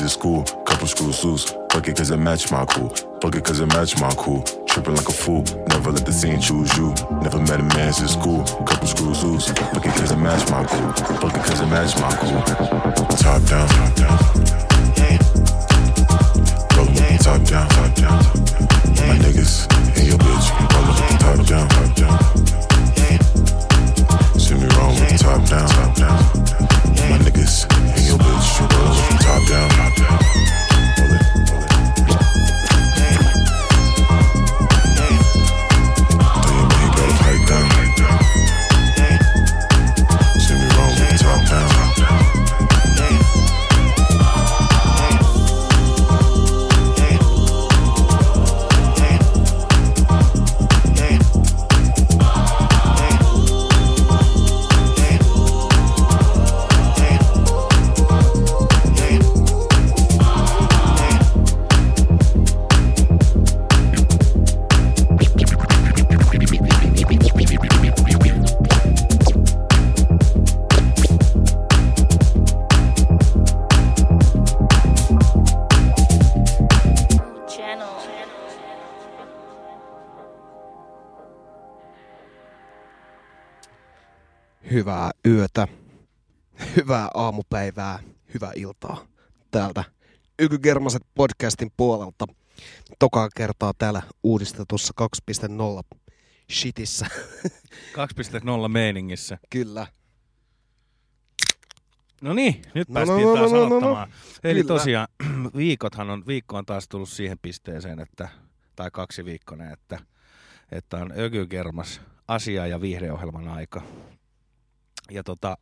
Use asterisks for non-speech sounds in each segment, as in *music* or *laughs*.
man since school, couple screws loose. Fuck it cause it match my cool, fuck it cause it match my cool. Tripping like a fool, never let the scene choose you. Never met a man since school, couple screws loose. Fuck it cause it match my cool, fuck it cause it match my cool. Top down, top down. The top down, top down. My niggas and your bitch, roll top down, Ykygermaset podcastin puolelta. Tokaa kertaa täällä uudistetussa 2.0 shitissä. 2.0 meiningissä. Kyllä. No niin, nyt No, päästiin no, no, taas no, no, no. aloittamaan. Eli Kyllä. tosiaan *clears throat* viikothan on, viikko on taas tullut siihen pisteeseen, että, tai kaksi viikkoinen, että, että on ökykermas asia ja viihdeohjelman aika. Ja tota,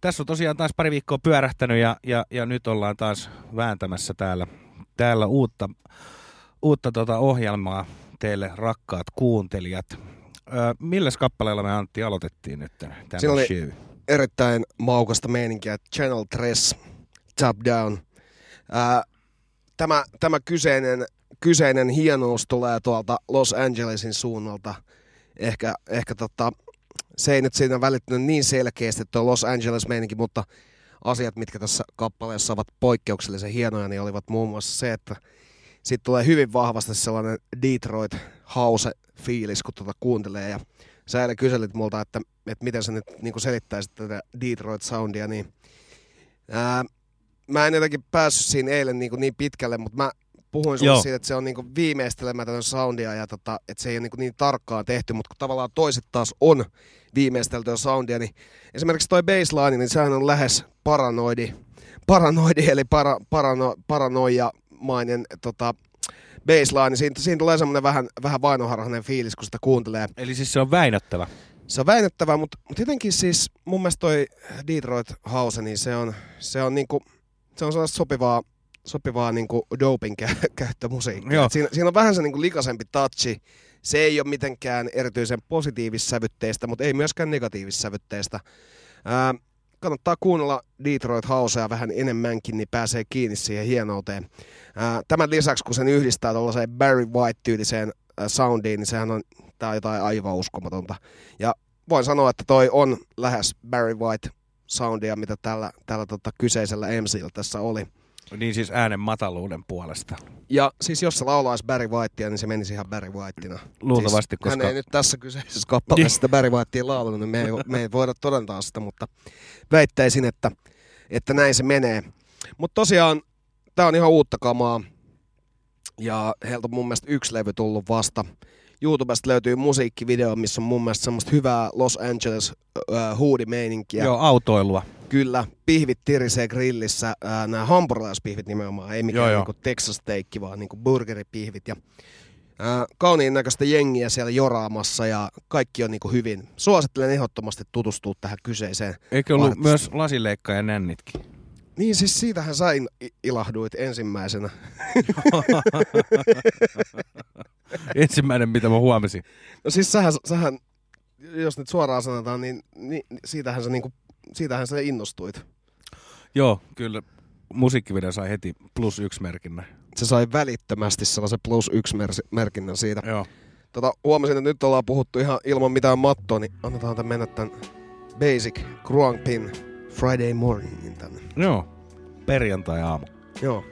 tässä on tosiaan taas pari viikkoa pyörähtänyt ja, ja, ja nyt ollaan taas vääntämässä täällä, täällä uutta, uutta tota ohjelmaa teille rakkaat kuuntelijat. Öö, milläs kappaleella me Antti aloitettiin nyt tämä Siinä oli- show? Erittäin maukasta meininkiä. Channel 3, Top Down. Ää, tämä, tämä kyseinen, kyseinen hienous tulee tuolta Los Angelesin suunnalta. Ehkä, ehkä tota, se ei nyt siinä välittynyt niin selkeästi tuo Los Angeles meininki, mutta asiat, mitkä tässä kappaleessa ovat poikkeuksellisen hienoja, niin olivat muun muassa se, että siitä tulee hyvin vahvasti sellainen Detroit house-fiilis, kun tuota kuuntelee. Ja sä eilen kyselit multa, että, että miten sä nyt niin selittäisit tätä Detroit-soundia, niin ää, mä en jotenkin päässyt siinä eilen niin, niin pitkälle, mutta mä puhuin sulle siitä, että se on niin viimeistelemätön soundia ja tota, että se ei ole niin, niin tarkkaan tehty, mutta kun tavallaan toiset taas on viimeisteltyä soundia, niin esimerkiksi toi baseline, niin sehän on lähes paranoidi, paranoidi eli para, parano, paranoijamainen tota, baseline, siinä, siinä tulee semmoinen vähän, vähän vainoharhainen fiilis, kun sitä kuuntelee. Eli siis se on väinöttävä. se on väinnettävää, mutta, mutta jotenkin siis mun mielestä toi Detroit House, niin se on, se on niinku, se on sellaista sopivaa, sopivaa niinku doping kä- *laughs* käyttömusiikkia. Joo. Siinä, siinä, on vähän se niinku likaisempi touchi. Se ei ole mitenkään erityisen positiivissävytteistä, mutta ei myöskään negatiivissävytteistä. Ää, kannattaa kuunnella Detroit Housea vähän enemmänkin, niin pääsee kiinni siihen hienouteen. Ää, tämän lisäksi, kun sen yhdistää tuollaiseen Barry White-tyyliseen soundiin, niin sehän on, tää on jotain aivan uskomatonta. Ja voin sanoa, että toi on lähes Barry White soundia, mitä tällä, tällä tota kyseisellä MCllä tässä oli. Niin siis äänen mataluuden puolesta. Ja siis jos se laulaisi Barry Whitea, niin se menisi ihan Barry Whiteina. Luultavasti, siis Hän koska- ei nyt tässä kyseisessä kappaleessa sitä Barry Whitea laulanut, niin me ei, me ei voida todentaa sitä, mutta väittäisin, että, että näin se menee. Mutta tosiaan, tämä on ihan uutta kamaa. Ja heiltä on mun mielestä yksi levy tullut vasta. YouTubesta löytyy musiikkivideo, missä on mun mielestä semmoista hyvää Los Angeles äh, huudimeininkiä. Joo, autoilua. Kyllä, pihvit tirisee grillissä, nämä hampurilaispihvit nimenomaan, ei mikään Joo, joo. niinku Texas steakki, vaan niinku burgeripihvit. Ja, kauniin näköistä jengiä siellä joraamassa ja kaikki on niinku hyvin. Suosittelen ehdottomasti tutustua tähän kyseiseen. Eikö ollut artisti. myös lasileikka ja nännitkin? Niin siis siitähän sä in- i- ilahduit ensimmäisenä. *laughs* Ensimmäinen, mitä mä huomasin. No siis sähän, sähän jos nyt suoraan sanotaan, niin, niin siitähän, sä niinku, siitähän sä innostuit. Joo, kyllä musiikkivideo sai heti plus yksi merkinnä. Se sai välittömästi sellaisen plus yksi mer- merkinnän siitä. Joo. Tota, huomasin, että nyt ollaan puhuttu ihan ilman mitään mattoa, niin annetaan tämän mennä tämän Basic Gruang Pin Friday Morningin tänne. Joo. Perjantai-aamu. Joo.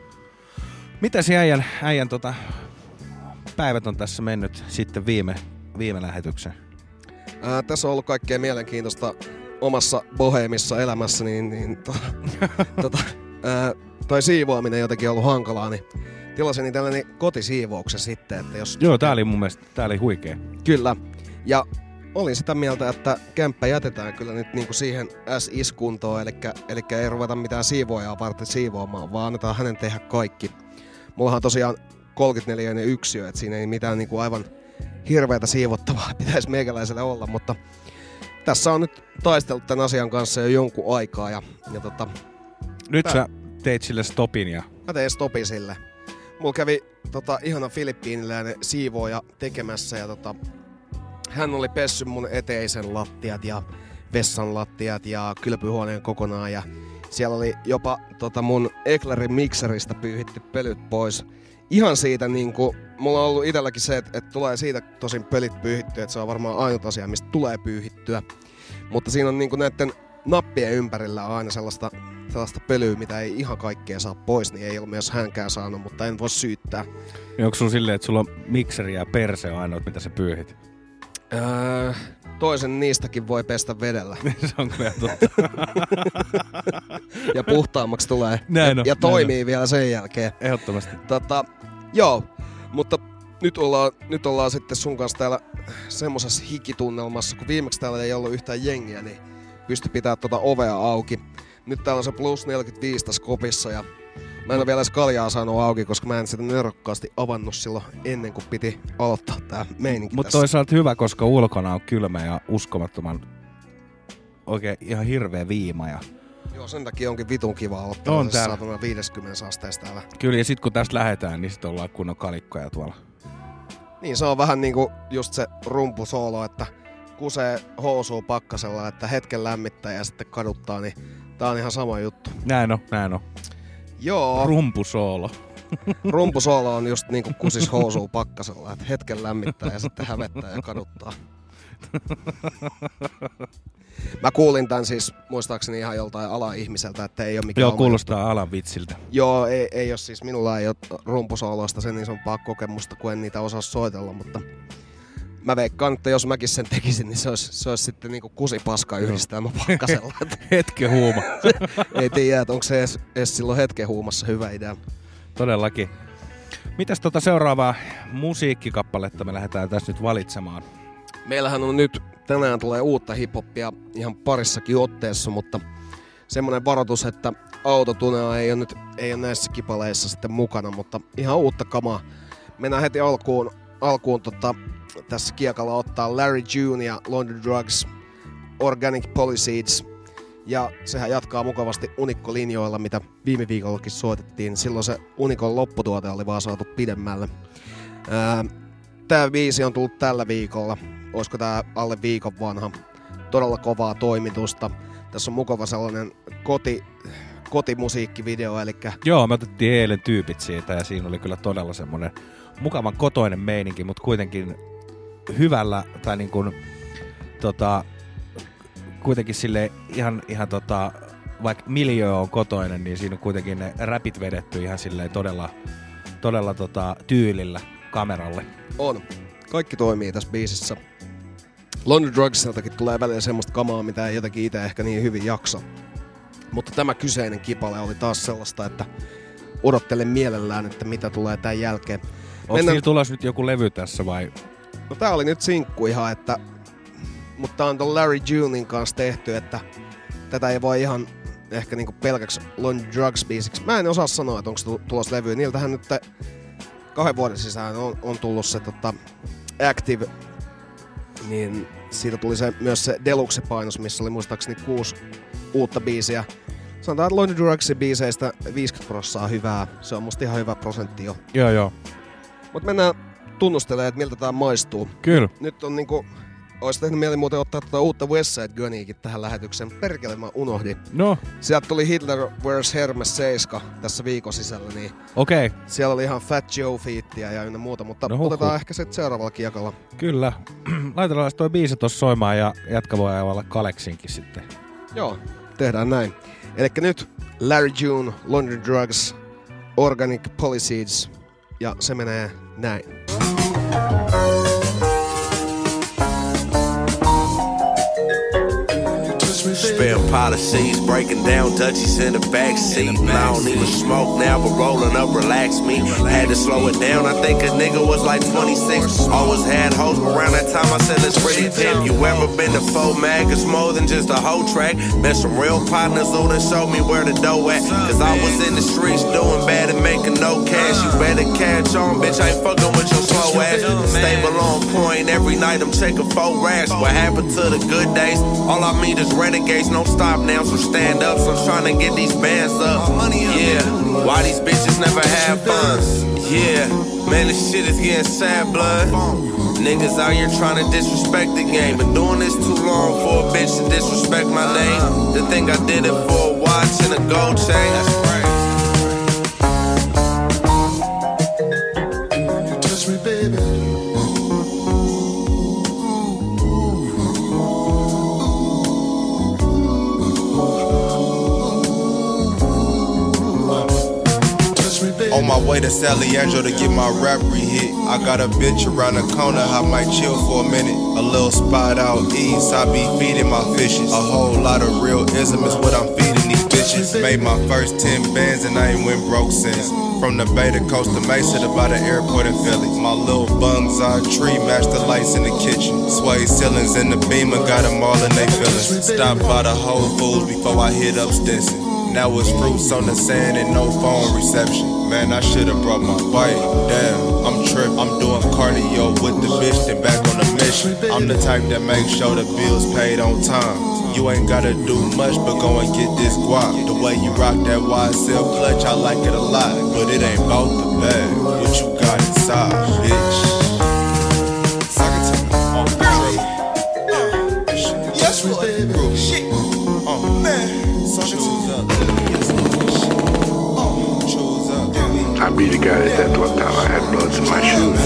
Mitäs äijän, äijän tota, päivät on tässä mennyt sitten viime, viime lähetyksen? Ää, tässä on ollut kaikkea mielenkiintoista omassa boheemissa elämässä, niin, niin to, *laughs* tota, ää, toi siivoaminen jotenkin ollut hankalaa, niin tilasin niin tällainen kotisiivouksen sitten, että jos... Joo, tää oli mun mielestä, tää oli huikea. Kyllä. Ja olin sitä mieltä, että kämppä jätetään kyllä nyt niinku siihen S-iskuntoon, eli, eli ei ruveta mitään siivoajaa varten siivoamaan, vaan annetaan hänen tehdä kaikki. Mullahan on tosiaan 34 yksiö, että siinä ei mitään niinku aivan hirveätä siivottavaa *laughs* pitäisi meikäläiselle olla, mutta tässä on nyt taistellut tämän asian kanssa jo jonkun aikaa ja, ja tota, Nyt Tää- sä teit sille stopin ja mä tein stopin sille. Mulla kävi tota, ihana filippiiniläinen siivooja tekemässä ja tota, hän oli pessy mun eteisen lattiat ja vessan lattiat ja kylpyhuoneen kokonaan ja siellä oli jopa tota, mun Eklerin mikseristä pyyhitty pölyt pois. Ihan siitä niinku, mulla on ollut itselläkin se, että, että tulee siitä tosin pölit pyyhittyä, että se on varmaan ainut asia, mistä tulee pyyhittyä. Mutta siinä on niinku näiden nappien ympärillä on aina sellaista, sellaista pölyä, mitä ei ihan kaikkea saa pois, niin ei ole myös hänkään saanut, mutta en voi syyttää. niin onko sun silleen, että sulla on mikseri ja perse on ainoa, mitä sä pyyhit? Öö, toisen niistäkin voi pestä vedellä. *laughs* se on kyllä totta. ja puhtaammaksi tulee. Näin ja, on, ja näin toimii vielä sen jälkeen. Ehdottomasti. Tota, joo, mutta nyt ollaan, nyt ollaan sitten sun kanssa täällä semmosessa hikitunnelmassa, kun viimeksi täällä ei ollut yhtään jengiä, niin pysty pitää tuota ovea auki. Nyt täällä on se plus 45 tässä kopissa ja mä en ole vielä edes kaljaa saanut auki, koska mä en sitä nerokkaasti avannut silloin ennen kuin piti aloittaa tää meininki Mutta toisaalta hyvä, koska ulkona on kylmä ja uskomattoman oikein ihan hirveä viima. Ja... Joo, sen takia onkin vitun kiva aloittaa On täällä. saatana 50 asteessa täällä. Kyllä, ja sitten kun tästä lähdetään, niin sitten ollaan kunnon kalikkoja tuolla. Niin se on vähän niinku just se rumpusoolo, että kusee housuu pakkasella, että hetken lämmittää ja sitten kaduttaa, niin tää on ihan sama juttu. Näin on, näin on. Joo, Rumpusoolo. *laughs* rumpusoolo on just niinku kusis housuu pakkasella, että hetken lämmittää ja sitten hävettää ja kaduttaa. *laughs* Mä kuulin tän siis muistaakseni ihan joltain ala-ihmiseltä, että ei ole mikään Joo, kuulostaa alan vitsiltä. juttu. Joo, ei, ei ole siis, minulla ei ole rumpusooloista sen isompaa kokemusta, kun en niitä osaa soitella, mutta mä veikkaan, että jos mäkin sen tekisin, niin se olisi, se olisi sitten niinku kusipaska yhdistelmä pakkasella. Että *laughs* Hetken huuma. *laughs* ei tiedä, että onko se edes, edes silloin hetken huumassa hyvä idea. Todellakin. Mitäs tota seuraavaa musiikkikappaletta me lähdetään tässä nyt valitsemaan? Meillähän on nyt, tänään tulee uutta hiphoppia ihan parissakin otteessa, mutta semmoinen varoitus, että autotunea ei ole nyt ei ole näissä kipaleissa sitten mukana, mutta ihan uutta kamaa. Mennään heti alkuun, alkuun tota, tässä kiekalla ottaa Larry June ja London Drugs Organic Polyseeds. Ja sehän jatkaa mukavasti Unikko-linjoilla, mitä viime viikollakin soitettiin. Silloin se Unikon lopputuote oli vaan saatu pidemmälle. Ää, tää biisi on tullut tällä viikolla. Olisiko tää alle viikon vanha? Todella kovaa toimitusta. Tässä on mukava sellainen koti, kotimusiikkivideo, eli Joo, me otettiin eilen tyypit siitä ja siinä oli kyllä todella semmoinen mukavan kotoinen meininki, mutta kuitenkin hyvällä tai niin kuin, tota, kuitenkin sille ihan, ihan tota, vaikka miljö on kotoinen, niin siinä on kuitenkin ne räpit vedetty ihan silleen todella, todella tota, tyylillä kameralle. on. Kaikki toimii tässä biisissä. London Drugsiltakin tulee välillä semmoista kamaa, mitä ei jotenkin itse ehkä niin hyvin jaksa. Mutta tämä kyseinen kipale oli taas sellaista, että odottelen mielellään, että mitä tulee tämän jälkeen. Onko Mennään- tulossa nyt joku levy tässä vai? No tää oli nyt sinkku ihan, että... Mutta tää on ton Larry Junein kanssa tehty, että tätä ei voi ihan ehkä niinku pelkäksi London Drugs biisiksi. Mä en osaa sanoa, että onko tu- tulossa levy. Niiltähän nyt kahden vuoden sisään on, on tullut se tota, Active, niin siitä tuli se, myös se Deluxe-painos, missä oli muistaakseni kuusi uutta biisiä. Sanotaan, että London Drugsin biiseistä 50 prosenttia hyvää. Se on musta ihan hyvä prosentti jo. Joo, joo. Mutta mennään tunnustelemaan, että miltä tää maistuu Kyllä. nyt on niinku... Olisi tehnyt mieli muuten ottaa tuota uutta Westside Gunniakin tähän lähetykseen. Perkele mä unohdin. No, Sieltä tuli Hitler vs. Hermes 7 tässä viikon sisällä, niin okei. Okay. siellä oli ihan Fat Joe fiittiä ja ynnä muuta, mutta No otetaan ehkä sitten seuraavalla kiekalla. Kyllä. *clears throat* Laitetaan toi biisi tuossa soimaan ja jatka voi ajalla Kaleksinkin sitten. Joo, tehdään näin. Eli nyt Larry June, London Drugs, Organic Polyseeds ja se menee näin. Spare policies, breaking down Dutchies in the back seat. And I don't even smoke now, but rolling up relax me. Had to slow it down. I think a nigga was like 26. Always had hoes, but around that time I said let's really pimp. You ever been to Faux Mag? It's more than just a hoe track. Met some real partners who done showed me where the dough at. Cause I was in the streets doing bad and making no cash. You better catch on, bitch. I ain't fucking with your slow ass. Stable on point. Every night I'm checking four racks. What happened to the good days? All I mean is renegades. No stop now, so stand up. So I'm trying to get these bands up. Yeah. Why these bitches never have fun? Yeah. Man, this shit is getting sad blood. Niggas out here trying to disrespect the game. Been doing this too long for a bitch to disrespect my name. Uh-huh. To think I did it for a watch and a gold chain. That's crazy. Touch me, baby. On my way to San Leandro to get my rap re-hit. I got a bitch around the corner, I might chill for a minute. A little spot out east, I be feeding my fishes. A whole lot of real ism is what I'm feeding these bitches. Made my first 10 bands and I ain't went broke since. From the Bay to Costa Mesa to by the airport in Philly. My little bungs on tree match the lights in the kitchen. Sway ceilings in the beamer, got them all in they feelings. Stop by the Whole Foods before I hit up Stinson. Now it's fruits on the sand and no phone reception. Man, I should've brought my bike. Damn, I'm tripping. I'm doing cardio with the bitch, then back on the mission. I'm the type that make sure the bills paid on time. You ain't gotta do much but go and get this guap. The way you rock that YSL clutch, I like it a lot. But it ain't about the bag. What you got inside, bitch? Be the guy that that looked out. I had bloods in my shoes.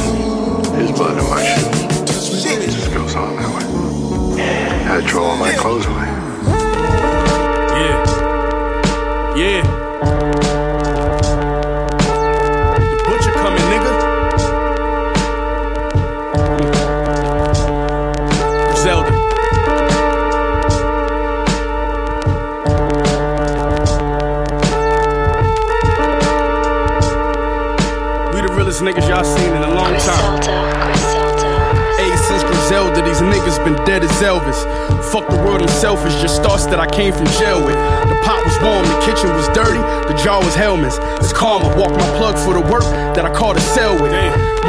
His blood in my shoes. It just goes on that way. I throw all my clothes away. Yeah. Yeah. Been dead as Elvis. Fuck the world, I'm selfish, just thoughts that I came from jail with. The was warm, the kitchen was dirty, the jar was Hellman's. It's karma, walk my plug for the work that I called a sell with.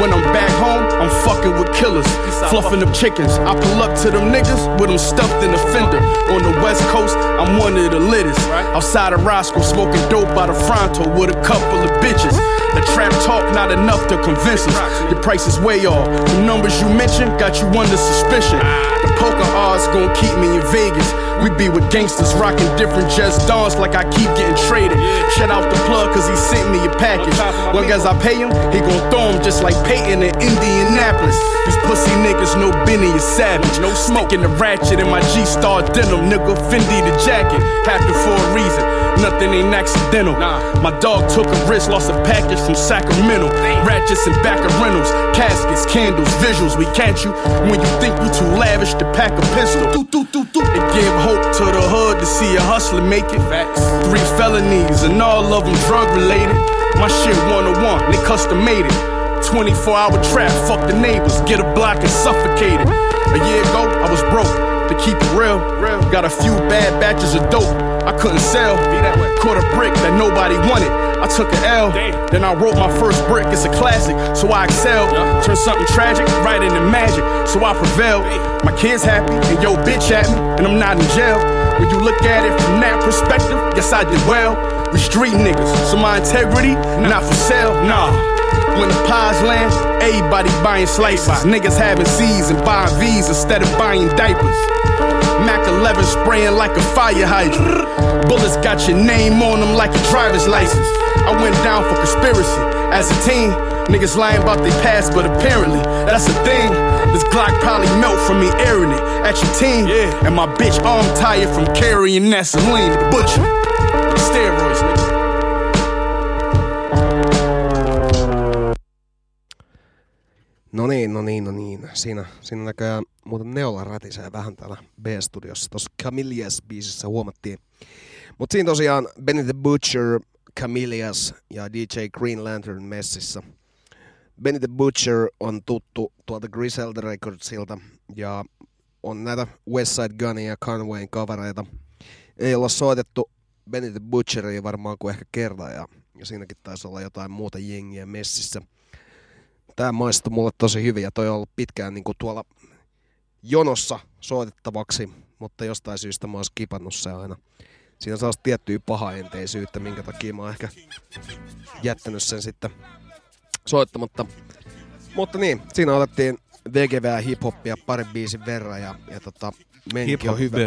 When I'm back home, I'm fucking with killers. Fluffing them chickens. I pull up to them niggas with them stuffed in the fender. On the west coast, I'm one of the littest. Outside of Roscoe, smoking dope by the Fronto with a couple of bitches. The trap talk not enough to convince us. Your price is way off. The numbers you mentioned got you under suspicion. The poker odds gon' keep me in Vegas. We be with gangsters rocking different Jets dawns like I keep getting traded. Shout out the plug cause he sent me a package. Long as I pay him, he gon' throw him just like Peyton in Indianapolis. These pussy niggas know Benny is savage. No smoking the ratchet in my G Star denim, nigga. Fendi the jacket. Happened for a reason. Nothing ain't accidental. My dog took a risk, lost a package from Sacramento. Ratchets and back of rentals, caskets, candles, visuals. We catch you when you think you too lavish to pack a pistol. Give hope to the hood to see a hustler make it. Three felonies and all of them drug related. My shit one on one, they custom made it. 24 hour trap, fuck the neighbors, get a block and suffocate it. A year ago, I was broke, to keep it real. Got a few bad batches of dope I couldn't sell. Caught a brick that nobody wanted. I took an L, then I wrote my first brick. It's a classic, so I excelled. Turned something tragic right into magic, so I prevailed. My kids happy, and yo bitch at me, and I'm not in jail. When you look at it from that perspective, yes I did well. We street niggas, so my integrity not for sale, nah. When the pies land, everybody buying slices. Niggas having C's and buying V's instead of buying diapers. Mac 11 spraying like a fire hydrant. Bullets got your name on them like a driver's license. I went down for conspiracy. As a teen, niggas lying about their past, but apparently that's a thing. This Glock probably melt from me airing it at your team. And my bitch arm tired from carrying that the butcher. Steroids, nigga. No niin, no niin, no niin. Siinä, siinä näköjään muuten Neola rätisee vähän täällä B-studiossa. Tuossa Camillias-biisissä huomattiin. Mutta siinä tosiaan Benny the Butcher, Camillias ja DJ Green Lantern messissä. Benny the Butcher on tuttu tuolta Griselda Recordsilta ja on näitä Westside Gunin ja Conwayn kavereita. Ei olla soitettu Benny the Butcheria varmaan kuin ehkä kerran ja, ja siinäkin taisi olla jotain muuta jengiä messissä tämä maistui mulle tosi hyvin ja toi on ollut pitkään niin kuin tuolla jonossa soitettavaksi, mutta jostain syystä mä oon skipannut se aina. Siinä on sellaista tiettyä pahaenteisyyttä, minkä takia mä oon ehkä jättänyt sen sitten soittamatta. Mutta niin, siinä otettiin VGVää hiphoppia parin biisin verran ja, ja tota, meininki on hyvä.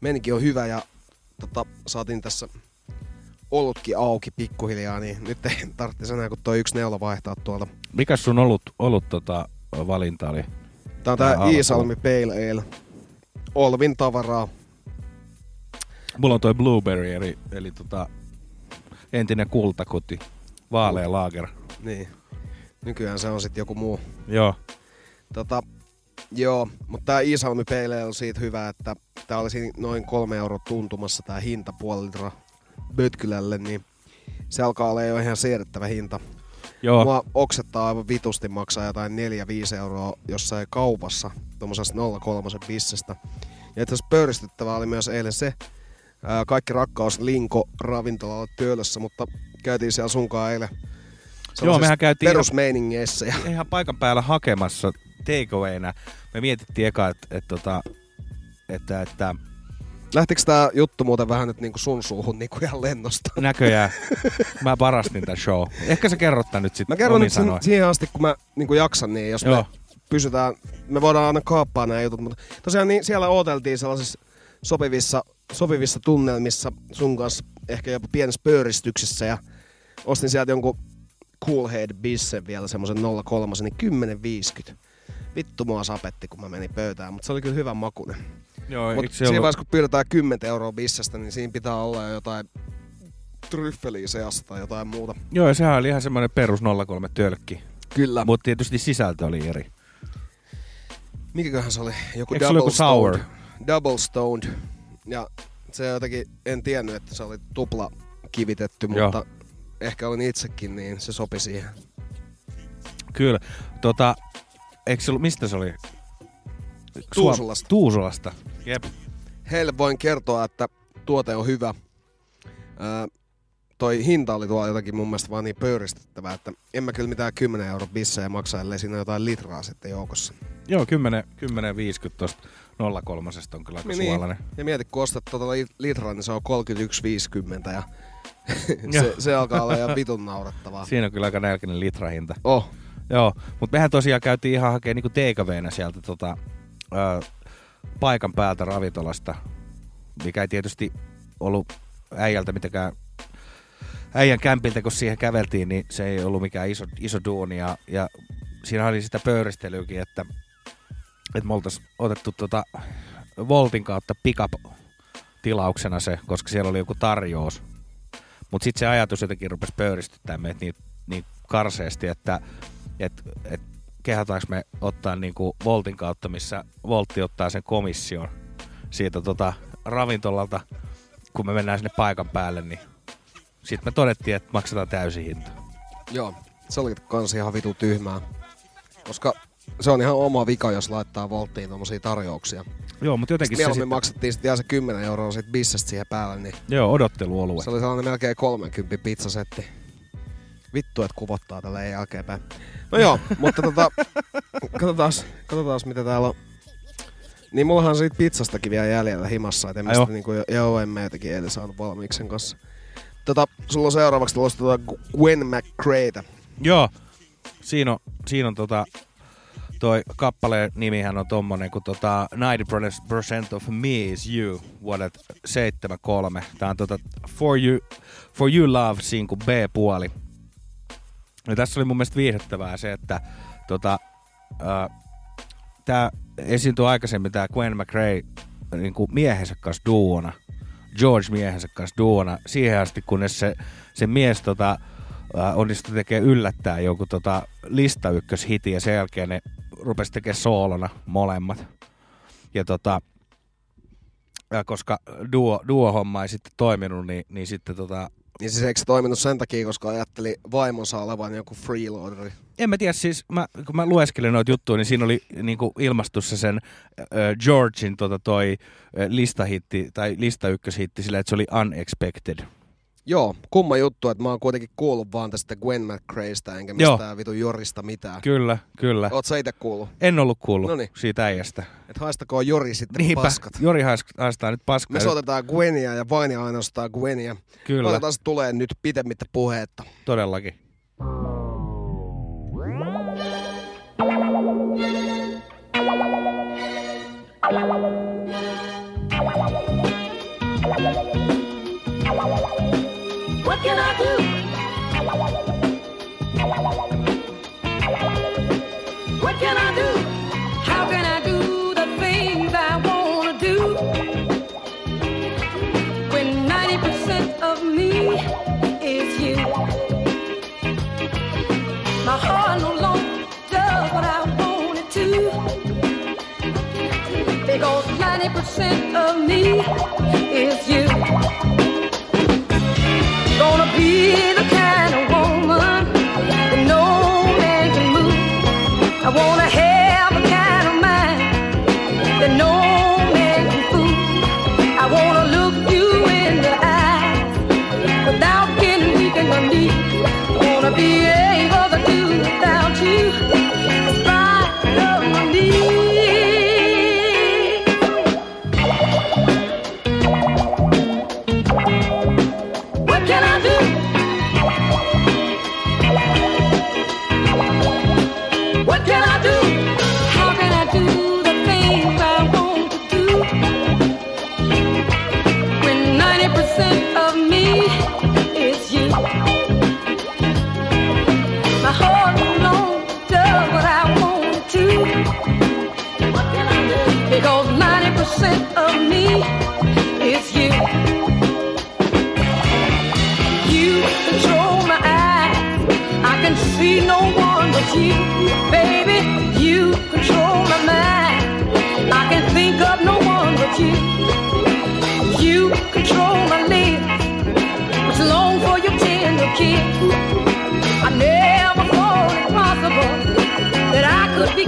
Meininki on hyvä ja tota, saatiin tässä olutkin auki pikkuhiljaa, niin nyt ei tarvitsisi enää kun toi yksi neula vaihtaa tuolta. Mikäs sun olut, olut tota, valinta oli? Tää on Tää tää. Iisalmi Pale Ale. Olvin tavaraa. Mulla on toi Blueberry, eli, eli tota, entinen kultakuti. Vaalea laager. Niin. Nykyään se on sitten joku muu. Joo. Tota, joo, mutta tää Iisalmi Pale Ale on siitä hyvä, että tää olisi noin kolme euroa tuntumassa tää hinta puoli litra Bötkylälle, niin se alkaa olla jo ihan siedettävä hinta. Joo. Mua oksettaa aivan vitusti maksaa jotain 4-5 euroa jossain kaupassa tuommoisesta 03 bissestä. Ja itse asiassa pöyristyttävää oli myös eilen se, ää, kaikki rakkaus Linko ravintolalla Töölössä, mutta käytiin siellä sunkaan eilen Joo, mehän käytiin perusmeiningeissä. Ja ihan paikan päällä hakemassa takeawayna. Me mietittiin eka, että, että, että, että, että lähtikö tää juttu muuten vähän nyt niinku sun suuhun niinku ihan lennosta? näköjään *laughs* mä parastin tämän show. Ehkä sä kerrot tän nyt sitten Mä kerron nyt sen, siihen asti, kun mä niinku jaksan, niin jos Joo. me pysytään, me voidaan aina kaappaa nämä jutut, mutta tosiaan niin siellä ooteltiin sellaisissa sopivissa, sopivissa tunnelmissa sun kanssa, ehkä jopa pienessä pöyristyksessä ja ostin sieltä jonkun Cool Head Bissen vielä semmoisen 03, niin 10,50. Vittu mua sapetti, kun mä menin pöytään, mutta se oli kyllä hyvän makunen. Joo, se siinä ollut- vaiheessa, kun pyydetään 10 euroa bissestä, niin siinä pitää olla jo jotain tryffeliä seassa tai jotain muuta. Joo, ja sehän oli ihan semmoinen perus 03 tölkki. Kyllä. Mutta tietysti sisältö oli eri. Mikäköhän se oli? Joku Eikö se ollut double joku sour? Double stoned. Ja se jotenkin, en tiennyt, että se oli tupla kivitetty, Joo. mutta ehkä olin itsekin, niin se sopi siihen. Kyllä. Tota, eikö se ollut, mistä se oli? Tuusulasta. Tuusulasta. Jep. Heille voin kertoa, että tuote on hyvä. Ää, toi hinta oli tuolla jotakin mun mielestä vaan niin pöyristettävää, että en mä kyllä mitään 10 euro bissejä maksa, ellei siinä jotain litraa sitten joukossa. Joo, 10, 10 50 tosta 03 on kyllä aika Niin, suolainen. Ja mieti, kun ostat tuota li- litraa, niin se on 31,50 ja *laughs* se, se, alkaa olla ihan vitun naurettavaa. Siinä on kyllä aika nälkäinen litrahinta. Oh. Joo, mutta mehän tosiaan käytiin ihan hakemaan niinku TKVnä sieltä tota, ö, paikan päältä ravintolasta, mikä ei tietysti ollut äijältä mitenkään äijän kämpiltä, kun siihen käveltiin, niin se ei ollut mikään iso, iso duuni. Ja, ja siinä oli sitä pöyristelyäkin, että, että me oltaisiin otettu tota Voltin kautta pickup tilauksena se, koska siellä oli joku tarjous. Mutta sitten se ajatus jotenkin rupesi pöyristyttää meitä niin, niin karseesti, että et, et kehataanko me ottaa niinku Voltin kautta, missä Voltti ottaa sen komission siitä tota ravintolalta, kun me mennään sinne paikan päälle, niin sitten me todettiin, että maksetaan täysi hinta. Joo, se oli kans ihan vitu tyhmää. Koska se on ihan oma vika, jos laittaa volttiin tommosia tarjouksia. Joo, mutta jotenkin Sitten se sitten- maksettiin sitten se 10 euroa sit bissestä siihen päälle, niin Joo, odotteluolue. se oli sellainen melkein 30 pizzasetti. Vittu, että kuvottaa tällä jälkeenpäin. No joo, *laughs* mutta tota, katsotaan, katsotaan mitä täällä on. Niin mullahan siitä pizzastakin vielä jäljellä himassa, että en joo? niinku, joo, en mä jotenkin eilen saanut valmiiksi sen kanssa. Tota, sulla on seuraavaksi tulossa tota Gwen McCrayta. Joo, siinä on, siinä on tota, toi kappaleen nimihän on tommonen kuin tota 90% of me is you vuodet 73. Tää on tota For You, For you Love sinku B-puoli. Ja tässä oli mun mielestä viihdyttävää se, että tota, äh, tää esiintyi aikaisemmin tää Gwen McRae niin kuin miehensä kanssa duona. George miehensä kanssa duona siihen asti, kunnes se, se mies tota, onnistui tekemään yllättää joku tota, lista ykköshiti ja sen jälkeen ne rupesi tekemään soolona molemmat. Ja tota, ja koska duo, duo-homma ei sitten toiminut, niin, niin sitten tota, Niin siis eikö se toiminut sen takia, koska ajatteli vaimonsa olevan joku freeloaderi? en mä tiedä, siis mä, kun mä lueskelin noita juttuja, niin siinä oli niinku ilmastussa sen äh, Georgein tota toi äh, listahitti, tai lista ykköshitti sillä, että se oli unexpected. Joo, kumma juttu, että mä oon kuitenkin kuullut vaan tästä Gwen McCraysta, enkä Joo. mistään vitun Jorista mitään. Kyllä, kyllä. Oot sä itse kuullut? En ollut kuullut Noniin. siitä äijästä. Et haistakoon Jori sitten Niinpä, paskat. Jori hais- haistaa nyt paskaa. Me soitetaan Gwenia ja vain ja ainoastaan Gwenia. Kyllä. Otetaan se tulee nyt pitemmittä puheetta. Todellakin. What can I do? What can I do? How can I do the things I wanna do? When 90% of me is you. My heart no longer does what I want it to. Because 90% of me is you. Gonna be the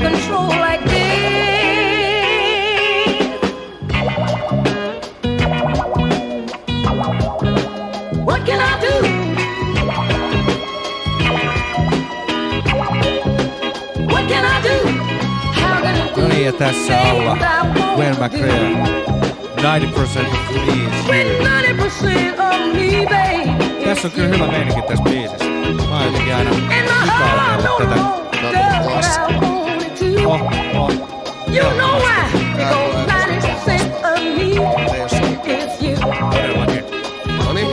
control like this. What can I do? What can I do? No niin, ja tässä alla Gwen McRae. 90% of me is here. Tässä on kyllä hyvä meininki tässä biisissä. Mä oon jotenkin aina ikautella tätä You know why? Because 90% of me is you. No niin.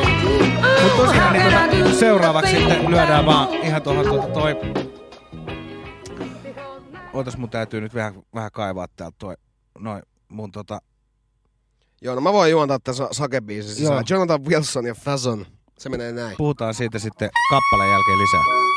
Tosiaan niin tota, seuraavaksi sitten lyödään vaan ihan tuohon tuota toi... Ootas mun täytyy nyt vähän, vähän kaivaa täältä toi noin mun tota... Joo, no mä voin juontaa tässä sakebiisin sisään. Joo. Jonathan Wilson ja Fazon. Se menee näin. Puhutaan siitä sitten kappaleen jälkeen lisää.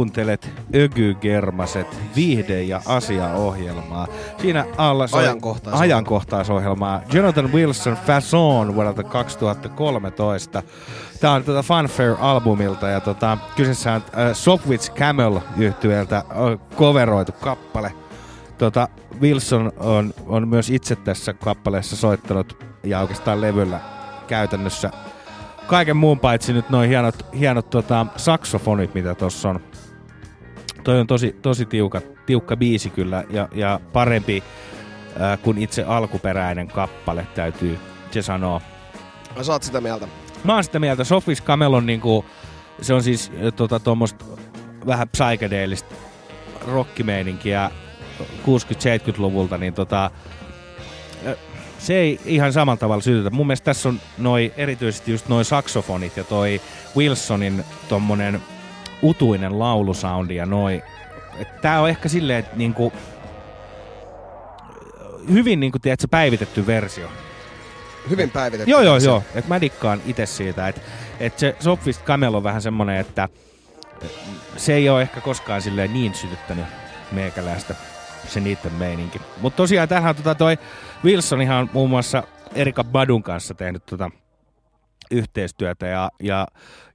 Kuuntelet Ökygermaset viihde- ja asiaohjelmaa. Siinä alla soi Ajankohtaisohjelmaa. ajankohtaisohjelmaa. Jonathan Wilson Fason vuodelta 2013. Tämä on tuota Funfair-albumilta ja tota, kyseessä on äh, Sopwith Camel yhtyeeltä äh, coveroitu kappale. Tota, Wilson on, on myös itse tässä kappaleessa soittanut ja oikeastaan levyllä käytännössä kaiken muun paitsi nyt noin hienot, hienot tota, saksofonit, mitä tuossa on, toi on tosi, tosi tiukka, tiukka biisi kyllä ja, ja parempi ää, kuin itse alkuperäinen kappale täytyy se sanoa. Sä oot sitä mieltä? Mä oon sitä mieltä, Sofis Camel on niinku, se on siis äh, tota, tuommoista vähän psykedeellistä rockimeininkiä 60-70-luvulta, niin tota, äh, se ei ihan samalla tavalla sytytä. Mun mielestä tässä on noi, erityisesti just noin saksofonit ja toi Wilsonin tommonen utuinen laulusoundi ja noi. Tää on ehkä silleen, että niinku, hyvin niinku, tiedätkö, päivitetty versio. Hyvin päivitetty. Joo, joo, joo. Et mä dikkaan itse siitä, että et se Sopfist Camel on vähän semmonen, että se ei ole ehkä koskaan silleen niin sytyttänyt meikäläistä se niitten meininki. Mutta tosiaan tähän tota toi Wilson ihan muun muassa Erika Badun kanssa tehnyt tota yhteistyötä ja, ja,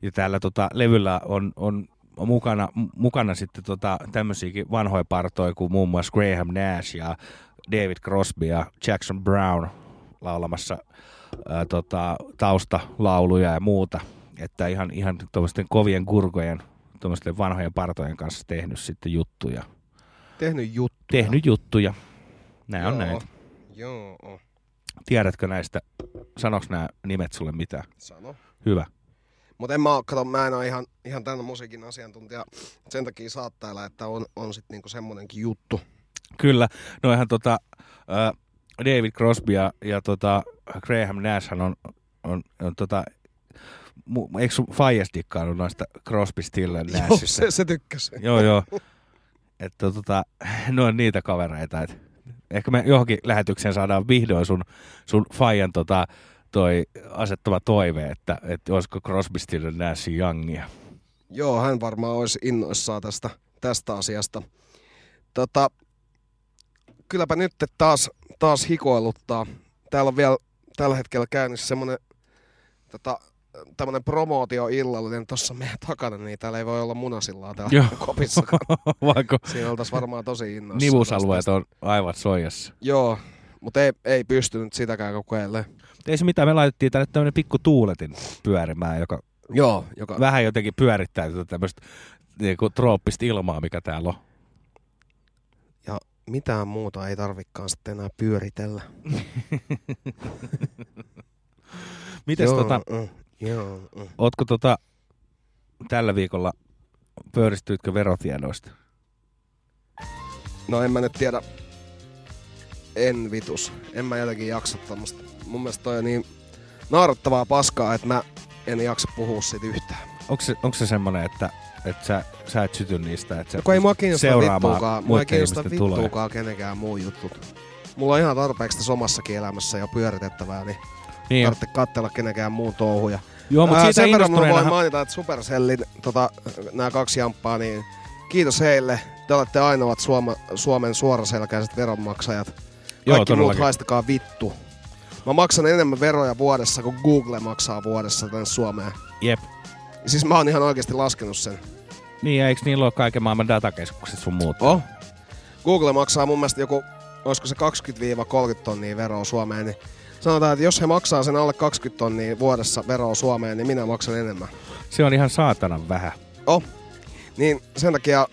ja täällä tota levyllä on, on mukana, mukana sitten tota tämmöisiäkin vanhoja partoja kuin muun muassa Graham Nash ja David Crosby ja Jackson Brown laulamassa ää, tota, taustalauluja ja muuta. Että ihan, ihan tuommoisten kovien kurkojen, tuommoisten vanhojen partojen kanssa tehnyt sitten juttuja. Tehnyt juttuja. Tehnyt juttuja. Nämä on Joo. näitä. Joo. Tiedätkö näistä, sanoks nämä nimet sulle mitään? Sano. Hyvä. Mutta en mä, oo- kato, mä en ole ihan, ihan tämän musiikin asiantuntija. Sen takia saattaa että on, on sitten niinku semmonenkin juttu. Kyllä, noihan tota, ää, David Crosby ja, ja tota, Graham Nashhan on, on, on tota, mu, eikö sun Faijas dikkaannut noista Crosby, Still and Joo, se, se tykkäsi. joo, joo. Että tota, ne on niitä kavereita, et ehkä me johonkin lähetykseen saadaan vihdoin sun, sun Fajan tota, toi asettama toive, että, että olisiko Crosby, Still and Nash Youngia. Joo, hän varmaan olisi innoissaan tästä, tästä asiasta. Tota, kylläpä nyt taas, taas hikoiluttaa. Täällä on vielä tällä hetkellä käynnissä semmoinen tota, tämmönen promootio illallinen tuossa meidän takana, niin täällä ei voi olla munasillaa täällä Joo. *laughs* kopissakaan. *laughs* Vaikka Siinä oltaisiin varmaan tosi innoissaan. nivusalueet on aivan soijassa. Joo, mutta ei, ei pystynyt sitäkään kokeilemaan. Ei se mitään, me laitettiin tänne tämmönen pikku tuuletin pyörimään, joka, Joo, joka... vähän jotenkin pyörittää tätä tämmöistä niinku, trooppista ilmaa, mikä täällä on. Ja mitään muuta ei tarvikaan sitten enää pyöritellä. *laughs* Mites Joo, tota, mm, joo, mm. ootko tota tällä viikolla pööristyitkö verotiedoista? No en mä nyt tiedä. En vitus. En mä jotenkin jaksa tämmöstä. Mun mielestä toi on niin naurattavaa paskaa, että mä en jaksa puhua siitä yhtään. Onko se, onko se semmonen, että, että sä, sä et syty niistä, että sä No, ei mua kiinnosta vittuukaan, mua ei kiinnosta vittuukaan kenenkään muu jutut. Mulla on ihan tarpeeksi tässä omassakin elämässä jo pyöritettävää, niin, Niin tarvitse katsella kenenkään muun touhuja. Joo, mutta Ää, siitä sen verran mä voin mainita, että Supercellin tota, nämä kaksi jamppaa, niin kiitos heille. Te olette ainoat Suoma, Suomen suoraselkäiset veronmaksajat. Kaikki Joo, muut haistakaa vittu. Mä maksan enemmän veroja vuodessa kuin Google maksaa vuodessa tänne Suomeen. Jep. Siis mä oon ihan oikeasti laskenut sen. Niin, ja eikö niillä ole kaiken maailman datakeskukset sun muut? Oh. Google maksaa mun mielestä joku, olisiko se 20-30 tonnia veroa Suomeen, niin sanotaan, että jos he maksaa sen alle 20 tonnia vuodessa veroa Suomeen, niin minä maksan enemmän. Se on ihan saatanan vähän. Oh. Niin sen takia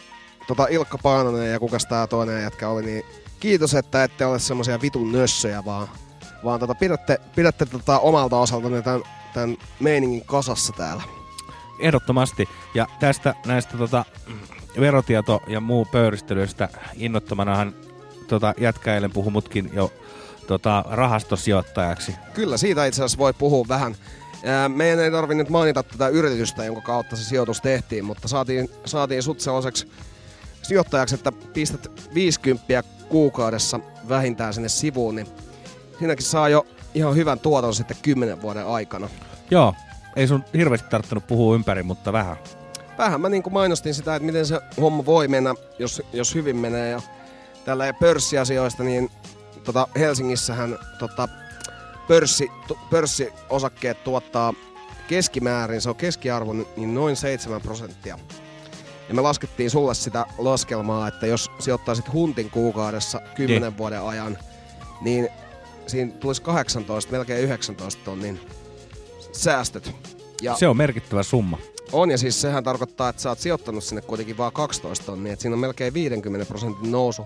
tota Ilkka Paananen ja kukas tää toinen jätkä oli, niin kiitos, että ette ole semmosia vitun nössöjä, vaan, vaan tota, pidätte, pidätte tota omalta osaltanne tämän, tämän meiningin kasassa täällä. Ehdottomasti. Ja tästä näistä tota, verotieto- ja muu pöyristelyistä innottomanahan tota, jätkä eilen puhui mutkin jo tota, rahastosijoittajaksi. Kyllä, siitä itse asiassa voi puhua vähän. Meidän ei tarvi nyt mainita tätä yritystä, jonka kautta se sijoitus tehtiin, mutta saatiin, saatiin sut sellaiseksi sijoittajaksi, että pistät 50 kuukaudessa vähintään sinne sivuun, niin siinäkin saa jo ihan hyvän tuoton sitten 10 vuoden aikana. Joo, ei sun hirveästi tarttunut puhua ympäri, mutta vähän. Vähän mä niin kuin mainostin sitä, että miten se homma voi mennä, jos, jos hyvin menee. Ja tällä pörssiasioista, niin tota Helsingissähän tota, pörssi, tu, pörssiosakkeet tuottaa keskimäärin, se on keskiarvo, niin noin 7 prosenttia. Ja me laskettiin sulle sitä laskelmaa, että jos sijoittaisit huntin kuukaudessa 10 Niin. vuoden ajan, niin siinä tulisi 18, melkein 19 tonnin säästöt. Ja Se on merkittävä summa. On, ja siis sehän tarkoittaa, että sä oot sijoittanut sinne kuitenkin vaan 12 tonnia, että siinä on melkein 50 prosentin nousu.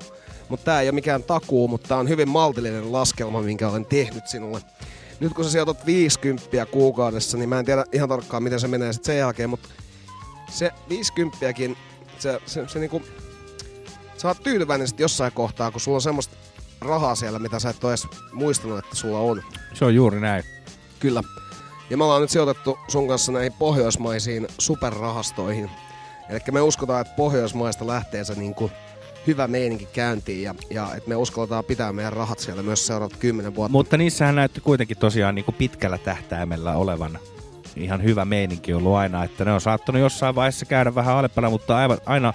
Mutta tää ei ole mikään takuu, mutta tää on hyvin maltillinen laskelma, minkä olen tehnyt sinulle. Nyt kun sä sijoitat 50 kuukaudessa, niin mä en tiedä ihan tarkkaan, miten se menee sitten sen jälkeen, mutta se 50 se, se, se niinku, sä oot tyytyväinen sit jossain kohtaa, kun sulla on semmoista rahaa siellä, mitä sä et ole edes muistanut, että sulla on. Se on juuri näin. Kyllä. Ja me ollaan nyt sijoitettu sun kanssa näihin pohjoismaisiin superrahastoihin. Eli me uskotaan, että Pohjoismaista lähtee se niinku hyvä meininki käyntiin ja, ja että me uskalletaan pitää meidän rahat siellä myös seuraavat kymmenen vuotta. Mutta niissähän näytti kuitenkin tosiaan niin kuin pitkällä tähtäimellä olevan ihan hyvä meininki ollut aina, että ne on saattanut jossain vaiheessa käydä vähän alempana, mutta aivan, aina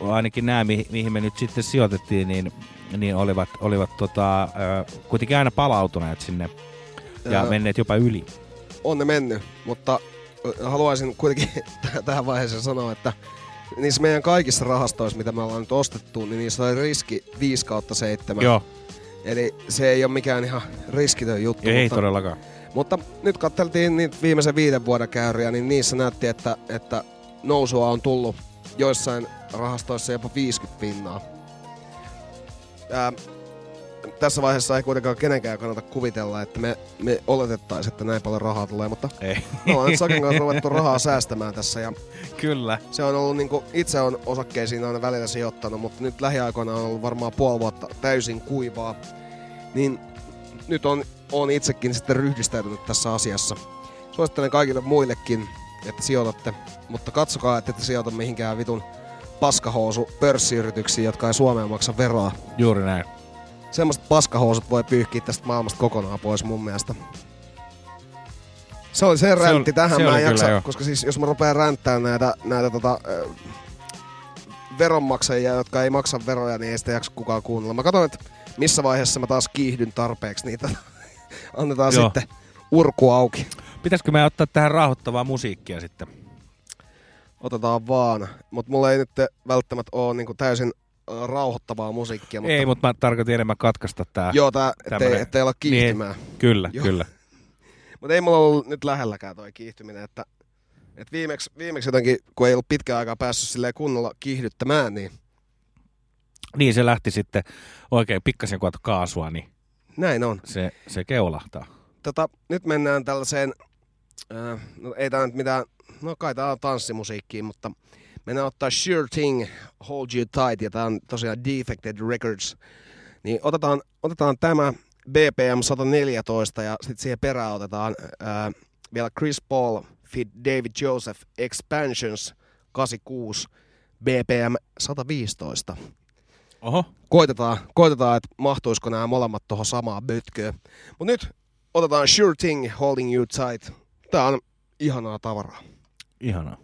ainakin nämä, mihin, mihin me nyt sitten sijoitettiin, niin, niin olivat, olivat tota, kuitenkin aina palautuneet sinne ja Joo. menneet jopa yli. on ne mennyt, mutta haluaisin kuitenkin *laughs* täh- tähän vaiheeseen sanoa, että niissä meidän kaikissa rahastoissa, mitä me ollaan nyt ostettu, niin niissä oli riski 5 kautta 7. Joo. Eli se ei ole mikään ihan riskitön juttu. Ei mutta, todellakaan. Mutta nyt katseltiin niitä viimeisen viiden vuoden käyriä, niin niissä näytti, että, että nousua on tullut joissain rahastoissa jopa 50 pinnaa. Ää, tässä vaiheessa ei kuitenkaan kenenkään kannata kuvitella, että me, me oletettaisiin, että näin paljon rahaa tulee, mutta Ei. me ollaan nyt Sakin kanssa ruvettu rahaa säästämään tässä ja Kyllä. se on ollut niinku, itse on osakkeisiin aina välillä sijoittanut, mutta nyt lähiaikoina on ollut varmaan puoli vuotta täysin kuivaa. Niin nyt on, on itsekin sitten ryhdistäytynyt tässä asiassa. Suosittelen kaikille muillekin, että sijoitatte, mutta katsokaa, että ette sijoita mihinkään vitun paskahousu pörssiyrityksiin, jotka ei Suomeen maksa veroa. Juuri näin. Semmoiset paskahousut voi pyyhkiä tästä maailmasta kokonaan pois mun mielestä. Se oli se Se räntti on- tähän, se mä en jaksa, jo. koska siis jos mä rupean ränttää näitä, näitä tota, veronmaksajia, jotka ei maksa veroja, niin ei sitä jaksa kukaan kuunnella. Mä katson, että missä vaiheessa mä taas kiihdyn tarpeeksi niitä. *laughs* Annetaan Joo. sitten urku auki. Pitäisikö me ottaa tähän rauhoittavaa musiikkia sitten? Otetaan vaan. Mutta mulla ei nyt välttämättä ole niinku täysin rauhoittavaa musiikkia. Mutta Ei, mutta mä tarkoitin enemmän katkaista tää. Joo, tää, ettei, tämmönen- ettei olla kiihtymään. Niin, kyllä, Joo. kyllä. *laughs* Mutta ei mulla ollut nyt lähelläkään toi kiihtyminen, että et viimeksi, viimeksi jotenkin, kun ei ollut pitkään aikaa päässyt kunnolla kiihdyttämään, niin Niin se lähti sitten oikein pikkasen kun otat kaasua, niin näin on. se, se keulahtaa. Tota, nyt mennään tällaiseen, äh, no ei tää nyt mitään, no kai tää on tanssimusiikkiin, mutta mennään ottaa Sure Thing, Hold You Tight, ja tää on tosiaan Defected Records. Niin otetaan, otetaan tämä BPM 114 ja sitten siihen perään otetaan äh, vielä Chris Paul feat David Joseph Expansions 86 BPM 115. Oho. Koitetaan, koitetaan että mahtuisiko nämä molemmat tuohon samaan bötköön. Mutta nyt otetaan Sure Thing Holding You Tight. Tää on ihanaa tavaraa. Ihanaa.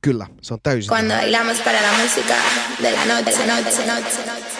Kyllä, se on täysin. Cuando bailamos para la música de la noche, noche, noche, noche.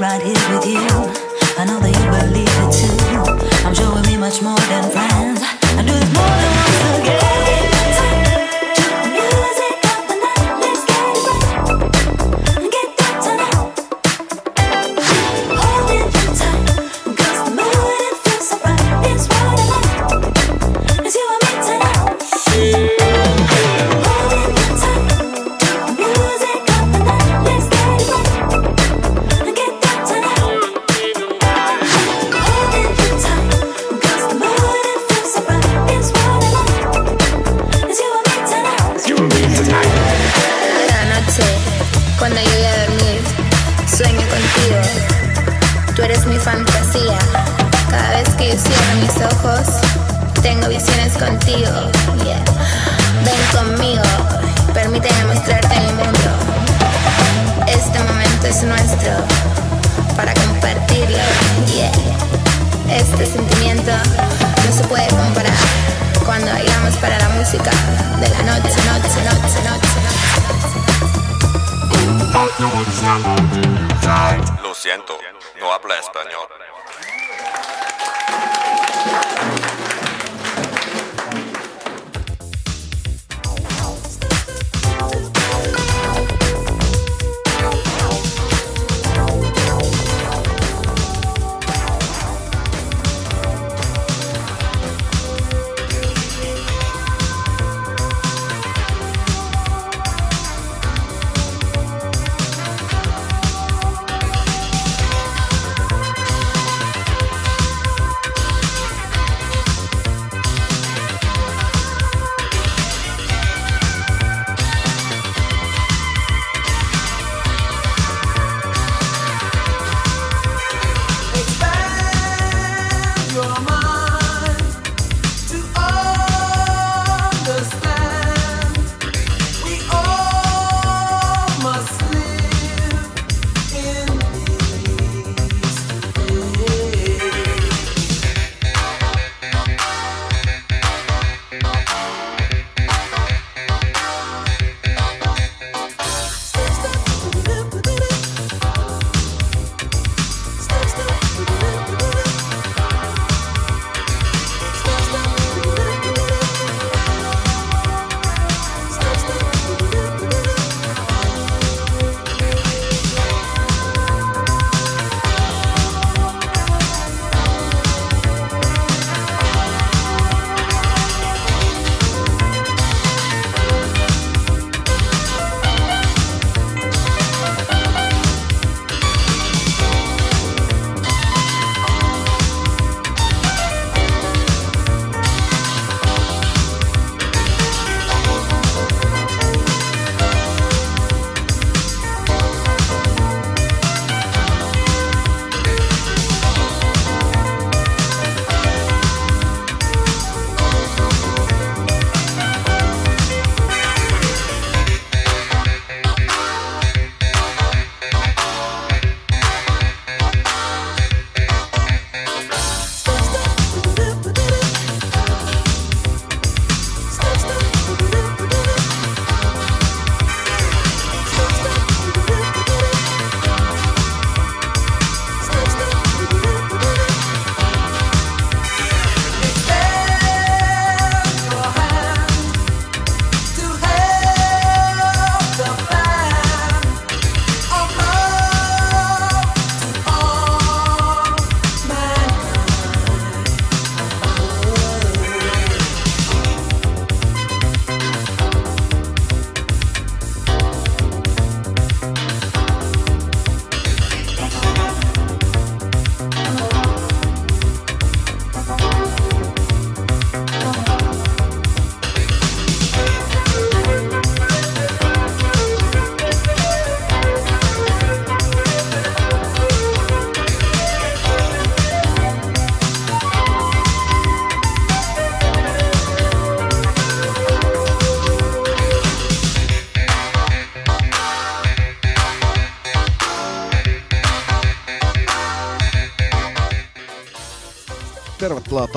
Right here with you. I know that you believe it too. I'm sure we'll be much more than friends.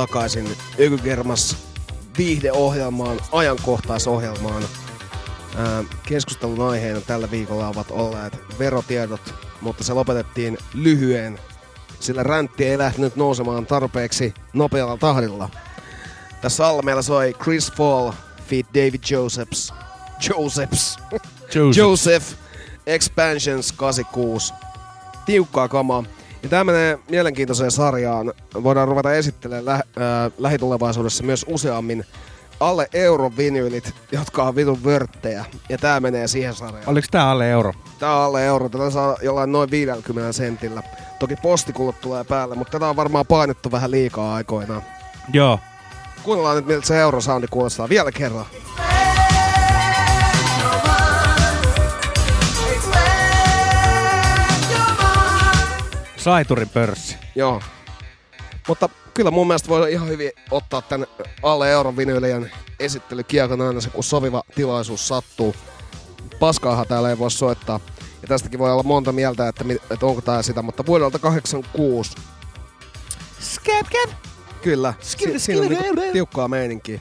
Takaisin Ökygermas viihdeohjelmaan, ajankohtaisohjelmaan. Ää, Keskustelun aiheena tällä viikolla ovat olleet verotiedot, mutta se lopetettiin lyhyen, sillä räntti ei lähtenyt nousemaan tarpeeksi nopealla tahdilla. Tässä alla meillä soi Chris Fall, feat David Josephs, Josephs, Joseph. Joseph, Expansions 86. Tiukkaa kamaa. Ja tämä menee mielenkiintoiseen sarjaan. Voidaan ruveta esittelemään lä- äh, lähitulevaisuudessa myös useammin alle euron vinyylit, jotka on vitun vörttejä. Ja tämä menee siihen sarjaan. Oliko tää alle euro? Tää on alle euro. Tätä saa jollain noin 50 sentillä. Toki postikulut tulee päälle, mutta tätä on varmaan painettu vähän liikaa aikoinaan. Joo. Kuunnellaan nyt, miltä se eurosoundi kuulostaa vielä kerran. Saiturin pörssi. Joo. Mutta kyllä mun mielestä voi ihan hyvin ottaa tän alle euron vinylien esittelykiekon aina se, kun soviva tilaisuus sattuu. Paskaahan täällä ei voi soittaa. Ja tästäkin voi olla monta mieltä, että, että onko tää sitä, mutta vuodelta 86. Skepken! Kyllä, Skip, si- siinä on niinku tiukkaa meininkiä.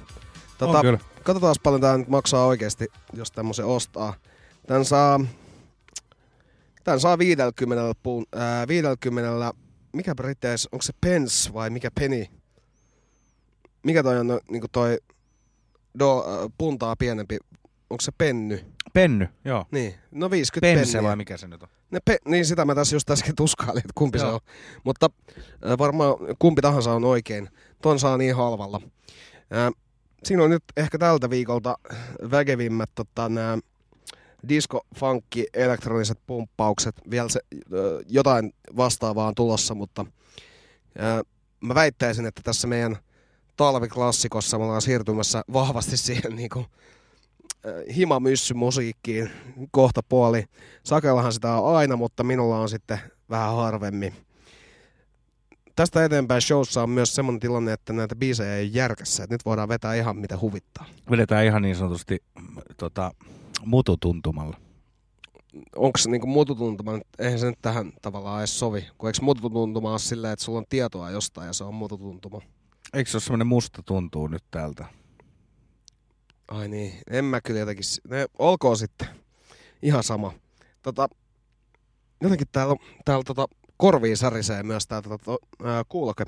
Tota, On kyllä. katsotaan paljon tää nyt maksaa oikeesti, jos tämmösen ostaa. Tän saa... Tän saa 50, pun, ää, 50 mikä Briteis, onko se pence vai mikä penny? Mikä toi on no, niinku toi do, äh, puntaa pienempi? Onko se penny? Penny, joo. Niin, no 50 Pense penniä. vai mikä se nyt on? Ne pe- niin sitä mä tässä just äsken tuskailin, että kumpi se Joo. on. Mutta äh, varmaan kumpi tahansa on oikein. Ton saa niin halvalla. Äh, siinä on nyt ehkä tältä viikolta väkevimmät tota, nämä disco, funkki, elektroniset pumppaukset. Vielä se, jotain vastaavaa on tulossa, mutta äh, mä väittäisin, että tässä meidän talviklassikossa me ollaan siirtymässä vahvasti siihen niin kuin, himamyssymusiikkiin kohta puoli. Sakellahan sitä on aina, mutta minulla on sitten vähän harvemmin. Tästä eteenpäin showssa on myös semmoinen tilanne, että näitä biisejä ei ole järkässä. Nyt voidaan vetää ihan mitä huvittaa. Vedetään ihan niin sanotusti mm, tota, mututuntumalla. Onko se niinku mututuntuma, eihän se nyt tähän tavallaan edes sovi. Kun eikö mututuntuma ole silleen, että sulla on tietoa jostain ja se on mututuntuma? Eikö se ole semmoinen musta tuntuu nyt täältä? Ai niin, en mä kyllä jotenkin, ne, olkoon sitten. Ihan sama. Tota, jotenkin täällä, täällä tota, korviin särisee myös tää tota, ää, kuuloke.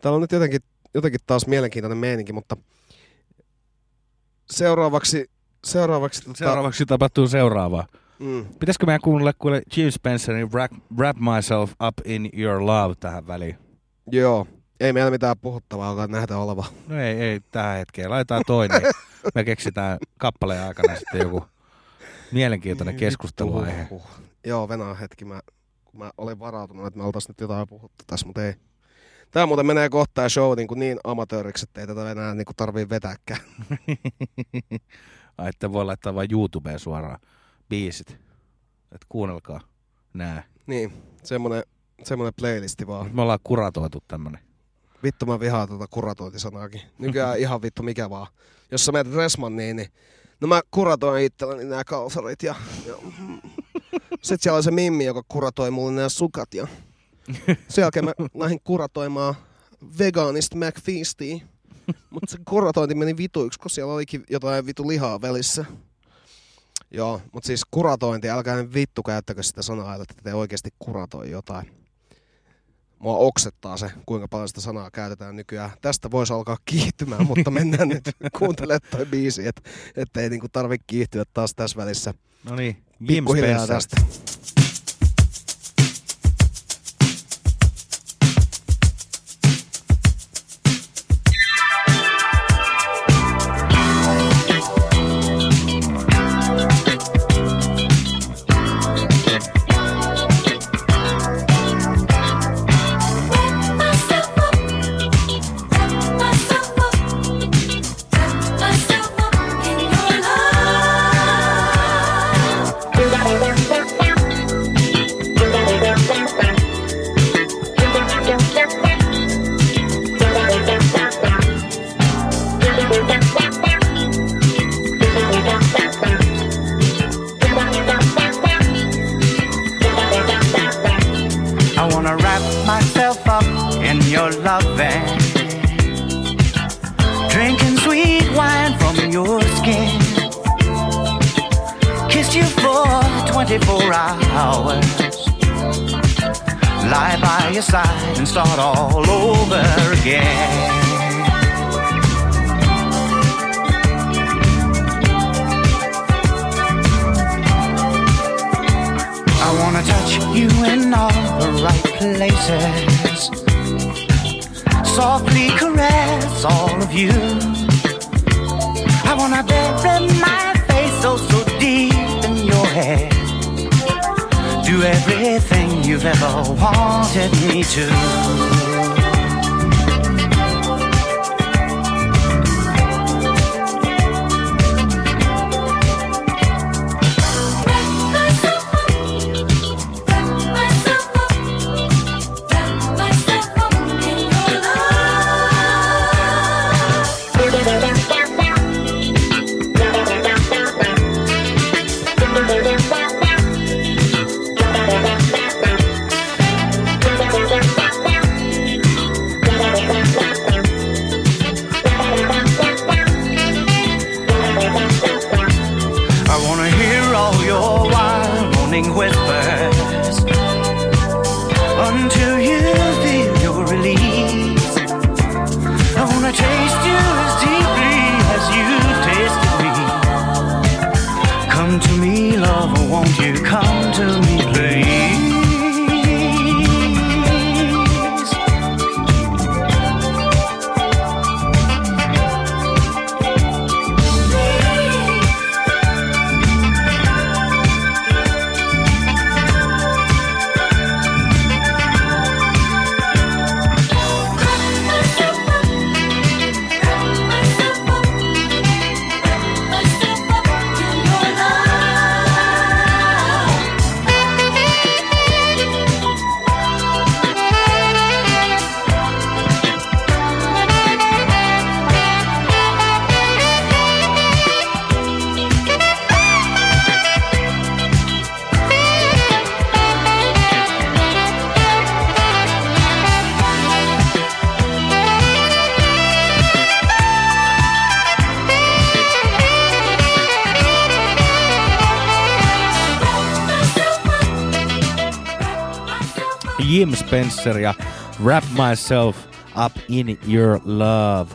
Täällä on nyt jotenkin, jotenkin taas mielenkiintoinen meininki, mutta seuraavaksi, seuraavaksi, tota, Seuraavaksi tapahtuu seuraavaa. Mm. Pitäisikö meidän kuunnella kuule Jim Spencerin wrap, wrap Myself Up in Your Love tähän väliin? joo, ei meillä mitään puhuttavaa alkaa nähdä oleva. No ei, ei tähän hetkeen. Laitetaan toinen. Me keksitään kappaleen aikana sitten joku mielenkiintoinen keskusteluaihe. Joo, venaa hetki. Mä, kun mä olin varautunut, että me oltais nyt jotain puhuttu tässä, mutta ei. Tää muuten menee kohta tää show niin, kuin niin amatööriksi, että ei tätä enää niin kuin tarvii vetääkään. *laughs* Ai, että voi laittaa vain YouTubeen suoraan biisit. Et kuunnelkaa nää. Niin, semmonen, semmonen playlisti vaan. Me ollaan kuratoitu tämmönen. Vittu mä vihaan tuota kuratointisanaakin. Nykyään *laughs* ihan vittu mikä vaan. Jos sä menet Resmanniin, niin no mä kuratoin itselleni nämä kalsarit ja, ja sit siellä oli se Mimmi, joka kuratoi mulle nämä sukat ja *laughs* sen jälkeen mä lähdin kuratoimaan vegaanista McFeastia. *laughs* Mutta se kuratointi meni vituiksi, kun siellä olikin jotain vitu lihaa välissä. Joo, mutta siis kuratointi, älkää vittu käyttäkö sitä sanaa, että te oikeasti kuratoi jotain. Mua oksettaa se, kuinka paljon sitä sanaa käytetään nykyään. Tästä voisi alkaa kiihtymään, mutta mennään nyt *laughs* kuuntelemaan toi biisi, et, ettei niinku tarvi kiihtyä taas tässä välissä. No niin, Jim tästä. Spencer ja Wrap Myself Up in Your Love.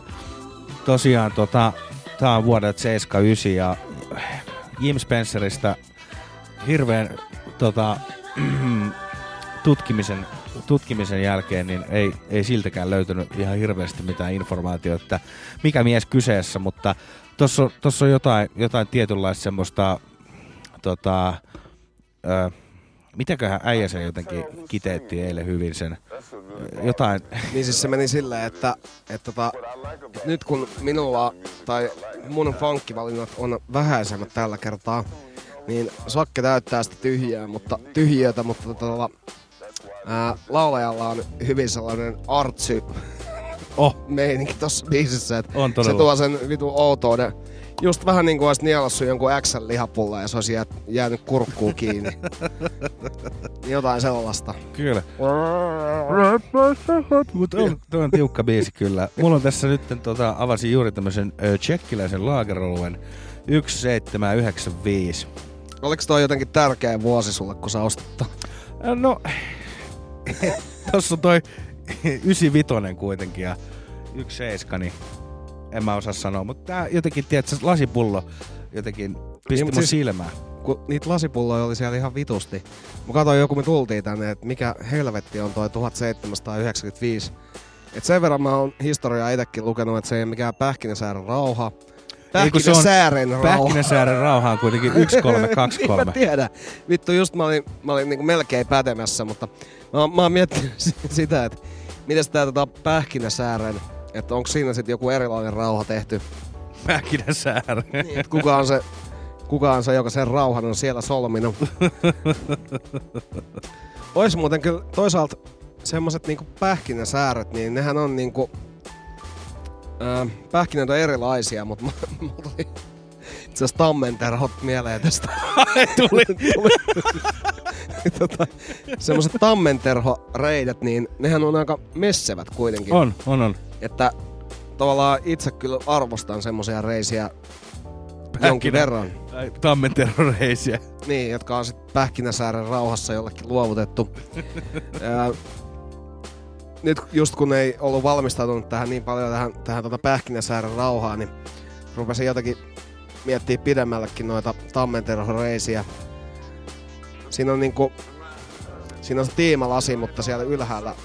Tosiaan tota, tää on vuodelta 79 ja Jim Spencerista hirveän tota, *clears throat* tutkimisen, tutkimisen jälkeen niin ei, ei siltäkään löytynyt ihan hirveästi mitään informaatiota, että mikä mies kyseessä, mutta tuossa on, tossa on jotain, jotain tietynlaista semmoista tota, ö, mitäköhän äijä se jotenkin kiteytti eilen hyvin sen, jotain, Niin siis se meni silleen, että, että, tota, että nyt kun minulla tai mun funkkivalinnat on vähäisemmät tällä kertaa, niin Sakke täyttää sitä tyhjää, mutta, tyhjiötä, mutta tota, ää, laulajalla on hyvin sellainen artsy oh. *laughs* meininki tossa biisissä, että On se tuo sen vitu outouden. Just vähän niin kuin olisi nielassut jonkun Xn lihapulla ja se olisi jää, jäänyt kurkkuun kiinni. *laughs* Jotain sellaista. Kyllä. Mutta on, toi on tiukka biisi kyllä. Mulla on tässä nyt, tota, avasin juuri tämmöisen ö, tsekkiläisen laageroluen 1795. Oliko toi jotenkin tärkeä vuosi sulle, kun sä ostit? No, *laughs* tossa on toi 95 kuitenkin ja 17, niin en mä osaa sanoa. Mutta tää jotenkin, tiedätkö, lasipullo jotenkin pisti Niin, mun siis- silmään. Kun niitä lasipulloja oli siellä ihan vitusti. Mä katsoin joku, me tultiin tänne, että mikä helvetti on toi 1795. Et sen verran mä oon historiaa itsekin lukenut, että se ei ole mikään Pähkinäsäären rauha. Pähkinäsäären rauha. Pähkinäsäären rauha on kuitenkin 1323. *laughs* niin mä tiedän. Vittu, just mä olin, mä olin niinku melkein pätemässä, mutta mä, mä oon miettinyt si- *laughs* sitä, että miten tää tota Pähkinäsäären, että onko siinä sitten joku erilainen rauha tehty. Pähkinäsäären. Niin, että kuka on se, kuka on se, joka sen rauhan on siellä solminut. *laughs* Ois muuten kyllä toisaalta semmoset niinku pähkinäsääret, niin nehän on niinku... Ää, pähkinät on erilaisia, mutta *laughs* mulla tuli itse asiassa tammenterhot mieleen tästä. tuli. tuli. tota, semmoset tammenterhoreidet, niin nehän on aika messevät kuitenkin. On, on, on. Että tavallaan itse kyllä arvostan semmosia reisiä jonkin Pähkinä- verran. ai, Tammenterroreisiä. Niin, jotka on sitten Pähkinäsäären rauhassa jollekin luovutettu. *laughs* ja, nyt just kun ei ollut valmistautunut tähän niin paljon tähän, tähän tota Pähkinäsäären rauhaan, niin rupesin jotenkin miettiä pidemmällekin noita tammenterhoreisiä. Siinä on niinku, siinä on se tiimalasi, mutta siellä ylhäällä,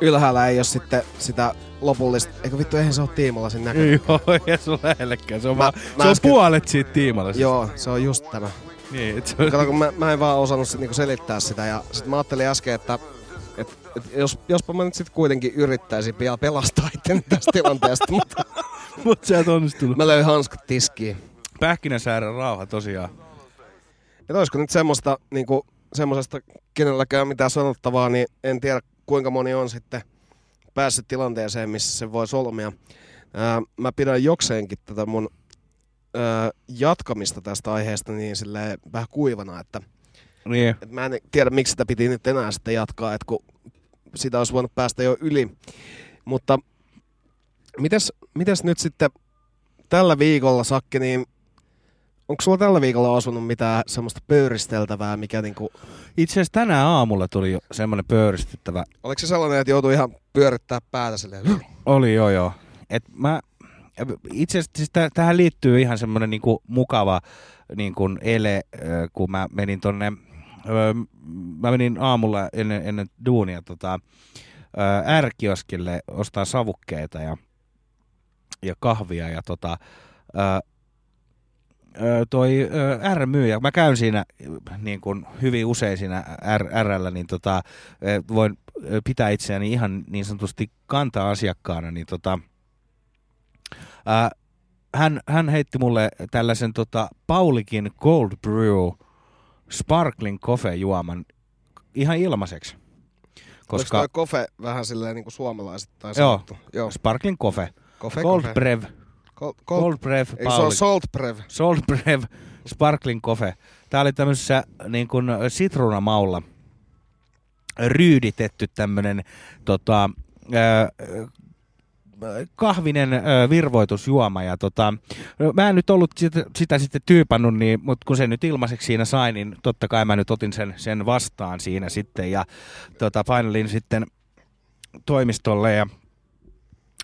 ylhäällä ei ole sitten sitä lopullista, eikö vittu, eihän se ole tiimalasin näköinen. *laughs* Joo, ei se ole lähellekään. Se on, Mä- vaan, mä se on äsken- puolet siitä tiimalla. Joo, se on just tämä. Niin, et se on... Kato, kun mä, mä en vaan osannut sit niinku selittää sitä ja sit mä ajattelin äsken, että et, et jos, jospa mä nyt sit kuitenkin yrittäisin vielä pelastaa itteni tästä tilanteesta, mutta Mut sä et onnistunut. mä löin hanskat tiskiin. Pähkinäsäären rauha tosiaan. Et olisiko nyt semmoista, niinku, semmosesta kenelläkään mitään sanottavaa, niin en tiedä kuinka moni on sitten päässyt tilanteeseen, missä se voi solmia. Ää, mä pidän jokseenkin tätä mun ää, jatkamista tästä aiheesta niin silleen vähän kuivana, että Niin. Et mä en tiedä, miksi sitä piti nyt enää sitten jatkaa, että kun sitä olisi voinut päästä jo yli. Mutta mites, mites nyt sitten tällä viikolla, Sakke, niin onko sulla tällä viikolla osunut mitään semmoista pöyristeltävää, mikä niinku... Itse asiassa tänään aamulla tuli jo semmoinen pöyristyttävä. Oliko se sellainen, että joutui ihan pyörittää päätä silleen? Oli joo joo. Et mä, itse asiassa siis tä- tähän liittyy ihan semmoinen niinku mukava niinku ele, kun mä menin tonne, ö, mä menin aamulla ennen, ennen duunia tota, ö, R-kioskille ostaa savukkeita ja, ja kahvia ja tota, ö, ö, toi R-myyjä, mä käyn siinä niin kuin hyvin usein siinä R, niin tota, voin pitää itseäni ihan niin sanotusti kantaa asiakkaana, niin tota, ää, hän, hän heitti mulle tällaisen tota, Paulikin Cold Brew Sparkling Coffee juoman ihan ilmaiseksi. Koska... Oliko kofe vähän silleen niinku suomalaiset tai Joo, sanottu? Joo. Sparkling Coffee. Coffee, Cold coffee. Brev. Cold, Cold Brev Ei, se on. Salt Brev. Salt Brev Sparkling Coffee. Tää oli tämmöisessä niin kuin sitruunamaulla ryyditetty tämmönen tota, ää, kahvinen ö, virvoitusjuoma. Ja tota, no, mä en nyt ollut sitä, sitä sitten tyypannut, niin, mutta kun se nyt ilmaiseksi siinä sai, niin totta kai mä nyt otin sen, sen vastaan siinä sitten. Ja tota, painelin sitten toimistolle ja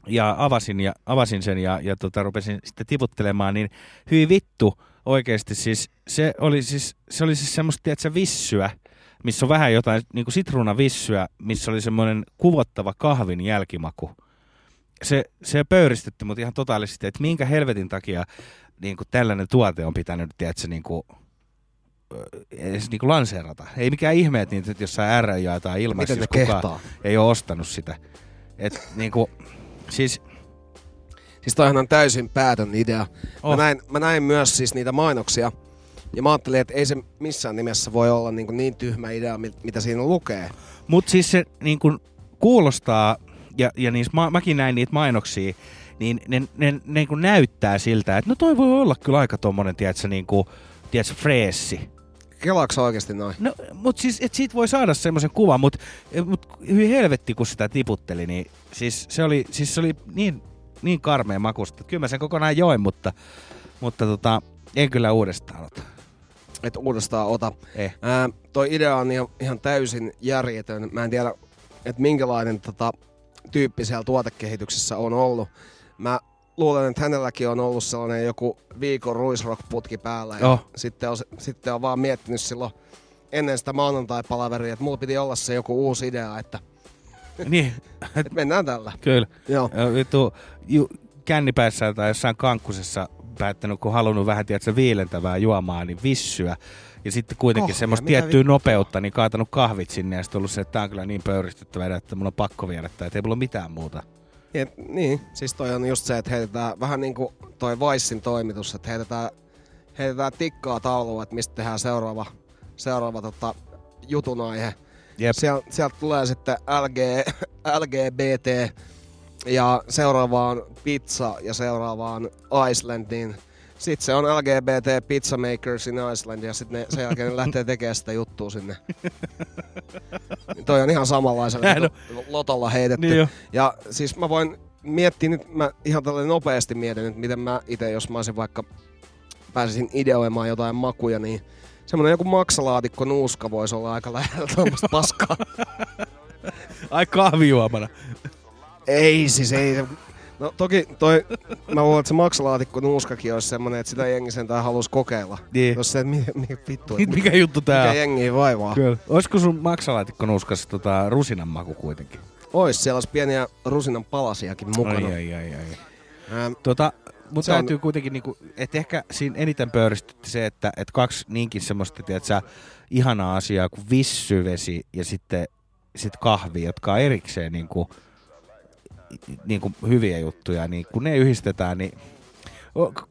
ja avasin, ja, avasin sen ja, ja tota, rupesin sitten tiputtelemaan, niin hyi vittu oikeasti siis, se oli siis, se oli siis semmoista, tiedätkö, vissyä, missä on vähän jotain niin sitruunavissyä, missä oli semmoinen kuvottava kahvin jälkimaku. Se, se pöyristytti mut ihan totaalisesti, että minkä helvetin takia niin kuin tällainen tuote on pitänyt, tiedätkö, niin kuin, edes niin kuin lanseerata. Ei mikään ihme, että niitä jossain R jaetaan ilmaiseksi, Miten jos kukaan kehtaa? ei ole ostanut sitä. Et, niin kuin, siis Siis toihan on täysin päätön idea. Oh. Mä, näin, mä näin myös siis niitä mainoksia. Ja mä ajattelin, että ei se missään nimessä voi olla niin, niin tyhmä idea, mit- mitä siinä lukee. Mutta siis se niin kun kuulostaa, ja, ja niissä, mä, mäkin näin niitä mainoksia, niin ne, ne, ne niin kun näyttää siltä, että no toi voi olla kyllä aika tommonen, tiedätkö, niin kuin, tiedätkö, freessi. Kelaaks oikeasti noin? No, mutta siis, et siitä voi saada semmoisen kuvan, mutta mut hyvin helvetti, kun sitä tiputteli, niin siis se oli, siis se oli niin, niin karmea makusta. Kyllä mä sen kokonaan join, mutta, mutta tota, en kyllä uudestaan ota. Et uudestaan ota. Eh. Ää, toi idea on ihan, ihan täysin järjetön. Mä en tiedä, että minkälainen tota, tyyppi siellä tuotekehityksessä on ollut. Mä luulen, että hänelläkin on ollut sellainen joku viikon ruisrock-putki päällä. Ja Oh. sitten, on, sitten on vaan miettinyt silloin ennen sitä maanantai-palaveria, että mulla piti olla se joku uusi idea, että *laughs* Niin. *laughs* et mennään tällä. Kyllä. Joo. Ja Vittu, ju, kännipäissä tai jossain kankkusessa päättänyt, kun halunnut vähän tiedätkö, viilentävää juomaa, niin vissyä. Ja sitten kuitenkin Kahvia, semmoista tiettyä nopeutta, niin kaatanut kahvit sinne ja sitten ollut se, että tää on kyllä niin pöyristyttävää, että mun on pakko viedä että ei mulla ole mitään muuta. Niin, et- niin, siis toi on just se, että heitetään vähän niin kuin toi Vicein toimitus, että heitetään, heitetään tikkaa taulua, että mistä tehdään seuraava, seuraava tota, jutun aihe. Jep. Siel, sieltä tulee sitten LG, LGBT *laughs* ja seuraavaan pizza ja seuraavaan Iceland, niin sitten se on LGBT Pizza Makers in Iceland ja sitten sen jälkeen ne lähtee tekemään sitä juttua sinne. Niin toi on ihan samanlaisella lotolla heitetty. Niin jo. ja siis mä voin miettiä nyt, mä ihan tälle nopeasti mietin nyt, miten mä itse, jos mä olisin vaikka pääsisin ideoimaan jotain makuja, niin semmonen joku maksalaatikko nuuska voisi olla aika lähellä tuommoista paskaa. Ai kahvijuomana. Ei siis, ei. No toki toi, mä luulen, että se maksalaatikko nuuskakin olisi semmonen, että sitä jengi sentään halusi kokeilla. Niin. Jos se, että mikä, mikä vittu. Mit- mikä juttu tää mikä on? jengiä vaivaa. Kyllä. Olisiko sun maksalaatikko nuuskassa tota, rusinan maku kuitenkin? Ois, siellä olisi pieniä rusinan palasiakin mukana. Ai, ai, ai, ai. Ähm, Tota, mutta Se on- täytyy kuitenkin, niinku, että ehkä siinä eniten pöyristytti se, että et kaksi niinkin semmoista, tiedätkö, ihanaa asiaa kuin vissyvesi ja sitten sit kahvi, jotka on erikseen niinku, niinku hyviä juttuja, niin kun ne yhdistetään, niin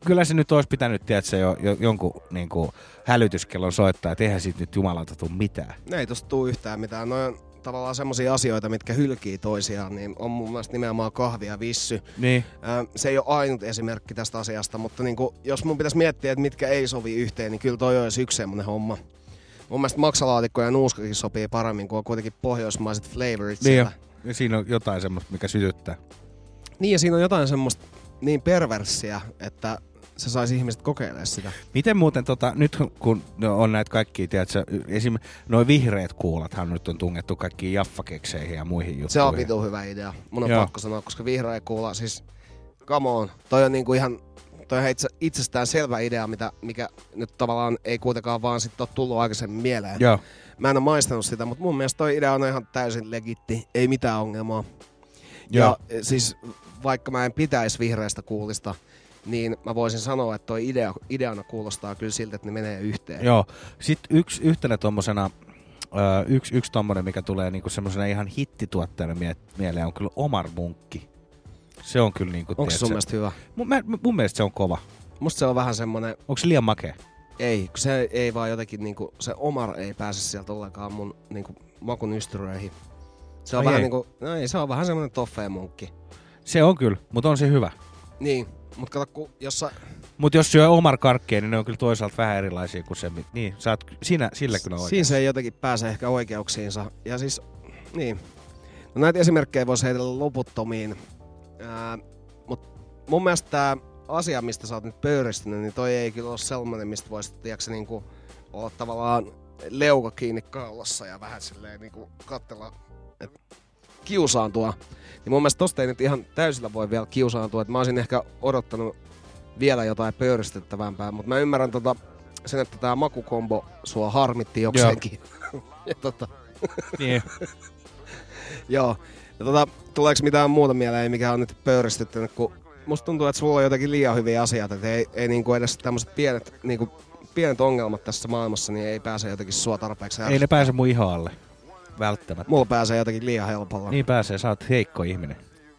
kyllä se nyt olisi pitänyt, tiedätkö, jo, jo, jonkun niinku, hälytyskellon soittaa, että eihän siitä nyt jumalauta tule mitään. Ne ei tosta tuu yhtään mitään. Noin on tavallaan semmosia asioita, mitkä hylkii toisiaan, niin on mun mielestä nimenomaan kahvi ja vissy. Niin. Se ei ole ainut esimerkki tästä asiasta, mutta niinku, jos mun pitäisi miettiä, että mitkä ei sovi yhteen, niin kyllä toi olisi yksi semmonen homma. Mun mielestä maksalaatikko ja nuuskakin sopii paremmin, kun on kuitenkin pohjoismaiset flavorit Niin, siellä. jo. Ja siinä on jotain semmoista, mikä sytyttää. Niin, ja siinä on jotain semmoista niin perversiä, että se saisi ihmiset kokeilemaan sitä. Miten muuten, tota, nyt kun on näitä kaikkia, tiedätkö, esim. noin vihreät kuulathan nyt on tungettu kaikkiin jaffakekseihin ja muihin juttuihin. Se on vitu hyvä idea. Mun on Joo. pakko sanoa, koska vihreä kuula, siis come on. Toi on niinku ihan, toi on itse, itsestään selvä idea, mitä, mikä nyt tavallaan ei kuitenkaan vaan sit ole tullut aikaisemmin mieleen. Joo. Mä en ole maistanut sitä, mutta mun mielestä toi idea on ihan täysin legitti. Ei mitään ongelmaa. Ja e, siis vaikka mä en pitäisi vihreästä kuulista, niin mä voisin sanoa, että toi idea, ideana kuulostaa kyllä siltä, että ne menee yhteen. Joo. Sitten yksi, yhtenä tommosena, ö, yksi, yksi tommonen, mikä tulee niinku semmosena ihan hittituotteena mie- mieleen, on kyllä Omar Munkki. Se on kyllä niinku, Onko se sun mielestä hyvä? Mun, mä, mun mielestä se on kova. Musta se on vähän semmonen... Onko se liian makea? Ei, se ei vaan jotenkin niinku, se Omar ei pääse sieltä ollenkaan mun niinku makun ystyröihin. Se on Ai vähän ei. niinku, no ei, se on vähän semmonen toffee-munkki. Se on kyllä, mutta on se hyvä. Niin, mut kato, kun jos sä, Mutta jos syö Omar karkkeja, niin ne on kyllä toisaalta vähän erilaisia kuin se. Niin, sä oot, siinä, sillä kyllä oikein. siinä se ei jotenkin pääse ehkä oikeuksiinsa. Ja siis, niin. No näitä esimerkkejä voisi heitellä loputtomiin. Ää, mut mun mielestä tää asia, mistä sä oot nyt pöyristynyt, niin toi ei kyllä ole sellainen, mistä voisi tiedätkö, niinku, olla tavallaan leuka kiinni kaulassa ja vähän silleen niinku katsella, että kiusaantua. Niin mun mielestä tosta ei nyt ihan täysillä voi vielä kiusaantua. Et mä olisin ehkä odottanut vielä jotain pöyristettävämpää, mutta mä ymmärrän tota, sen, että tämä makukombo sua harmitti jokseenkin. *laughs* ja tota, *laughs* Niin. *laughs* Joo. Ja tota, tuleeko mitään muuta mieleen, mikä on nyt pöyristyttänyt, kun musta tuntuu, että sulla on jotenkin liian hyviä asioita, että ei, ei niinku edes tämmöiset pienet, niinku, pienet ongelmat tässä maailmassa, niin ei pääse jotenkin sua tarpeeksi Ei ne pääse mun ihoalle. Välttämättä. Mulla pääsee jotenkin liian helpolla. Niin pääsee, sä oot heikko ihminen.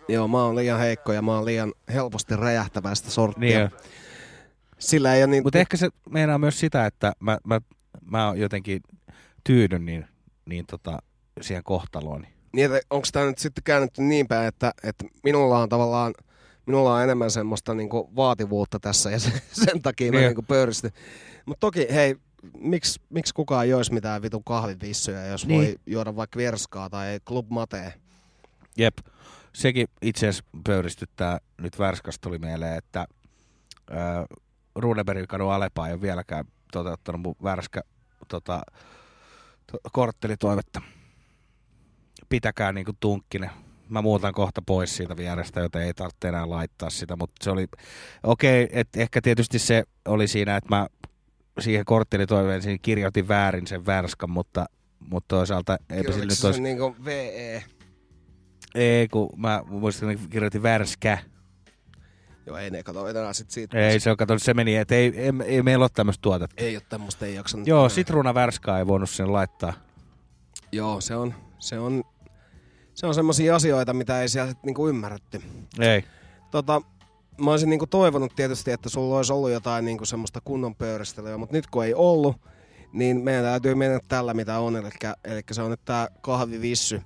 Joo, mä oon liian heikko ja mä oon liian helposti räjähtäväistä sorttia. Niin. Sillä ei ole niin... Mutta ehkä se meinaa myös sitä, että mä, mä, mä jotenkin tyydyn niin, niin tota, siihen kohtalooni. Niin, onko tämä nyt sitten käännetty niin päin, että, että minulla on tavallaan minulla on enemmän semmoista niinku vaativuutta tässä ja *laughs* sen, sen takia mä Niin. niinku pöyristyn. Mutta toki, hei, miksi miks kukaan joisi mitään vitun kahvivissuja, jos Niin. voi juoda vaikka verskaa tai Club Matee? Jep. Sekin itse asiassa pöyristyttää, nyt Värskas tuli mieleen, että äh, Runebergin kadun Alepa ei ole vieläkään toteuttanut mun Värskä tota, to, korttelitoivetta. Pitäkää niinku tunkkinen. Mä muutan kohta pois siitä vierestä, joten ei tarvitse enää laittaa sitä, mutta se oli, okei, okay, että ehkä tietysti se oli siinä, että mä siihen korttelitoiveeseen kirjoitin väärin sen Värskan, mutta, mutta toisaalta eipä sillä Kirjoititko nyt se olisi... niinku VE? Ei, kun mä muistan, että kirjoitin värskä. Joo, ei ne kato enää sit siitä. Ei, se on katsonut, se meni, että ei, ei, ei meillä ole tämmöistä tuotetta. Ei ole tämmöistä, ei jaksanut. Joo, enää. sitruuna värskaa ei voinut sen laittaa. Joo, se on, se on, se on semmoisia asioita, mitä ei siellä sit niinku ymmärretty. Ei. Tota, mä olisin niinku toivonut tietysti, että sulla olisi ollut jotain niinku semmoista kunnon pöyristelyä, mutta nyt kun ei ollut, niin meidän täytyy mennä tällä mitä on, eli, eli se on nyt tää kahvivissy.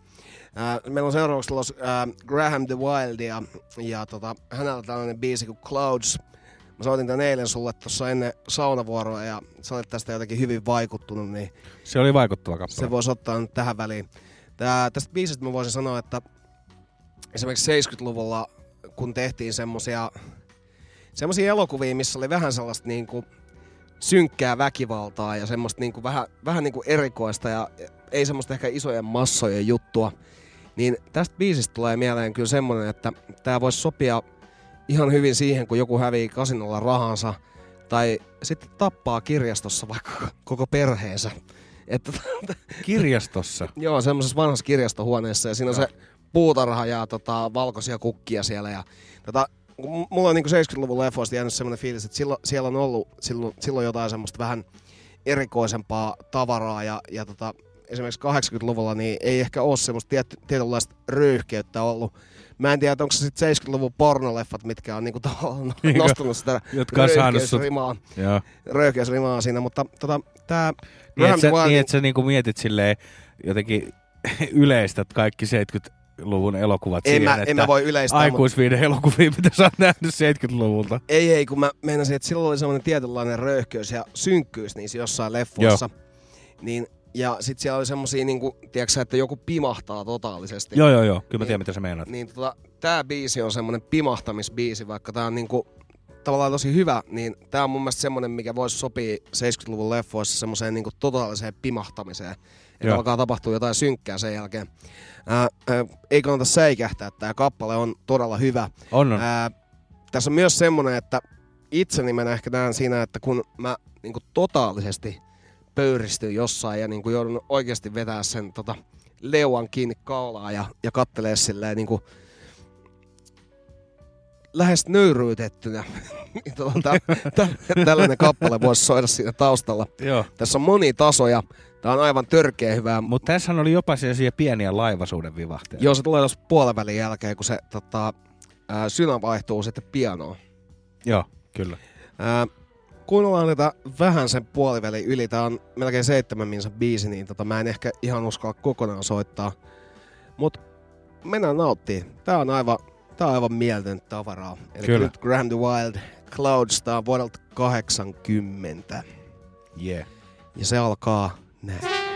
Ää, meillä on seuraavaksi tulossa ää, Graham the Wild ja, ja tota, hänellä on tällainen biisi kuin Clouds. Mä soitin tän eilen sulle tuossa ennen saunavuoroa ja sä olet tästä jotenkin hyvin vaikuttunut, niin Se oli vaikuttava kappale. se voisi ottaa nyt tähän väliin. Tää, tästä biisistä mä voisin sanoa, että esimerkiksi 70-luvulla, kun tehtiin semmosia, semmosia elokuvia, missä oli vähän sellaista niinku synkkää väkivaltaa ja semmoista niinku vähän, vähän niinku erikoista ja ei semmoista ehkä isojen massojen juttua, niin tästä biisistä tulee mieleen kyllä semmoinen, että tämä voisi sopia ihan hyvin siihen, kun joku hävii kasinolla rahansa tai sitten tappaa kirjastossa vaikka koko perheensä. Että Kirjastossa? *laughs* Joo, semmoisessa vanhassa kirjastohuoneessa ja siinä on se puutarha ja tota, valkoisia kukkia siellä. Ja, tota, mulla on niin 70-luvun leffoista jäänyt semmoinen fiilis, että silloin, siellä on ollut silloin, silloin jotain semmoista vähän erikoisempaa tavaraa ja, ja tota, esimerkiksi 80-luvulla niin ei ehkä ole semmoista tiet, tietynlaista röyhkeyttä ollut. Mä en tiedä, onko se sitten 70-luvun pornoleffat, mitkä on niinku *laughs* Niin, nostanut sitä jotka Joo. röyhkeysrimaa siinä, mutta tota, tää Niin, että sä, Wild- niin, että sä niinku mietit silleen jotenkin *laughs* yleistät kaikki 70-luvun elokuvat En siihen, mä- että en mä voi yleistää, aikuisviiden elokuvia, mitä sä oot nähnyt 70-luvulta. Ei, ei, kun mä meinasin, että silloin oli semmoinen tietynlainen röyhkeys ja synkkyys niissä jossain leffoissa. Niin, ja sit siellä oli semmosia, niinku, tiedätkö että joku pimahtaa totaalisesti. Joo, joo, joo. Kyllä mä tiedän, mitä sä meinaat. Niin tota, tää biisi on semmonen pimahtamisbiisi, vaikka tää on niinku tavallaan tosi hyvä, niin tää on mun mielestä semmonen, mikä voisi sopia 70-luvun leffoissa semmoiseen niinku totaaliseen pimahtamiseen. Että Joo. alkaa tapahtua jotain synkkää sen jälkeen. Ää, ää, ei kannata säikähtää, tää kappale on todella hyvä. On, on. Ää, tässä on myös semmonen, että itseni mä ehkä näen siinä, että kun mä niinku totaalisesti pöyristyn jossain ja niinku joudun oikeasti vetää sen tota, leuan kiinni kaulaa ja, ja kattelee silleen niinku lähes nöyryytettynä. *laughs* Niin tota, tä- tä- tällainen kappale voisi soida siinä taustalla. Joo. Tässä on moni tasoja. Tää on aivan törkeä hyvää. Mutta tässähän oli jopa sellaisia pieniä laivaisuuden vivahteita. Joo, se tulee tuossa puolen välin jälkeen, kun se tota, ää, synä vaihtuu sitten pianoon. Joo, kyllä. Ää, kuunnellaan tätä vähän sen puolivälin yli. Tää on melkein seitsemän minsa biisi, niin tota, mä en ehkä ihan uskalla kokonaan soittaa. Mut mennään nauttii. Tää on aivan, tää on aivan mieltön tavaraa. Eli Kyllä. nyt Graham the Wild Clouds, tää on vuodelta 80. Yeah. Ja se alkaa näin.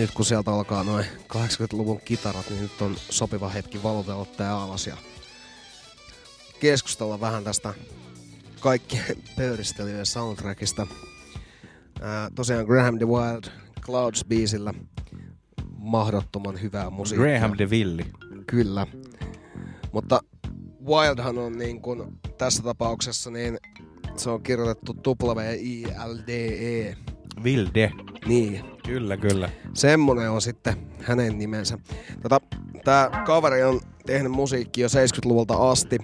Nyt kun sieltä alkaa noin 80-luvun kitarat, niin nyt on sopiva hetki valotella tää alas ja keskustella vähän tästä kaikkien pöyristelijöiden soundtrackista. Ää, tosiaan Graham the Wild Clouds-biisillä mahdottoman hyvää musiikkia. Graham de Villi. Kyllä. Mutta Wildhan on niin kuin tässä tapauksessa niin se on kirjoitettu W-I-L-D-E. Vilde. Niin. Kyllä, kyllä. Semmonen on sitten hänen nimensä. Tota, tää kaveri on tehnyt musiikkia jo 70-luvulta asti.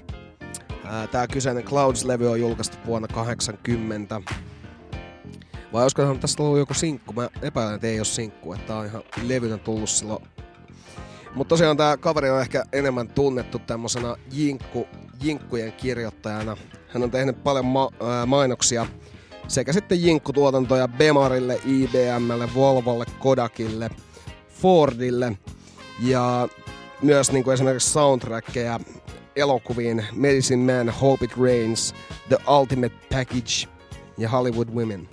Tää kyseinen Clouds-levy on julkaistu vuonna 80. Vai olisikohan tässä ollut joku sinkku? Mä epäilen, että ei ole sinkku, että tää on ihan levynä tullut silloin. Mutta tosiaan tää kaveri on ehkä enemmän tunnettu tämmöisenä jinkku, jinkkujen kirjoittajana. Hän on tehnyt paljon ma- ää, mainoksia sekä sitten jinkkutuotantoja Bemarille, IBMlle, Volvolle, Kodakille, Fordille ja myös niin kuin esimerkiksi soundtrackeja elokuviin Medicine Man, Hope It Rains, The Ultimate Package ja Hollywood Women.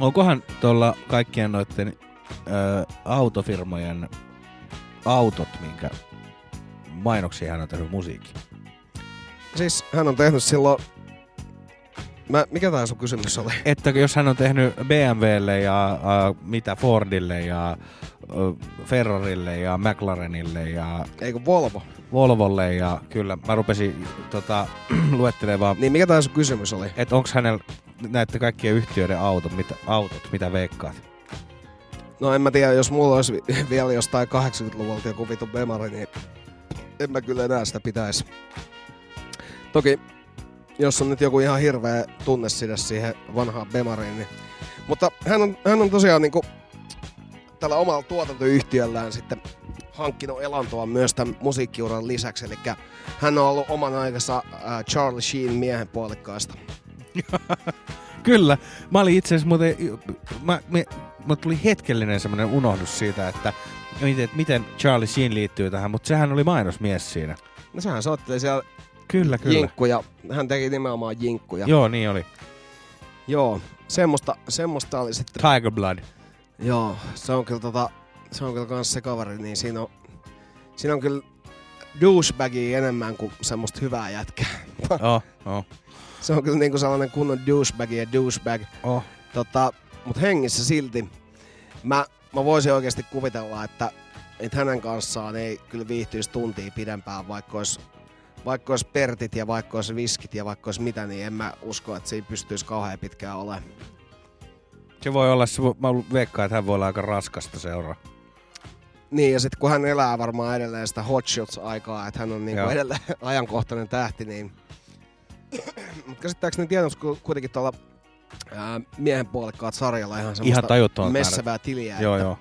Onkohan tuolla kaikkien noiden ö, autofirmojen autot, minkä mainoksia hän on tehnyt musiikki? Siis hän on tehnyt silloin... Mä, mikä tää sun kysymys oli? Että jos hän on tehnyt BMWlle ja äh, mitä Fordille ja äh, Ferrarille ja McLarenille ja... Eikö Volvo? Volvolle ja kyllä mä rupesin tota, *clears throat* luettelemaan... Niin mikä tää sun kysymys oli? Että onks hänellä näiden kaikkien yhtiöiden autot, mitä, autot, mitä veikkaat? No en mä tiedä, jos mulla olisi vi- vielä jostain 80-luvulta joku vitu Bemari, niin en mä kyllä enää sitä pitäisi. Toki, jos on nyt joku ihan hirveä tunne sitä siihen vanhaan Bemariin, niin... Mutta hän on, hän on tosiaan niinku tällä omalla tuotantoyhtiöllään sitten hankkinut elantoa myös tämän musiikkiuran lisäksi. Eli hän on ollut oman aikansa äh, Charlie Sheen miehen puolikkaasta. *laughs* Kyllä. Mä olin itse asiassa muuten, mä, me, mä tuli hetkellinen semmoinen unohdus siitä, että miten, miten Charlie Sheen liittyy tähän, mutta sehän oli mainosmies siinä. No sehän soitteli siellä Kyllä, kyllä. jinkkuja. Hän teki nimenomaan jinkkuja. Joo, niin oli. Joo, semmoista, semmoista oli sitten. Tiger Blood. Joo, se on kyllä tota, se on kyllä kans se kaveri, niin siinä on, siinä on kyllä douchebagia enemmän kuin semmoista hyvää jätkää. *laughs* Oh, oh. Se on kyllä niinku sellainen kunnon douchebag ja douchebag. Oh. Tota, mut hengissä silti. Mä, mä voisin oikeasti kuvitella, että, että hänen kanssaan ei kyllä viihtyisi tuntia pidempään, vaikka olisi, vaikka olisi pertit ja vaikka olisi viskit ja vaikka olisi mitä, niin en mä usko, että siinä pystyisi kauhean pitkään olemaan. Se voi olla, se mä veikkaan, että hän voi olla aika raskasta seuraa. Niin, ja sitten kun hän elää varmaan edelleen sitä Hot Shots-aikaa, että hän on Joo. edelleen *laughs* ajankohtainen tähti, niin... *clears throat* Mutta käsittääkseni ku- kuitenkin tuolla ää, miehen puolikkaat sarjalla ihan semmoista Ihan messevää tiliä. Joo, joo.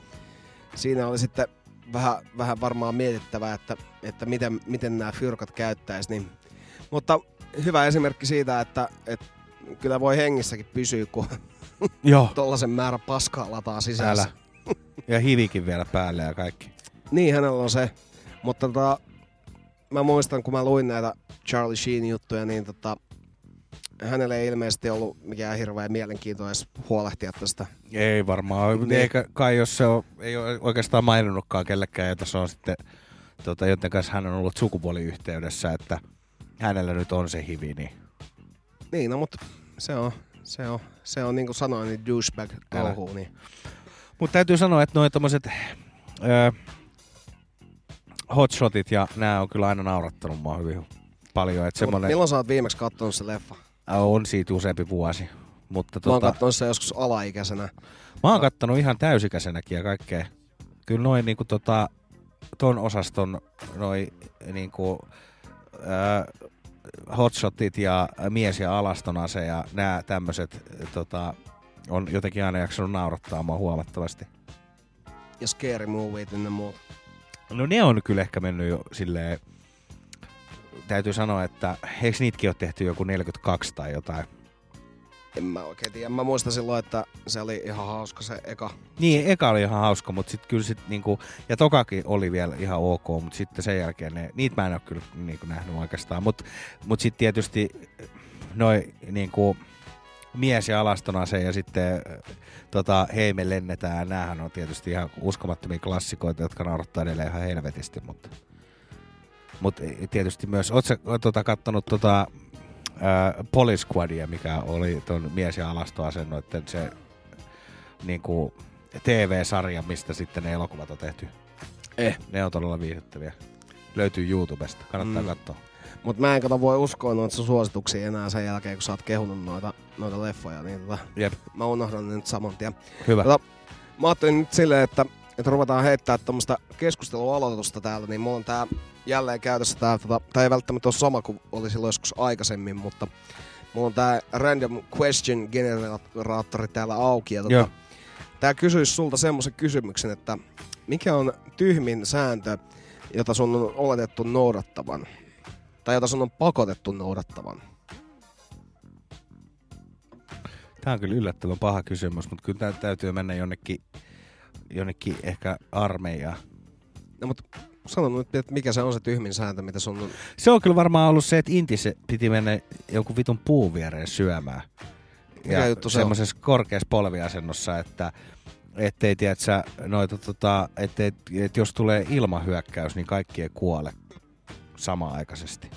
Siinä oli sitten vähän, vähän varmaan mietittävää, että, että miten, miten nämä fyrkat käyttäisi. Niin. Mutta hyvä esimerkki siitä, että, että kyllä voi hengissäkin pysyä, kun Joo. *laughs* tollasen määrä paskaa lataa sisässä. Älä. Ja hivikin vielä päälle ja kaikki. Niin, hänellä on se. Mutta tota, mä muistan, kun mä luin näitä Charlie Sheen juttuja, niin tota, hänelle ei ilmeisesti ollut mikään hirveä mielenkiinto edes huolehtia tästä. Ei varmaan. Niin. Niin. Eikä kai jos se on, ei ole oikeastaan maininnutkaan kellekään, jota se on sitten, tota, joten kanssa hän on ollut sukupuoliyhteydessä, että hänellä nyt on se hivi, niin Niin, no mutta se on, se on, se on niin kuin sanoin, niin douchebag touhuu. Niin. Mutta täytyy sanoa, että noin tommoset öö, hotshotit ja nämä on kyllä aina naurattanut mua hyvin paljon. Että semmonen, Milloin sä oot viimeksi katsonut se leffa? On siitä useampi vuosi. Mutta Mä oon tota, katsonut se joskus alaikäisenä. Mä oon kattonut ihan täysikäisenäkin ja kaikkea. Kyllä noin niinku tota, ton osaston noi niinku äh, hotshotit ja mies ja alaston ase ja nämä tämmöiset tota, on jotenkin aina jaksanut naurattaa mua huomattavasti. Ja scary moviet ynnä muuta. No ne on kyllä ehkä mennyt jo silleen, täytyy sanoa, että eikö niitäkin ole tehty joku 42 tai jotain? En mä oikein tiedä. Mä muistan silloin, että se oli ihan hauska se eka. Niin, eka oli ihan hauska, mutta sitten kyllä sit niinku, ja tokakin oli vielä ihan ok, mutta sitten sen jälkeen ne, niitä mä en ole kyllä niinku nähnyt oikeastaan. Mutta mut sitten tietysti noi niinku, mies ja alastona se ja sitten tota, hei me lennetään, näähän on tietysti ihan uskomattomia klassikoita, jotka naurattaa edelleen ihan helvetisti, mutta mutta tietysti myös, ootko tota, kattonut tota, ää, Police Squadia, mikä oli ton mies- ja alastoasennoitten se niinku, TV-sarja, mistä sitten ne elokuvat on tehty. Eh. Ne on todella viihdyttäviä. Löytyy YouTubesta, kannattaa Mm. katsoa. Mut mä en kato voi uskoa noita sun suosituksia enää sen jälkeen, kun sä oot kehunut noita, noita leffoja. Niin tota, Jep. mä unohdan ne nyt saman tien. Hyvä. Tota, mä ajattelin nyt silleen, että, että ruvetaan heittää tuommoista keskustelualoitusta täällä, niin mulla on tää jälleen käytössä tää, tota, tää ei välttämättä ole sama kuin oli silloin joskus aikaisemmin, mutta mulla on tää random question generaattori täällä auki. Ja Joo. tota, tää kysyisi sulta semmoisen kysymyksen, että mikä on tyhmin sääntö, jota sun on oletettu noudattavan? Tai jota sun on pakotettu noudattavan? Tämä on kyllä yllättävän paha kysymys, mutta kyllä tää täytyy mennä jonnekin, jonnekin ehkä armeijaan. No, mutta sano nyt, että mikä se on se tyhmin sääntö, mitä sun. Se on kyllä varmaan ollut se, että Intissä piti mennä jonkun vitun puun viereen syömään. Mikä juttu se on? semmoisessa korkeassa polviasennossa, että ettei, tiedät sä, noita, tota, ettei, et jos tulee ilmahyökkäys, niin kaikki ei kuole samaaikaisesti.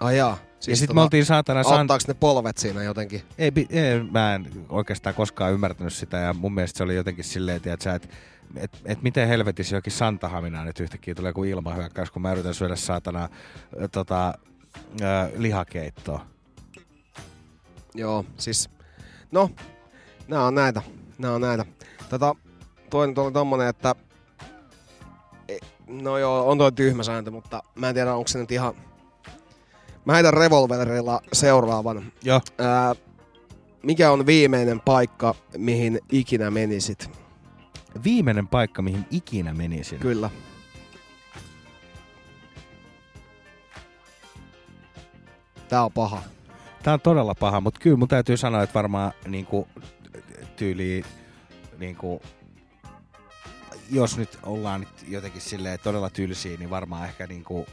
Ai jaa. ja sitten me oltiin saatana... San... Auttaako ne polvet siinä jotenkin? Ei, ei, mä en oikeastaan koskaan ymmärtänyt sitä ja mun mielestä se oli jotenkin silleen, että sä, et, et, miten helvetissä jokin Santahaminaa nyt yhtäkkiä tulee kuin ilmahyökkäys, kun mä yritän syödä saatana tota, ö, lihakeittoa. Joo, siis... No, nää on näitä. Nää on näitä. Tota, toinen nyt oli tommonen, että... e- No joo, on toi tyhmä sääntö, mutta mä en tiedä, onko se nyt ihan... Mä heitän revolverilla seuraavan. Joo. Ää, mikä on viimeinen paikka, mihin ikinä menisit? Viimeinen paikka, mihin ikinä menisin. Kyllä. Tää on paha. Tää on todella paha, mutta kyllä mun täytyy sanoa, että varmaan niinku, tyyli, niinku, jos nyt ollaan nyt jotenkin silleen todella tylsiä, niin varmaan ehkä niinku,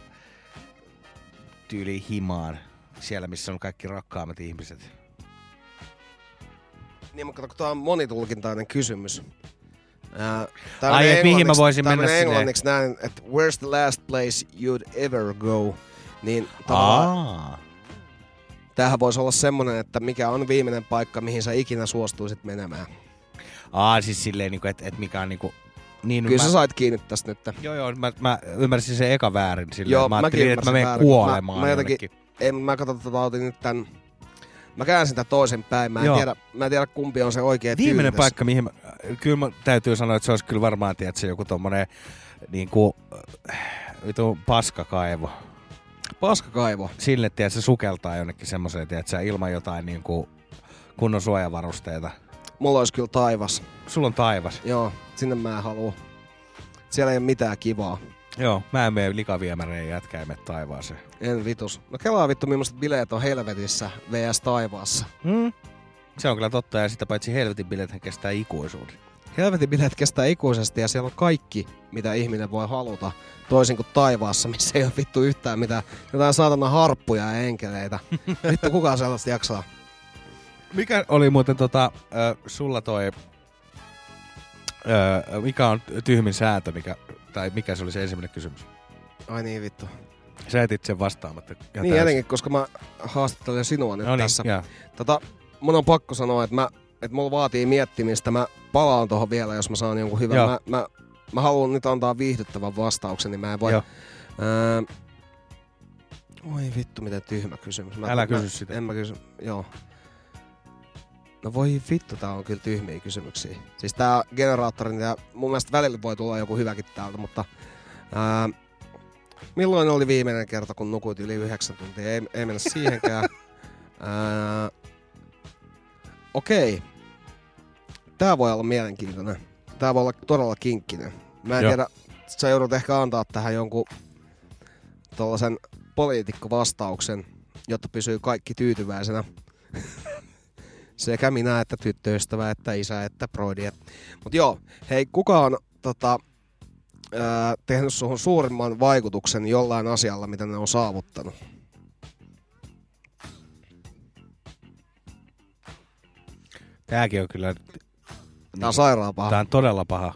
tyyli himaan siellä, missä on kaikki rakkaammat ihmiset. Niin, mutta tää on monitulkintainen kysymys. Ää, tää Ai, et mihin mä englanniksi- voisin mennä englanniksi näin, että where's the last place you'd ever go? Niin tavallaan Aa. tämähän voisi olla semmonen, että mikä on viimeinen paikka, mihin sä ikinä suostuisit menemään. Aa, siis silleen, niinku, että et mikä on niinku... Niin, Kyllä mä, sä sait kiinni tästä nyt. Joo, joo, mä, mä ymmärsin sen eka väärin silleen. Joo, mä mäkin että mä menen kuolemaan Mä, mä jotenkin, ei, mä katson, että otin nyt tän, mä käänsin tän toisen päin. Mä en, Joo. tiedä, mä en tiedä, kumpi on se oikea Viimeinen tyyli paikka, mihin mä, kyllä mä täytyy sanoa, että se olisi kyllä varmaan, tiedätkö, joku tommonen niinku, äh, vitu paskakaivo. Paskakaivo? Sille, tiedätkö, se sukeltaa jonnekin semmoiseen, tiedätkö, ilman jotain niinku kunnon suojavarusteita. Mulla olisi kyllä taivas. Sulla on taivas. Joo, sinne mä en halua. Siellä ei ole mitään kivaa. Joo, mä en mene likaviemäreen jätkä ei mene taivaaseen. En vitus. No kelaa vittu, millaiset bileet on helvetissä vs taivaassa. Hmm. Se on kyllä totta, ja sitä paitsi helvetin bilethän kestää ikuisuuden. Helvetin bileet kestää ikuisesti ja siellä on kaikki, mitä ihminen voi haluta. Toisin kuin taivaassa, missä ei ole vittu yhtään mitään. Jotain saatana harppuja ja enkeleitä. *laughs* vittu, kukaan sellaista jaksaa? Mikä oli muuten tota, äh, sulla toi, äh, mikä on tyhmin sääntö, mikä, tai mikä se oli se ensimmäinen kysymys? Ai niin vittu. Sä etit sen vastaamatta. niin jotenkin, koska mä haastattelen sinua nyt No niin, tässä. joo. Tota, mun on pakko sanoa, että, mä, että mulla vaatii miettimistä. Mä palaan tuohon vielä, jos mä saan jonkun hyvän. Joo. Mä, mä, mä haluan nyt antaa viihdyttävän vastauksen, niin mä en voi... Joo. Öö, oi vittu, miten tyhmä kysymys. Mä, Älä mä, kysy sitä. En mä kysy, joo. No voi vittu, tää on kyllä tyhmiä kysymyksiä. Siis tää generaattorin ja mun mielestä välillä voi tulla joku hyväkin täältä, mutta... Öö, milloin oli viimeinen kerta, kun nukuit yli yhdeksän tuntia? Ei, ei mennä siihenkään. *laughs* Okei. Tää voi olla mielenkiintoinen. Tää voi olla todella kinkkinen. Mä en Joo. tiedä, sä joudut ehkä antaa tähän jonkun tollasen poliitikkovastauksen, jotta pysyy kaikki tyytyväisenä. *laughs* Sekä minä, että tyttöystävä, että isä, että broidi. Mut joo, hei, kuka on tota, ää, tehnyt suhun suurimman vaikutuksen jollain asialla, mitä ne on saavuttanut? Tääkin on kyllä... Tää on sairaan paha. Tää on todella paha.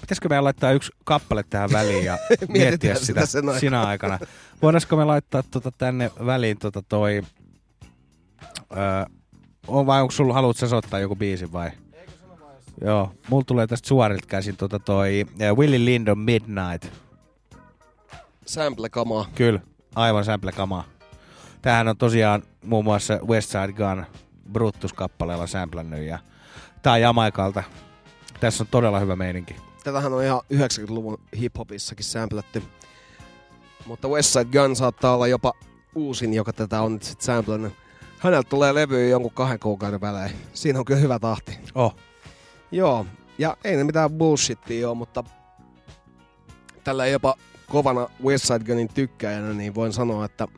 Pitäisikö meidän laittaa yksi kappale tähän väliin ja *laughs* miettiä sitä, sitä sen aikana. sinä aikana? Voidaisko me laittaa tota tänne väliin tota toi... Öö, on vai onko sulla, haluatko soittaa joku biisi vai? Joo, mulla tulee tästä suorilta käsin tota toi uh, Willie Lindon Midnight. Sample-kamaa. Kyllä, aivan sample-kamaa. Tämähän on tosiaan muun muassa West Side Gun Brutus-kappaleella samplannut ja tää on Jamaikalta. Tässä on todella hyvä meininki. Tätähän on ihan 90-luvun hiphopissakin samplattu. Mutta West Side Gun saattaa olla jopa uusin, joka tätä on nyt sit samplannut. Häneltä tulee levyä jonkun kahden kuukauden välein. Siinä on kyllä hyvä tahti. Oh. Joo, ja ei ne mitään bullshittia ole, mutta tällä jopa kovana West Side Gunin tykkäjänä, niin voin sanoa, että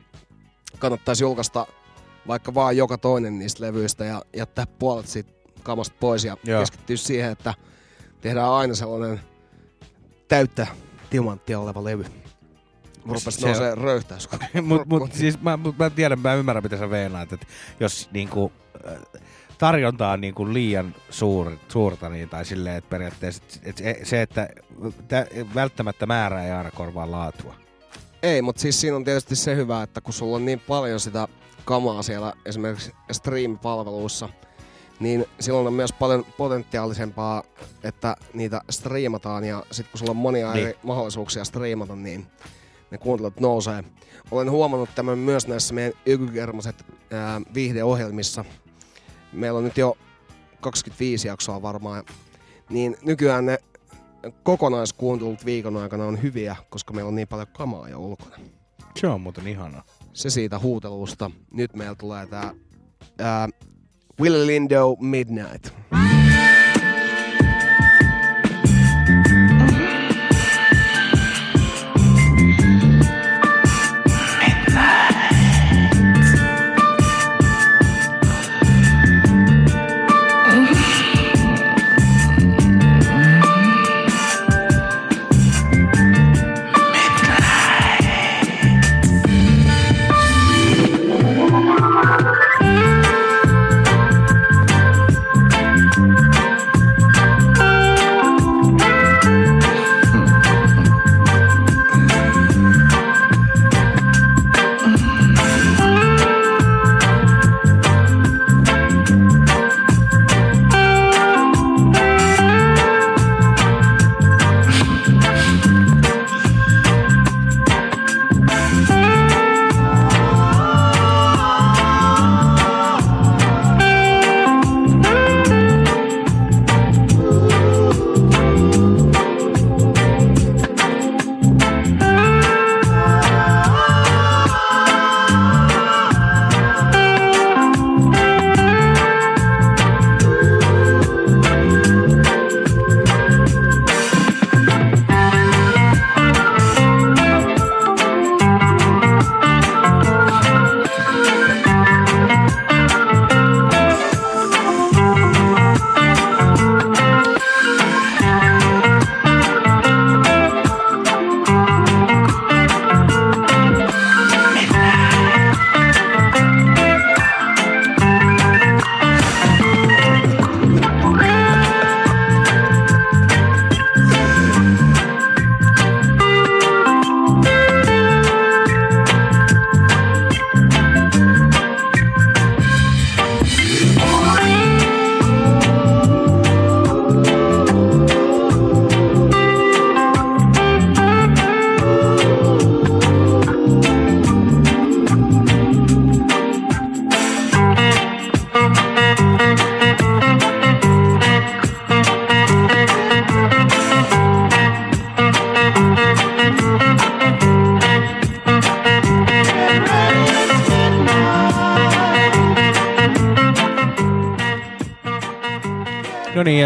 kannattaisi julkaista vaikka vaan joka toinen niistä levyistä ja jättää puolet siitä kamasta pois ja Joo. keskittyä siihen, että tehdään aina sellainen täyttä timanttia oleva levy. Rupes Se- nousee röyhtäys. *laughs* mut, mut, siis mä, mut mä tiedän, mä ymmärrän mitä sä veinaat, että jos niinku, äh, tarjonta on niinku liian suur, suurta, niin, tai silleen, että periaatteessa et se- se, että tä, välttämättä määrä ei aina korvaa laatua. Ei, mutta siis siinä on tietysti se hyvä, että kun sulla on niin paljon sitä kamaa siellä esimerkiksi stream-palveluissa, niin silloin on myös paljon potentiaalisempaa, että niitä striimataan ja sitten kun sulla on monia Niin. eri mahdollisuuksia striimata, niin ne kuuntelut nousee. Olen huomannut tämän myös näissä meidän ykykermaset viihdeohjelmissa. Meillä on nyt jo 25 jaksoa varmaan, niin nykyään ne kokonaiskuuntelut viikon aikana on hyviä, koska meillä on niin paljon kamaa jo ulkona. Se on muuten ihanaa. Se siitä huutelusta. Nyt meillä tulee tää ää, Willie Lindo Midnight.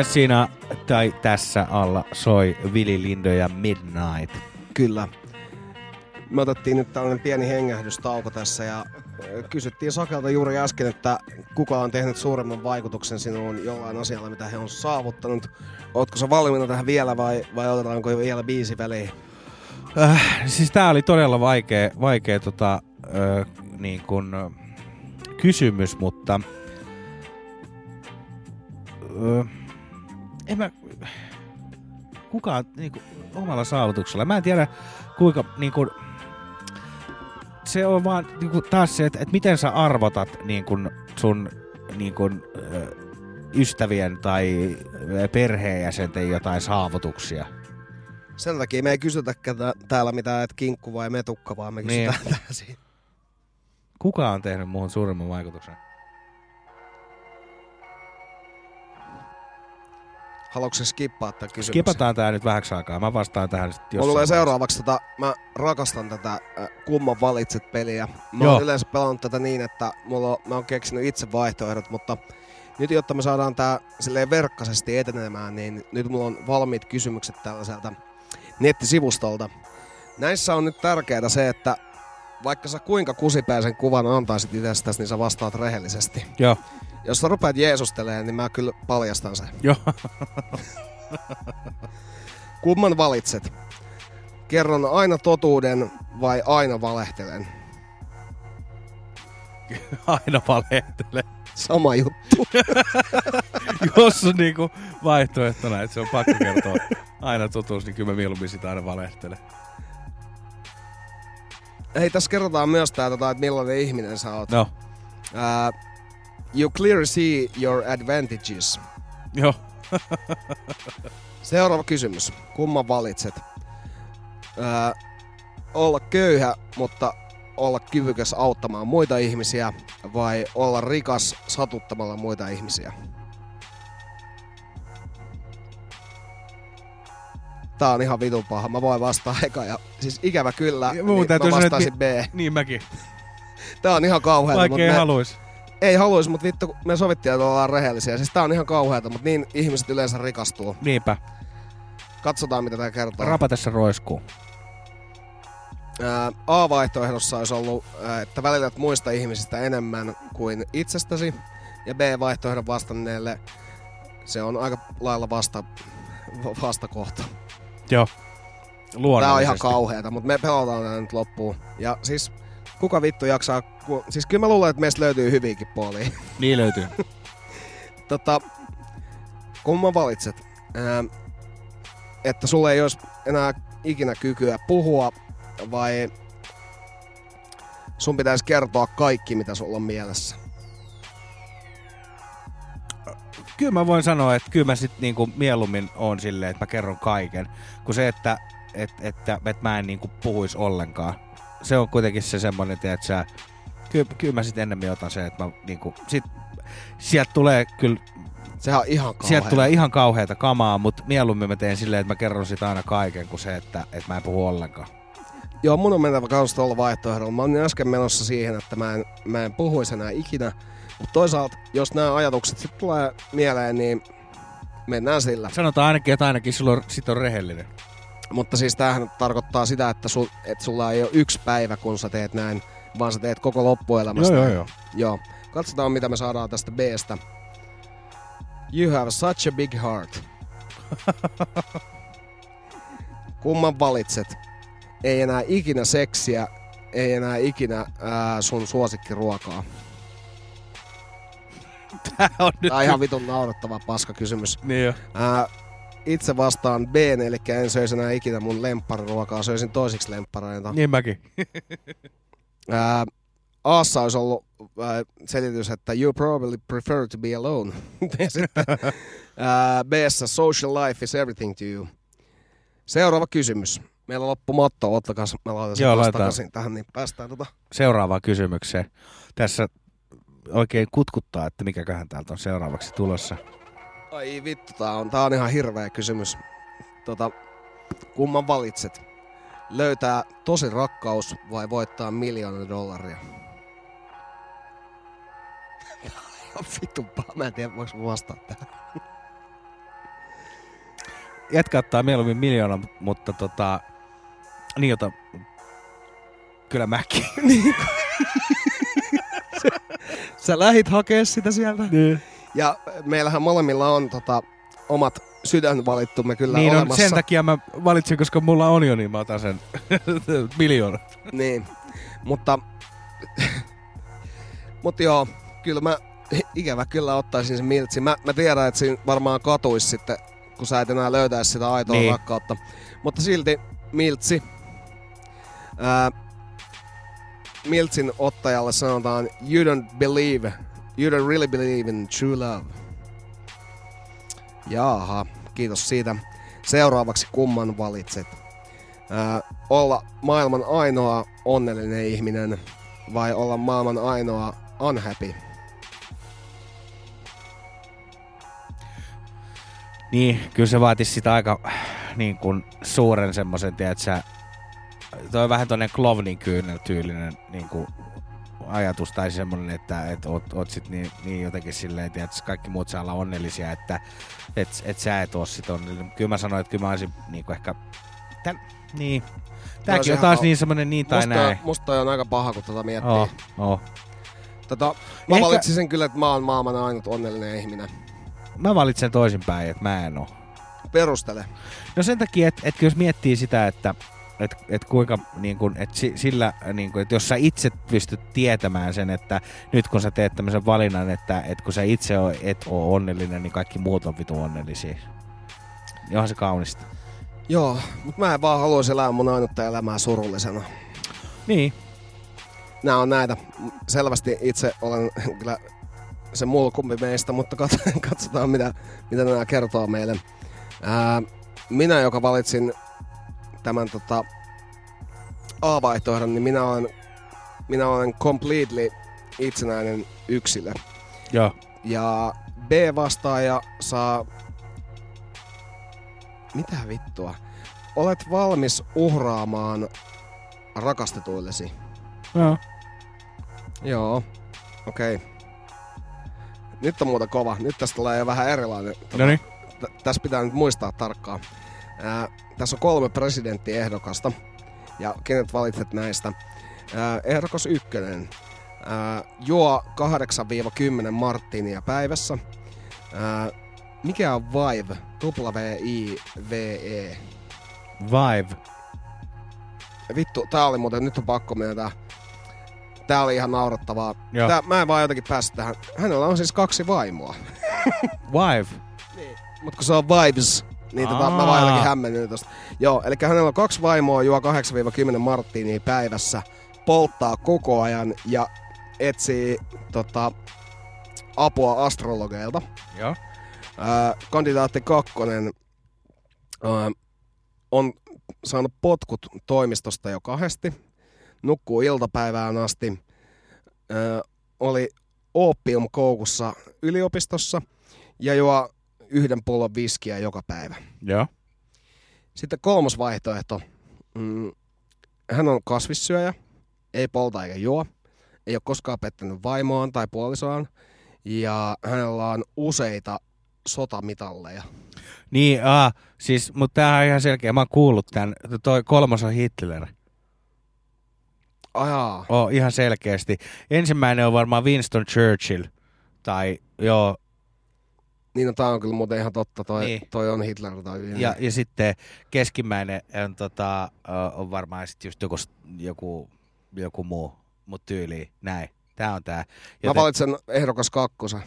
Ja siinä tai tässä alla soi Vili Lindo ja Midnight. Kyllä. Me otettiin nyt tällainen pieni hengähdystauko tässä ja kysyttiin Sakelta juuri äsken, että kuka on tehnyt suuremman vaikutuksen sinuun jollain asialla, mitä he on saavuttanut. Ootko sä valmiina tähän vielä vai, vai otetaanko vielä biisi väliin? Äh, siis tää oli todella vaikea, vaikea tota, ö, niin kun, kysymys, mutta kukaan niin kun, omalla saavutuksella. Mä en tiedä kuinka niin kun, se on vaan niin kun, taas se, että, että miten sä arvotat niin kun, sun niin kun, ö, ystävien tai perheenjäsenten jotain saavutuksia. Sen takia me ei kysytäkään tää- täällä mitään, että kinkku vai metukka, vaan me Niin. kysytään niin. tällaisia. Kuka on tehnyt muuhun suurimman vaikutuksen? Haluatko skippaa tämän kysymyksen? Skipataan tää nyt vähäksi aikaa. Mä vastaan tähän sitten Mulla tulee jossain seuraavaksi tota, mä rakastan tätä äh, kumman valitset peliä. Mä Joo. oon yleensä pelannut tätä niin, että mulla on, mä oon keksinyt itse vaihtoehdot, mutta nyt jotta me saadaan tää silleen verkkaisesti etenemään, niin nyt mulla on valmiit kysymykset tällaiselta nettisivustolta. Näissä on nyt tärkeää se, että vaikka sä kuinka kusipäisen kuvan antaisit itsestäsi, niin sä vastaat rehellisesti. Joo. Jos sä rupeat jeesustelemaan, niin mä kyllä paljastan sen. Joo. *laughs* Kumman valitset? Kerron aina totuuden vai aina valehtelen? *laughs* Aina valehtele. Sama juttu. *laughs* Jos on niinku vaihtoehtona, että se on pakko kertoa aina totuus, niin kyllä mä mieluummin sitä aina valehtelen. Hei, tässä kerrotaan myös tää, tota, että millainen ihminen sä oot. No. Uh, you clearly see your advantages. Joo. Seuraava kysymys. Kumman valitset? Uh, olla köyhä, mutta olla kyvykäs auttamaan muita ihmisiä vai olla rikas satuttamalla muita ihmisiä? Tää on ihan vitun paha. Mä voin vastaa eka ja siis ikävä kyllä, Ja niin mä vastaisin mi- B. Niin mäkin. Tää on ihan kauheata. Vaikka ei me- haluis. Ei haluis, mutta vittu, me sovittiin, että ollaan rehellisiä. Siis tää on ihan kauheata, mutta niin ihmiset yleensä rikastuu. Niinpä. Katsotaan, mitä tää kertoo. Rapatessa roiskuu. Ää, A-vaihtoehdossa olisi ollut, ää, että välität muista ihmisistä enemmän kuin itsestäsi. Ja B-vaihtoehdon vastanneelle se on aika lailla vasta, vastakohta. Joo. Tää on ihan kauheata, mutta me pelataan tää nyt loppuun. Ja siis kuka vittu jaksaa, ku... siis kyllä mä luulen, että meistä löytyy hyviäkin puolia. *laughs* Niin löytyy. *laughs* tota, kumman valitset? Ää, että sulle ei olisi enää ikinä kykyä puhua vai sun pitäisi kertoa kaikki, mitä sulla on mielessä? Kyllä mä voin sanoa, että kyllä mä sit niinku mieluummin on silleen, että mä kerron kaiken, kuin se, että et, että, että mä en niinku puhuis ollenkaan. Se on kuitenkin se semmonen, että sä, kyllä, kyllä mä sit ennemmin otan se, että mä niinku, sit, sieltä tulee kyllä Sehän on ihan kauheata. Sieltä tulee ihan kauheata kamaa, mutta mieluummin mä teen silleen, että mä kerron sitä aina kaiken, kuin se, että, että mä en puhu ollenkaan. Joo, mun on mentävä kanssa tuolla vaihtoehdolla. Mä oon äsken menossa siihen, että mä en, mä en puhuisi enää ikinä. Mutta toisaalta, jos nämä ajatukset sitten tulee mieleen, niin mennään sillä. Sanotaan ainakin, että ainakin sulla on, sit on rehellinen. Mutta siis tämähän tarkoittaa sitä, että, sul, että sulla ei ole yksi päivä, kun sä teet näin, vaan sä teet koko loppuelämästä. Joo, joo, joo. Joo. Katsotaan, mitä me saadaan tästä Bstä. You have such a big heart. *laughs* Kumman valitset? Ei enää ikinä seksiä, ei enää ikinä ää, sun suosikkiruokaa. Tää on nyt... Tää on ihan vitun naurettava paska kysymys. Niin jo. Ää, itse vastaan B, eli en söisi enää ikinä mun lemppariruokaa, söisin toisiksi lemppareita. Niin mäkin. Ää, Aassa olisi ollut ää, selitys, että you probably prefer to be alone. *laughs* Sitten ää, B-ssä social life is everything to you. Seuraava kysymys. Meillä loppu matto, ottakaa, Joo, taas laitetaan. takaisin tähän, niin päästään tota. Seuraavaan kysymykseen. Tässä oikein kutkuttaa, että mikäköhän täältä on seuraavaksi tulossa. Ai vittu, tää on, tää on ihan hirveä kysymys. Tota, kumman valitset? Löytää tosi rakkaus vai voittaa miljoona dollaria? Tää *laughs* on ihan vitun paha. Mä en tiedä, voiko vastata tähän. jätkä ottaa mieluummin miljoona, mutta tota, niin jota, kyllä mäkin. *laughs* Sä lähit hakea sitä sieltä. Niin. Ja meillähän molemmilla on tota, omat sydänvalittumme kyllä niin on, olemassa. sen takia mä valitsin, koska mulla on jo, niin mä otan sen *laughs* miljoona. Niin, mutta, mutta joo, kyllä mä ikävä kyllä ottaisin sen miltsi. Mä, mä tiedän, että siinä varmaan katuisi sitten, kun sä et enää löytäisi sitä aitoa Niin. rakkautta. Mutta silti miltsi. Ää, miltsin ottajalle sanotaan, you don't believe, you don't really believe in true love. Jaaha, kiitos siitä. Seuraavaksi kumman valitset? Ää, olla maailman ainoa onnellinen ihminen vai olla maailman ainoa unhappy? Niin, kyllä se vaatisi sitä aika niin kuin suuren semmoisen, tiedät sä, toi on vähän toinen klovnin kyynel tyylinen niin kuin ajatus tai semmoinen, että et oot, oot sit niin, niin, jotenkin silleen, että kaikki muut saa olla onnellisia, että et, et sä et oo sit onnellinen. Kyllä mä sanoin, että kyllä mä olisin niin kuin ehkä, tän, niin, tääkin on taas niin semmoinen niin tai musta, näin. Musta on aika paha, kun tota miettii. Oh, oh. Tota, mä Ehkä- valitsin sen kyllä, että mä oon maailman ainut onnellinen ihminen. Mä valitsen toisinpäin, että mä en oo. Perustele. No sen takia, että, että jos miettii sitä, että et, et kuinka, niin kun, et si, sillä, niin kun, että jos sä itse pystyt tietämään sen, että nyt kun sä teet tämmöisen valinnan, että, että kun sä itse o, et ole onnellinen, niin kaikki muut on vitu onnellisia. Niin onhan se kaunista. Joo, mutta mä en vaan haluaisi elää mun ainutta elämää surullisena. Niin. Nää on näitä. Selvästi itse olen *laughs* kyllä se mulkumpi meistä, mutta kat- *laughs* katsotaan mitä, mitä nämä kertoo meille. Ää, minä, joka valitsin tämän tota, A-vaihtoehdon, niin minä olen, minä olen completely itsenäinen yksilö. Joo. Ja B-vastaaja saa... Mitä vittua? Olet valmis uhraamaan rakastetuillesi. Joo. Joo, okei. Okay. Nyt on muuta kova. Nyt tästä tulee jo vähän erilainen. Tota, t- tässä pitää nyt muistaa tarkkaan. Ää, tässä on kolme presidenttiehdokasta. Ja kenet valitset näistä? Ää, ehdokas ykkönen. Ää, juo 8-10 marttinia päivässä. Ää, mikä on Vive? W-I-V-E. Vive. Vittu, tää oli muuten, nyt on pakko myöntää. Tää oli ihan naurattavaa. Joo. Tää, mä en vaan jotenkin päässyt tähän. Hänellä on siis kaksi vaimoa. Vive. Mutta kun se on vibes, niin tota, mä vaan Aa. jotenkin hämmennyin tosta. Joo, eli hänellä on kaksi vaimoa, juo 8-10 marttiinia päivässä, polttaa koko ajan ja etsii tota, apua astrologeilta. Joo. Ää, kandidaatti kakkonen ää, on saanut potkut toimistosta jo kahdesti, nukkuu iltapäivään asti, ää, oli opiumkoukussa yliopistossa ja juo yhden pullon viskiä joka päivä. Joo. Sitten kolmas vaihtoehto. Mm, hän on kasvissyöjä, ei polta eikä juo, ei ole koskaan pettänyt vaimoaan tai puolisoaan ja hänellä on useita sotamitalleja. Niin, aa, siis, mutta tää on ihan selkeä. Mä oon kuullut tän. Toi kolmas on Hitler. Ajaa. Oh, ihan selkeästi. Ensimmäinen on varmaan Winston Churchill. Tai joo, Niin no, tää on kyllä muuten ihan totta, toi, Niin. toi on Hitler tai ja, ja sitten keskimmäinen on, tota, ö, on varmaan sit just joku, joku, joku muu, mut tyyli näin. Tää on tää. Mä valitsen ehdokas kakkosen,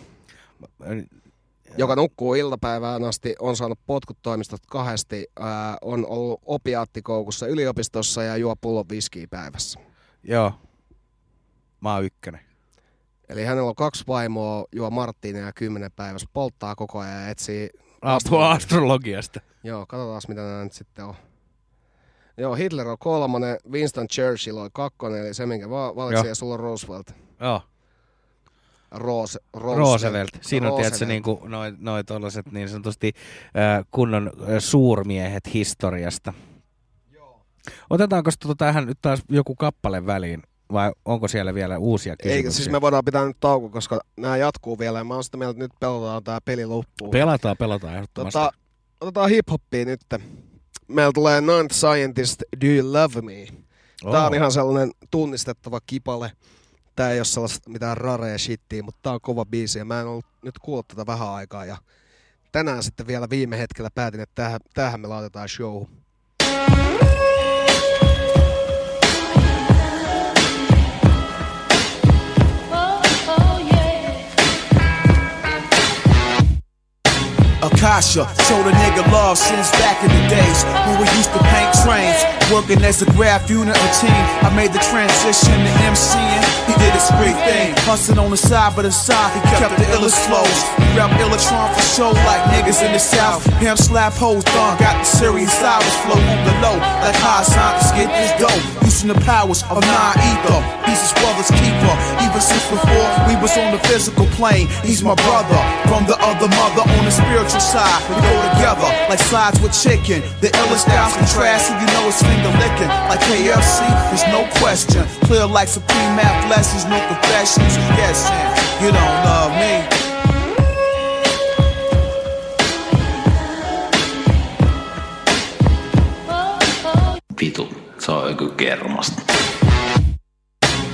joka nukkuu iltapäivään asti, on saanut potkut toimistosta kahdesti, ää, on ollut opiaattikoukussa yliopistossa ja juo pullon viskiä päivässä. Joo. Mä oon ykkönen. Eli hänellä on kaksi vaimoa, juo Marttiinia ja kymmenen päivässä, polttaa koko ajan ja etsii Apua astrologiasta. Joo, katsotaan mitä nämä nyt sitten on. Joo, Hitler on kolmonen, Winston Churchill on kakkonen, eli se minkä va- valitsin, Joo. ja sulla on Roosevelt. Joo. Roose, Roosevelt. Roosevelt. Siinä on tietysti niinku noin noi tollaset niin sanotusti äh, kunnon äh, suurmiehet historiasta. Otetaanko tota tähän nyt taas joku kappale väliin vai onko siellä vielä uusia kysymyksiä? Eikä, siis me voidaan pitää nyt tauko, koska nämä jatkuu vielä, ja mä oon sitä mieltä, että nyt pelataan tää peli loppuun. Pelataan, pelataan ehdottomasti. Tota, otetaan hip-hoppia nyt. Meillä tulee Ninth Scientist, Do You Love Me? Tää on Oo. ihan sellainen tunnistettava kipale. Tää ei ole sellaista mitään rarea shittiä, mutta tää on kova biisi ja mä en ollut nyt kuullut tätä vähän aikaa. Ja tänään sitten vielä viime hetkellä päätin, että tähän, tähän me laitetaan show. Akasha, showed a nigga love since back in the days when we used to paint trains. Working as a graph unit or team, I made the transition to MCing. Did his great thing, hustling on the side, but aside, he kept the illest flows. He rap Illitron for show like niggas in the south. Him slap hoes, done got the serious hours flow on the low, like high science get this dope. Using the powers of non-ether, he's his brother's keeper. Even since before we was on the physical plane, he's my brother from the other mother on the spiritual side. We go together like sides with chicken. The illest styles contrast, so you know it's finger licking. Like KFC, there's no question. Clear like supreme math lessons, no confessions. You guessing, you don't love me. Vitu, se on joku kermasta.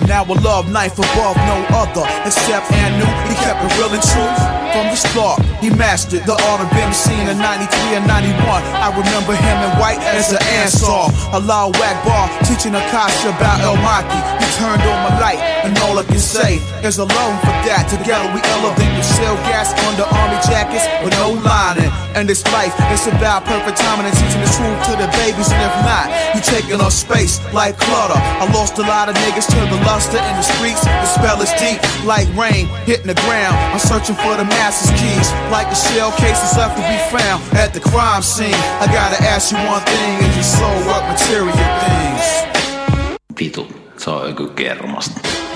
Now a love knife above no other except Anu. He kept it real and true from the start. He mastered the art of MC in 93 and 91. I remember him in white as an answer. Allah Akbar teaching Akasha about El Maki. He turned on my light, and all I can say is alone for that. Together we elevate the shell gas under army jackets with no lining. And this life, it's about perfect timing and teaching the truth to the babies. And if not, you taking up space like clutter. I lost a lot of niggas to the luster in the streets. The spell is deep, like rain hitting the ground. I'm searching for the master's keys, like the shell cases left to be found at the crime scene. I gotta ask you one thing: Is your soul work material things? Vitu, se on joku kermasta.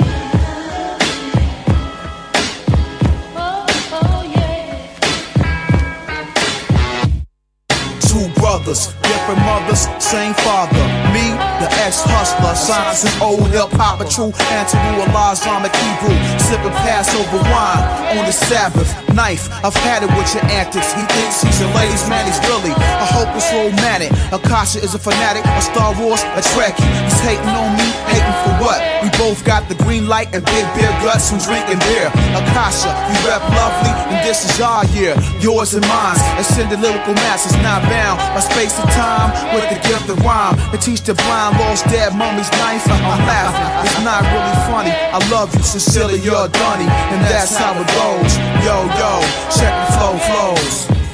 Brothers, different mothers, same father. Me, the ex-hustler, science and old hip-hop, a true Antaru Allah Islamic Hebrew. Sipping Passover wine on the Sabbath. Knife, I've had it with your antics. He thinks he's a ladies' man, he's really a hopeless romantic. Akasha is a fanatic, a Star Wars, a Trekkie. He's hating on me, hating for what? We both got the green light and big beer guts from drinking beer. Akasha, you rep lovely, and this is our year. Yours and mine. Ascended lyrical masses not bound by space and time with the gift of rhyme. To teach the blind, lost dead mummy's life. I'm laughing, it's not really funny. I love you, sincerely, you're Dunny, and that's how it goes. Yo, yo, check the flow flows.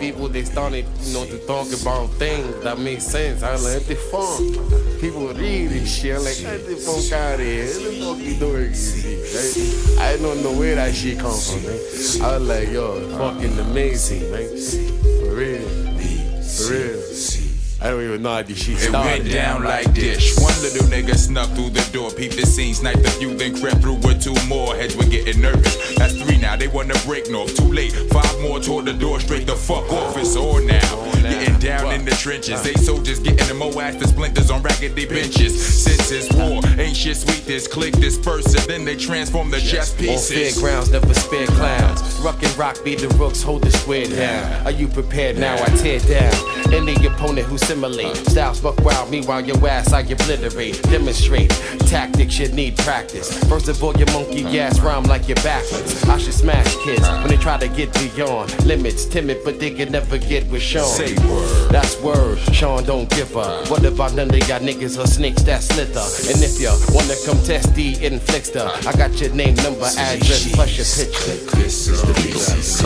People they started, you know, to talk about things that make sense. I like, the fuck? People read this shit. I'm like, get the fuck out of here. What the fuck you doing? Right? I don't know where that shit come from, man. I was like, yo, fucking amazing, man. For real. For real. I don't even know how this shit It went down like this. One little nigga snuck through the door, peeped the scene, sniped a few, then crept through with two more. Heads were getting nervous. That's three now, they wanna break north. Too late, five more toward the door, straight the fuck off. It's on now. Getting down in the trenches. They soldiers getting the mo ass to splinters on raggedy benches. Since it's war, ain't shit sweet. This click disperse and then they transform the chess pieces. On pieces. fairgrounds, never spare clowns. Ruck and rock, be the rooks, hold the square down. Are you prepared now? I tear down any opponent who simulate. Styles buck wild, meanwhile your ass I obliterate. Demonstrate tactics you need practice. First of all, your monkey ass rhyme like you're backwards. I should smash kids when they try to get beyond limits. Timid, but they can never get with Sean. Say word. That's word. Sean don't give up. What about none of y'all niggas or snakes that slither? And if ya wanna come test the inflictor, I got your name, number, address, plus your picture. This is the BCC.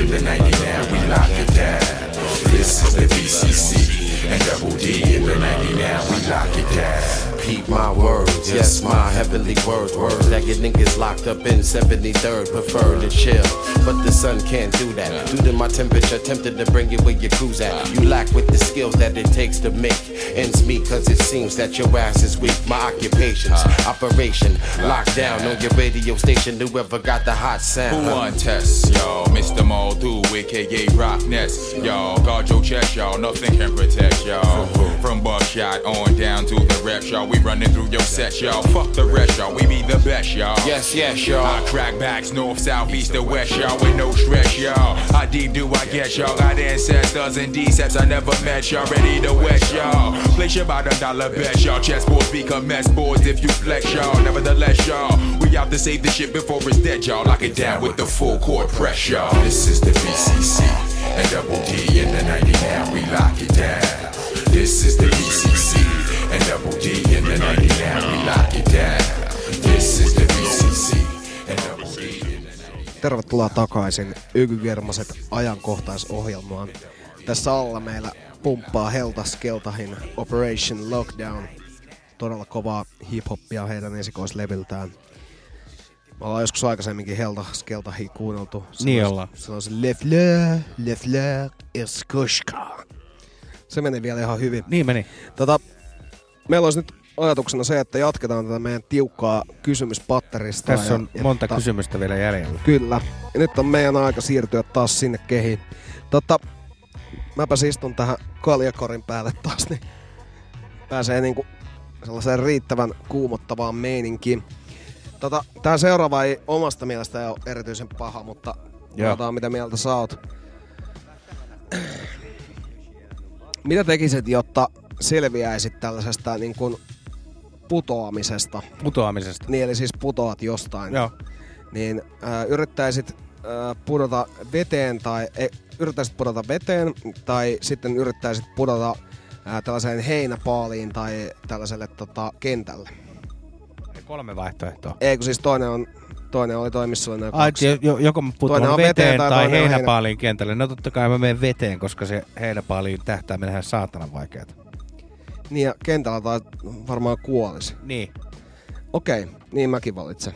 In the 99, we lock it down. This is the BCC. And double D in the 99, we lock it down. Peep my words, yes, my heavenly words, words that get niggas locked up in 73rd, prefer to chill. but the sun can't do that. Due to my temperature, tempted to bring it where your crew's at. You lack with the skills that it takes to make ends meet, cause it seems that your ass is weak. My occupation's operation, lockdown on your radio station. Whoever got the hot sound. Who want test, yo? Mr. Moldu, aka Rock Nest, yo. Guard your chest, y'all. Nothing can protect y'all. From buckshot on down to the rep, y'all. We running through your set, y'all. Fuck the rest, y'all. We be the best, y'all. Yes, yes, y'all. I crack backs north, south, east, or west, y'all. With no stress, y'all. How deep do I guess, y'all? Got ancestors and decepts I never met, y'all. Ready to west, y'all. Place your bottom dollar bet, y'all. Chessboards become mess boards if you flex, y'all. Nevertheless, y'all. We out to save the shit before it's dead, y'all. Lock it down with the full court press, y'all. This is the BCC and Double Tervetuloa takaisin Ykygermaset ajankohtaisohjelmaan. Tässä alla meillä pumppaa Heltas Keltahin Operation Lockdown. Todella kovaa hip-hoppia heidän esikoislevyltään. Me ollaan joskus aikaisemminkin Heltas Keltahin kuunneltu. Niin ollaan. Silloin se Le Fleur, Le Fleur, Eskoshka. Se meni vielä ihan hyvin. Niin meni. Tota, meillä olisi nyt ajatuksena se, että jatketaan tätä meidän tiukkaa kysymyspatterista. Tässä on ja, monta ja, kysymystä vielä jäljellä. Kyllä. Ja nyt on meidän aika siirtyä taas sinne kehiin. Tota, mäpäs istun tähän kaljakorin päälle taas, niin pääsee niinku sellaiseen riittävän kuumottavaan meininkiin. Tota, tää seuraava ei omasta mielestä ole erityisen paha, mutta katsotaan mitä mieltä sä oot. Mitä tekisit, jotta selviäisit tällaisesta niin kuin putoamisesta? Putoamisesta. Niin, eli siis putoat jostain. Joo. Niin äh, yrittäisit äh, pudota veteen tai e, yrittäisit pudota veteen tai sitten yrittäisit pudota äh, tällaiseen heinäpaaliin tai tällaiselle tota, kentälle. Kolme vaihtoehtoa. Ei kun siis toinen on toinen oli toi, missä oli noin Ai, kaksi. jo- jo- joko mä putoan on veteen, tai, on heinäpaaliin kentälle. No totta kai mä menen veteen, koska se heinäpaaliin tähtääminen on saatanan vaikeeta. Niin ja kentällä tai varmaan kuolisi. Niin. Okei, niin mäkin valitsen.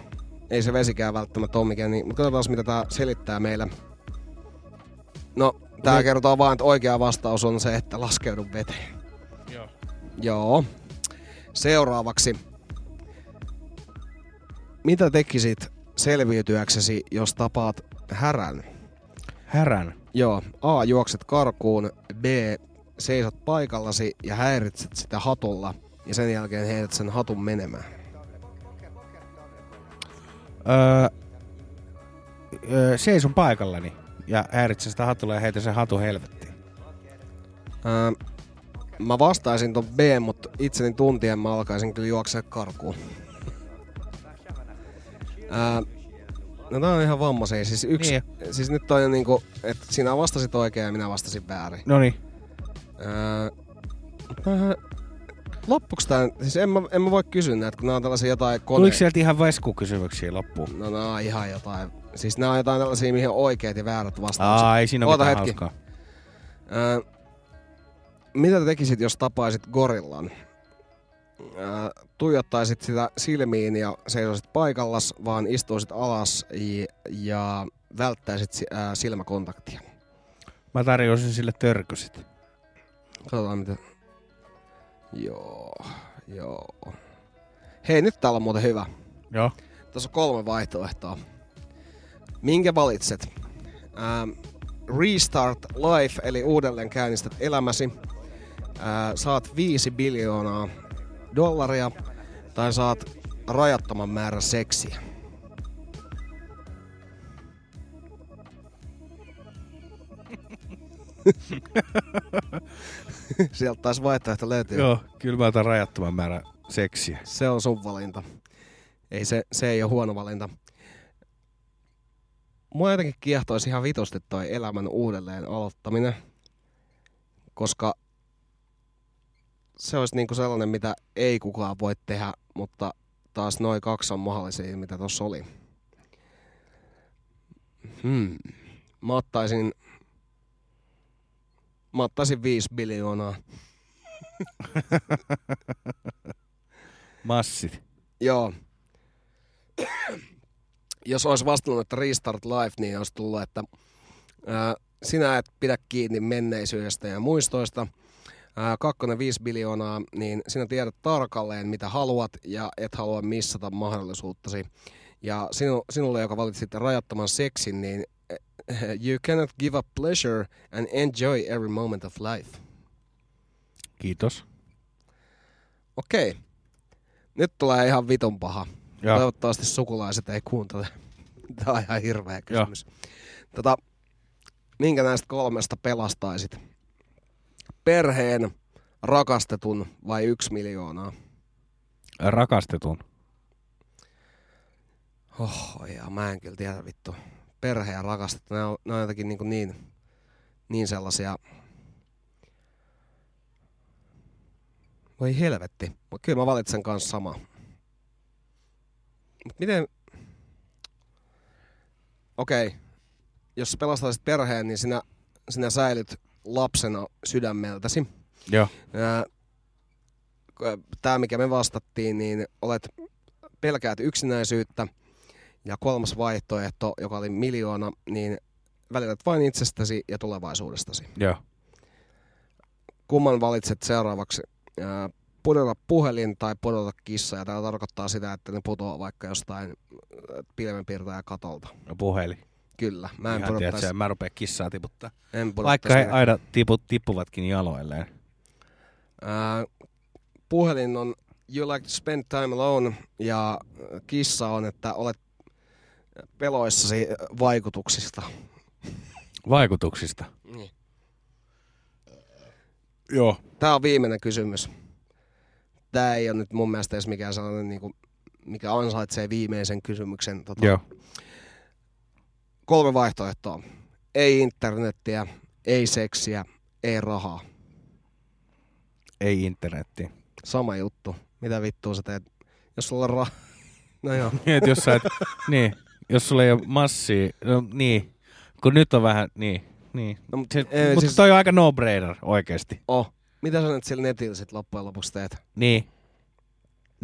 Ei se vesikään välttämättä ole mikään niin, mutta katsotaan mitä tää selittää meille. No, tää Niin. kertoo vaan, että oikea vastaus on se, että laskeudu veteen. Joo. Joo. Seuraavaksi. Mitä tekisit selviytyäksesi, jos tapaat härän? Härän? Joo. A. Juokset karkuun. B. Seisot paikallasi ja häiritset sitä hatulla. Ja sen jälkeen heität sen hatun menemään. Öö, öö, seison paikallani ja häiritsen sitä hatulla ja heitän sen hatun helvettiin. Öö, mä vastaisin ton B, mutta itseni tuntien mä alkaisin kyllä juoksea karkuun. öö, no tää on ihan vammaisia. Siis, yksi, Niin. siis nyt on niinku, että sinä vastasit oikein ja minä vastasin väärin. Noniin. Öö, äh, loppuks tää, siis en mä, en mä voi kysyä näitä, kun nää on tällaisia jotain Tuliko koneita. sieltä ihan veskukysymyksiä loppuun? No nää on ihan jotain. Siis nää on jotain tällaisia, mihin on oikeat ja väärät vastaukset. Aa, ei siinä ole Oota mitään hetki. hauskaa. Öö, mitä te tekisit, jos tapaisit gorillan? Öö, tuijottaisit sitä silmiin ja seisoisit paikallas, vaan istuisit alas ja, ja välttäisit si- ää, silmäkontaktia. Mä tarjosin sille törkysit. Katsotaan mitä... Joo, joo. Hei, nyt täällä on muuten hyvä. Joo. Tässä on kolme vaihtoehtoa. Minkä valitset? Ähm, restart life, eli uudelleen käynnistät elämäsi. Äh, saat 5 biljoonaa dollaria. Tai saat rajattoman määrän seksiä. *laughs* *laughs* Sieltä taas vaihtoehto löytyy. Joo, kyllä mä otan rajattoman määrän seksiä. Se on sun valinta. Ei se, se ei ole huono valinta. Mua jotenkin kiehtoisi ihan vitusti toi elämän uudelleen aloittaminen, koska se olisi niinku sellainen, mitä ei kukaan voi tehdä, mutta taas noin kaksi on mahdollisia, mitä tuossa oli. Hmm. Mä ottaisin, mä ottaisin 5 biljoonaa. Massit. Joo. jos olisi vastannut, että restart life, niin olisi tullut, että ää, sinä et pidä kiinni menneisyydestä ja muistoista. Ää, kakkonen 5 biljoonaa, niin sinä tiedät tarkalleen, mitä haluat ja et halua missata mahdollisuuttasi. Ja sinu, sinulle, joka valitsit rajattoman seksin, niin *laughs* you cannot give up pleasure and enjoy every moment of life. Kiitos. Okei. Nyt tulee ihan vitun paha. Joo. Toivottavasti sukulaiset ei kuuntele. *laughs* Tämä on ihan hirveä kysymys. Tota, minkä näistä kolmesta pelastaisit? Perheen, rakastetun vai yksi miljoonaa? Rakastetun. Oh, ja mä en kyllä tiedä vittu. Perhe ja rakastettu, ne on, on jotenkin niin, niin, niin sellaisia... Voi helvetti. Kyllä mä valitsen kanssa sama. Mut miten... Okei. Jos sä pelastaisit perheen, niin sinä, sinä säilyt lapsena sydämeltäsi. Joo. Tämä, mikä me vastattiin, niin olet pelkäät yksinäisyyttä. Ja kolmas vaihtoehto, joka oli miljoona, niin välität vain itsestäsi ja tulevaisuudestasi. Joo. Kumman valitset seuraavaksi? Pudota puhelin tai pudota kissa, ja tämä tarkoittaa sitä, että ne putoaa vaikka jostain pilvenpiirtäjä katolta. No puhelin. Kyllä. Mä en Ihan pudottais- tiedätkö, mä rupean kissaa tiputtaa. En Vaikka he aina tipu, tippuvatkin jaloilleen. Ää, puhelin on You like to spend time alone ja kissa on, että olet peloissasi vaikutuksista. Vaikutuksista. Niin. Joo. Tämä on viimeinen kysymys. Tämä ei ole nyt mun mielestä edes mikään sellainen, niin kuin, mikä ansaitsee viimeisen kysymyksen. Tota, Joo. Kolme vaihtoehtoa. Ei internettiä, ei seksiä, ei rahaa. Ei internetti. Sama juttu. Mitä vittua sä teet? Jos sulla on rahaa... *laughs* No joo. Niin, jos sä et, *laughs* niin, jos sulla ei ole massia, no niin, kun nyt on vähän, niin, niin. No, mut, Se, ei, mutta siis- toi on aika no-brainer oikeesti. Oh. Mitä sä nyt sillä netillä sit loppujen lopuksi teet? Niin.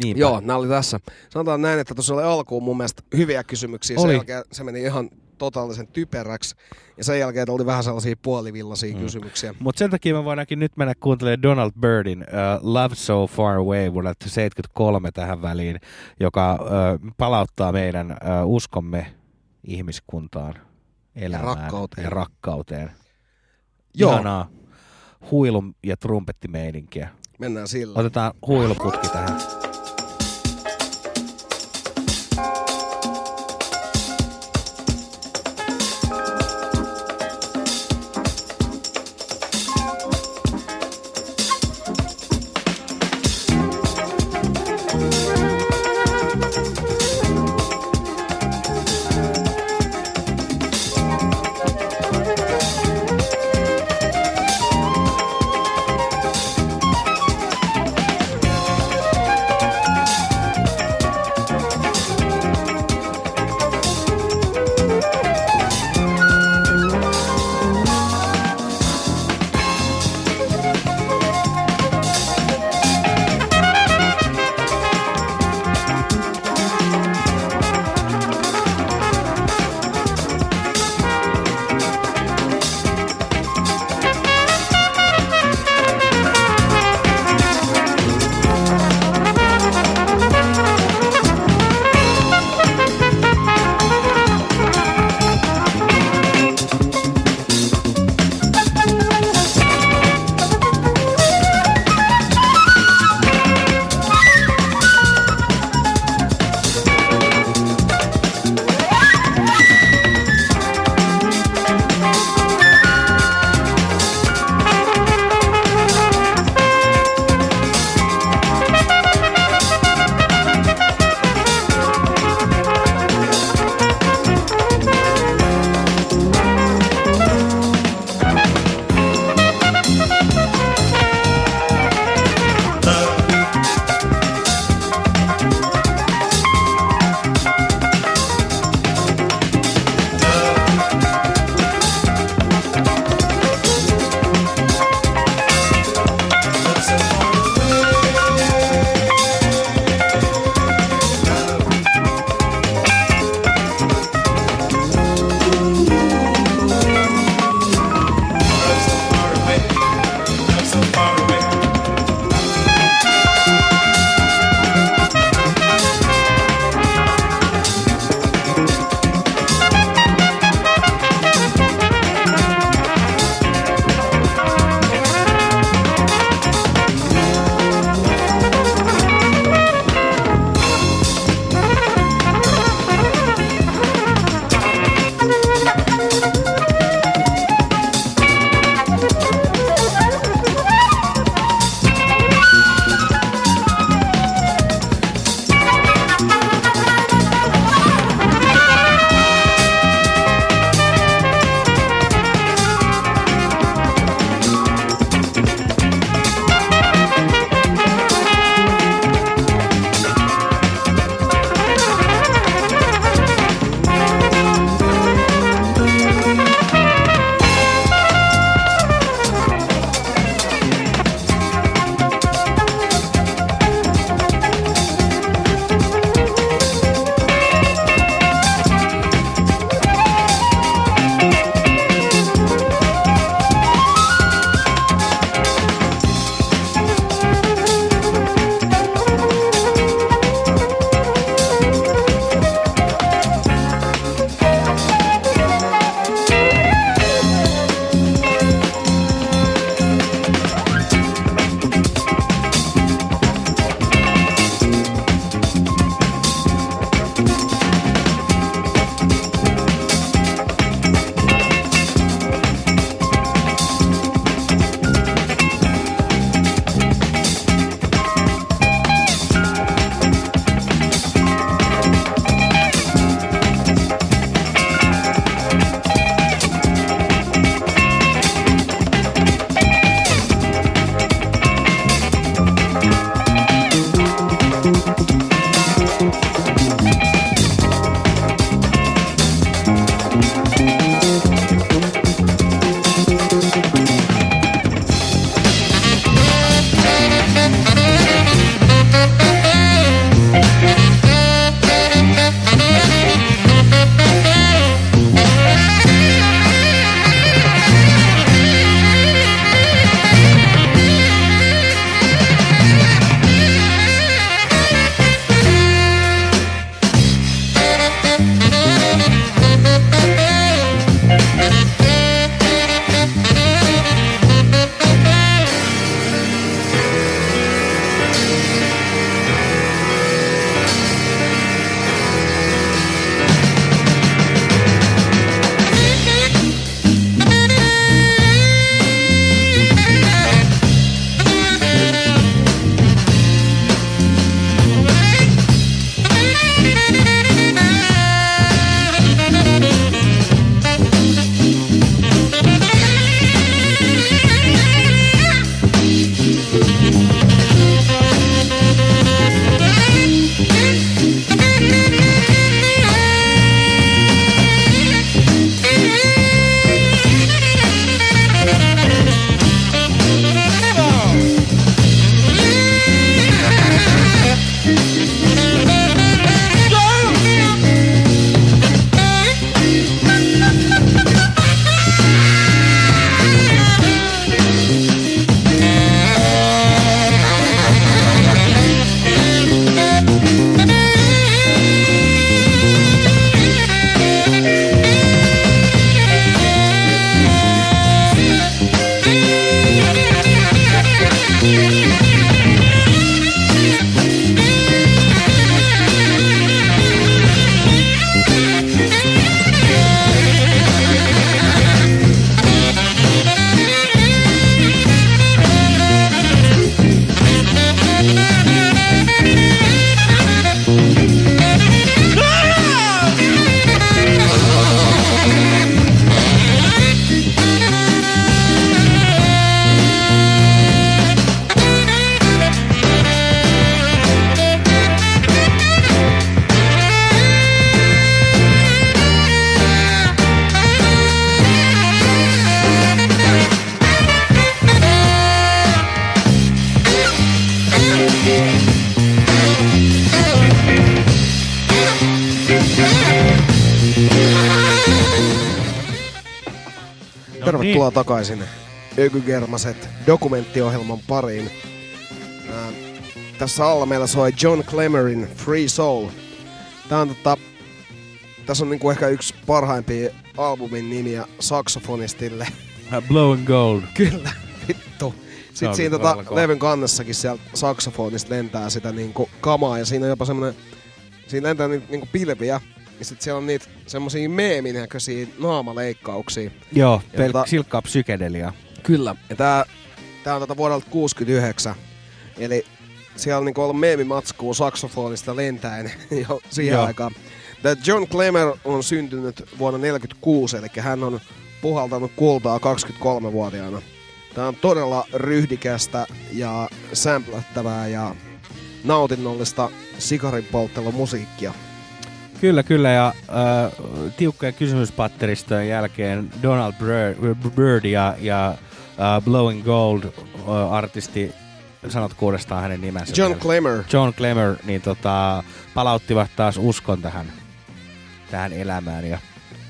Niinpä. Joo, nämä oli tässä. Sanotaan näin, että tuossa oli alkuun mun mielestä hyviä kysymyksiä. Sen Oli. jälkeen se meni ihan totaalisen typeräksi. Ja sen jälkeen oli vähän sellaisia puolivillaisia mm. kysymyksiä. Mutta sen takia me voidaankin nyt mennä kuuntelemaan Donald Byrdin uh, Love So Far Away vuodelta 73 tähän väliin, joka uh, palauttaa meidän uh, uskomme ihmiskuntaan, elämään rakkauteen. ja rakkauteen. Joo. Ihanaa huilum- ja trumpettimeininkiä. Mennään sillä. Otetaan huiluputki tähän. Takaisin Ökygermaset dokumenttiohjelman pariin. Ää, tässä alla meillä soi John Clemerin Free Soul. Tää on tota, tässä on niinku ehkä yksi parhaimpia albumin nimiä saksofonistille. *laughs* Blow and Gold. Kyllä, vittu. Sitten siinä todella tota, levyn kannessakin sieltä saksofonista lentää sitä niinku kamaa ja siinä on jopa semmonen, siinä lentää niinku pilviä. Ja sitten siellä on niitä semmosia meeminäköisiä naamaleikkauksia. Joo, pel- tota- silkkaa psykedelia. Kyllä. Ja tää, tää on tätä vuodelta 69. Eli siellä on niinku ollut meemimatskua saksofonista lentäen *laughs* jo siihen Joo. aikaan. Tää John Clemmer on syntynyt vuonna 1946, eli hän on puhaltanut kultaa 23-vuotiaana. Tää on todella ryhdikästä ja sämplättävää ja nautinnollista sikarinpolttelun musiikkia. Kyllä, kyllä. Ja äh, tiukkojen kysymyspatteristojen jälkeen Donald Bird, Bird ja, ja äh, Blowing Gold äh, artisti, sanot kuudestaan hänen nimensä. John vielä. Clemmer. John Clemmer, niin tota, palauttivat taas uskon tähän, tähän elämään. Ja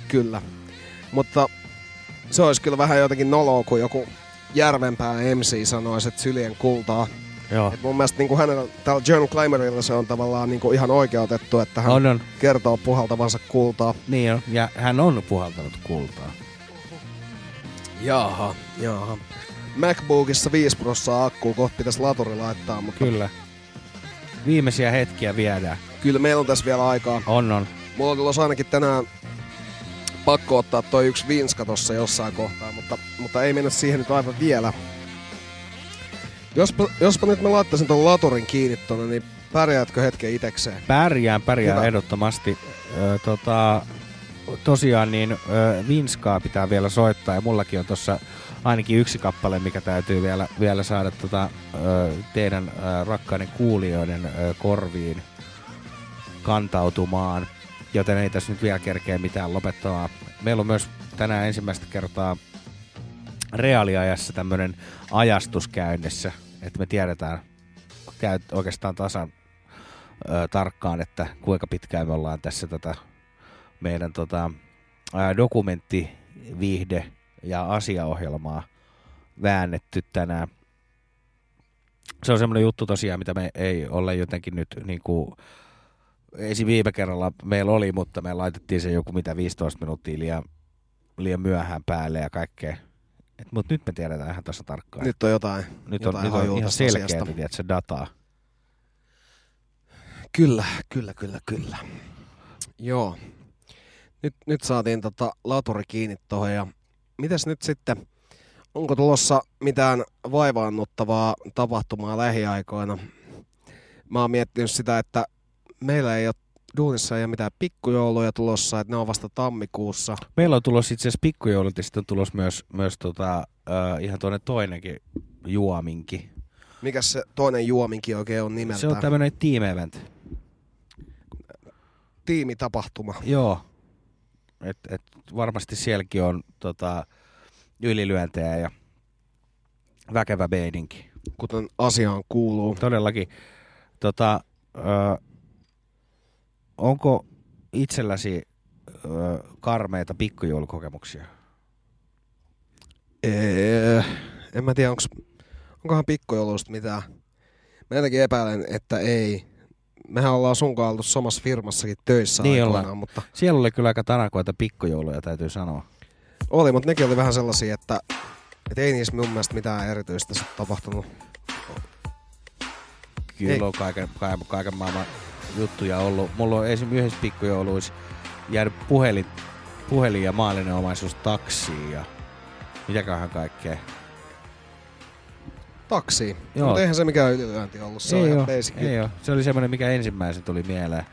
Kyllä. Mutta se olisi kyllä vähän jotenkin noloa, kun joku järvenpää MC sanoisi, että syljen kultaa. Joo. Et mun mielestä niin kuin hänellä, tällä John Clymerilla se on tavallaan niin kuin ihan oikeutettu, että hän On, on. kertoo puhaltavansa kultaa. Niin on, ja hän on puhaltanut kultaa. Jaha, jaha. MacBookissa 5 prossaa akkuu, kohta pitäisi laturi laittaa, mutta Kyllä. Viimeisiä hetkiä viedään. kyllä meillä on tässä vielä aikaa. On, on. Mulla on tulossa ainakin tänään pakko ottaa toi yksi vinska tossa jossain kohtaa, mutta, mutta ei mennä siihen nyt aivan vielä. Jospa, jospa nyt mä laittaisin ton laturin kiinni tonne, niin pärjäätkö hetken itekseen? Pärjään, pärjään Hyvä. ehdottomasti. Ö, tota, tosiaan niin ö, Vinskaa pitää vielä soittaa ja mullakin on tossa ainakin yksi kappale, mikä täytyy vielä, vielä saada tota, ö, teidän ö, rakkaiden kuulijoiden ö, korviin kantautumaan, joten ei tässä nyt vielä kerkeä mitään lopettaa. Meillä on myös tänään ensimmäistä kertaa reaaliajassa tämmöinen ajastus käynnissä, että me tiedetään käy oikeastaan tasan ö, tarkkaan, että kuinka pitkään me ollaan tässä tätä meidän tota, ää, dokumentti, ja asiaohjelmaa väännetty tänään. Se on semmoinen juttu tosiaan, mitä me ei ole jotenkin nyt niin kuin, esim. viime kerralla meillä oli, mutta me laitettiin se joku mitä 15 minuuttia liian, liian myöhään päälle ja kaikkea. Mutta nyt me tiedetään ihan tässä tarkkaan. Nyt on jotain, Nyt on, jotain nyt on ihan selkeää, tiedät, se dataa. Kyllä, kyllä, kyllä, kyllä. Joo. Nyt, nyt saatiin tota laturi kiinni tuohon ja mitäs nyt sitten, onko tulossa mitään vaivaannuttavaa tapahtumaa lähiaikoina? Mä oon miettinyt sitä, että meillä ei ole duunissa ei ole mitään pikkujouluja tulossa, että ne on vasta tammikuussa. Meillä on tulossa itse asiassa pikkujoulut ja sitten on tulossa myös, myös tota, äh, ihan toinen toinenkin juominki. Mikä se toinen juominki oikein on nimeltään? Se on tämmöinen team event. Tiimitapahtuma. Joo. Et, et varmasti sielläkin on tota, ylilyöntejä ja väkevä meininki. Kuten asiaan kuuluu. Todellakin. Tota, ö, onko itselläsi ö, karmeita pikkujoulukokemuksia? Ee, en mä tiedä, onks, onkohan pikkujouluista mitään. Mä jotenkin epäilen, että ei. Mehän ollaan sunkaan oltu samassa firmassakin töissä Niin aikoinaan, ollaan. mutta Siellä oli kyllä aika tanakoita pikkujouluja, täytyy sanoa. oli, mutta nekin oli vähän sellaisia, että, että ei niissä mun mielestä mitään erityistä tapahtunut. Kyllä Ei. on kaiken, kaiken, kaiken maailman juttuja ollut. Mulla on esimerkiksi yhdessä pikkujouluissa jäänyt puhelin, puhelin ja maallinen omaisuus taksiin ja mitäköhän kaikkea. Taksi. Joo. Mutta eihän se mikään ylilyönti ollut. Se on ei ihan oo, basic ei. Se oli semmoinen, mikä ensimmäisen tuli mieleen.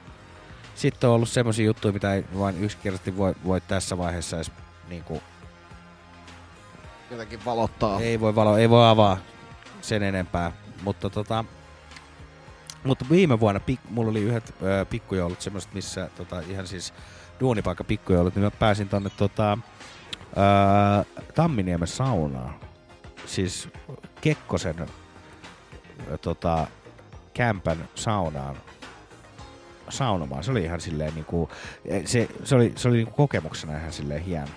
Sitten on ollut semmoisia juttuja, mitä ei vain yksinkertaisesti voi, voi tässä vaiheessa edes niinku, Jotenkin valottaa. ei voi, valo, ei voi avaa sen enempää. Mutta tota, mutta viime vuonna pik, mulla oli yhdet ö, pikkujoulut semmoiset, missä tota, ihan siis duunipaikka pikkujoulut, niin mä pääsin tonne tota, ö, Tamminiemen saunaan. Siis Kekkosen ö, tota, kämpän saunaan saunomaan. Se oli ihan silleen niinku, se, se oli, se oli niinku kokemuksena ihan silleen hieno.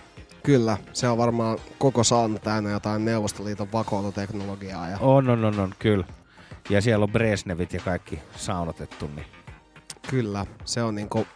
Kyllä, se on varmaan koko sauna täynnä jotain Neuvostoliiton vakoiluteknologiaa. Ja... On, on, on, on, kyllä. Ja siellä on Brezhnevit ja kaikki saunotettu. Niin. Kyllä, se on niinku...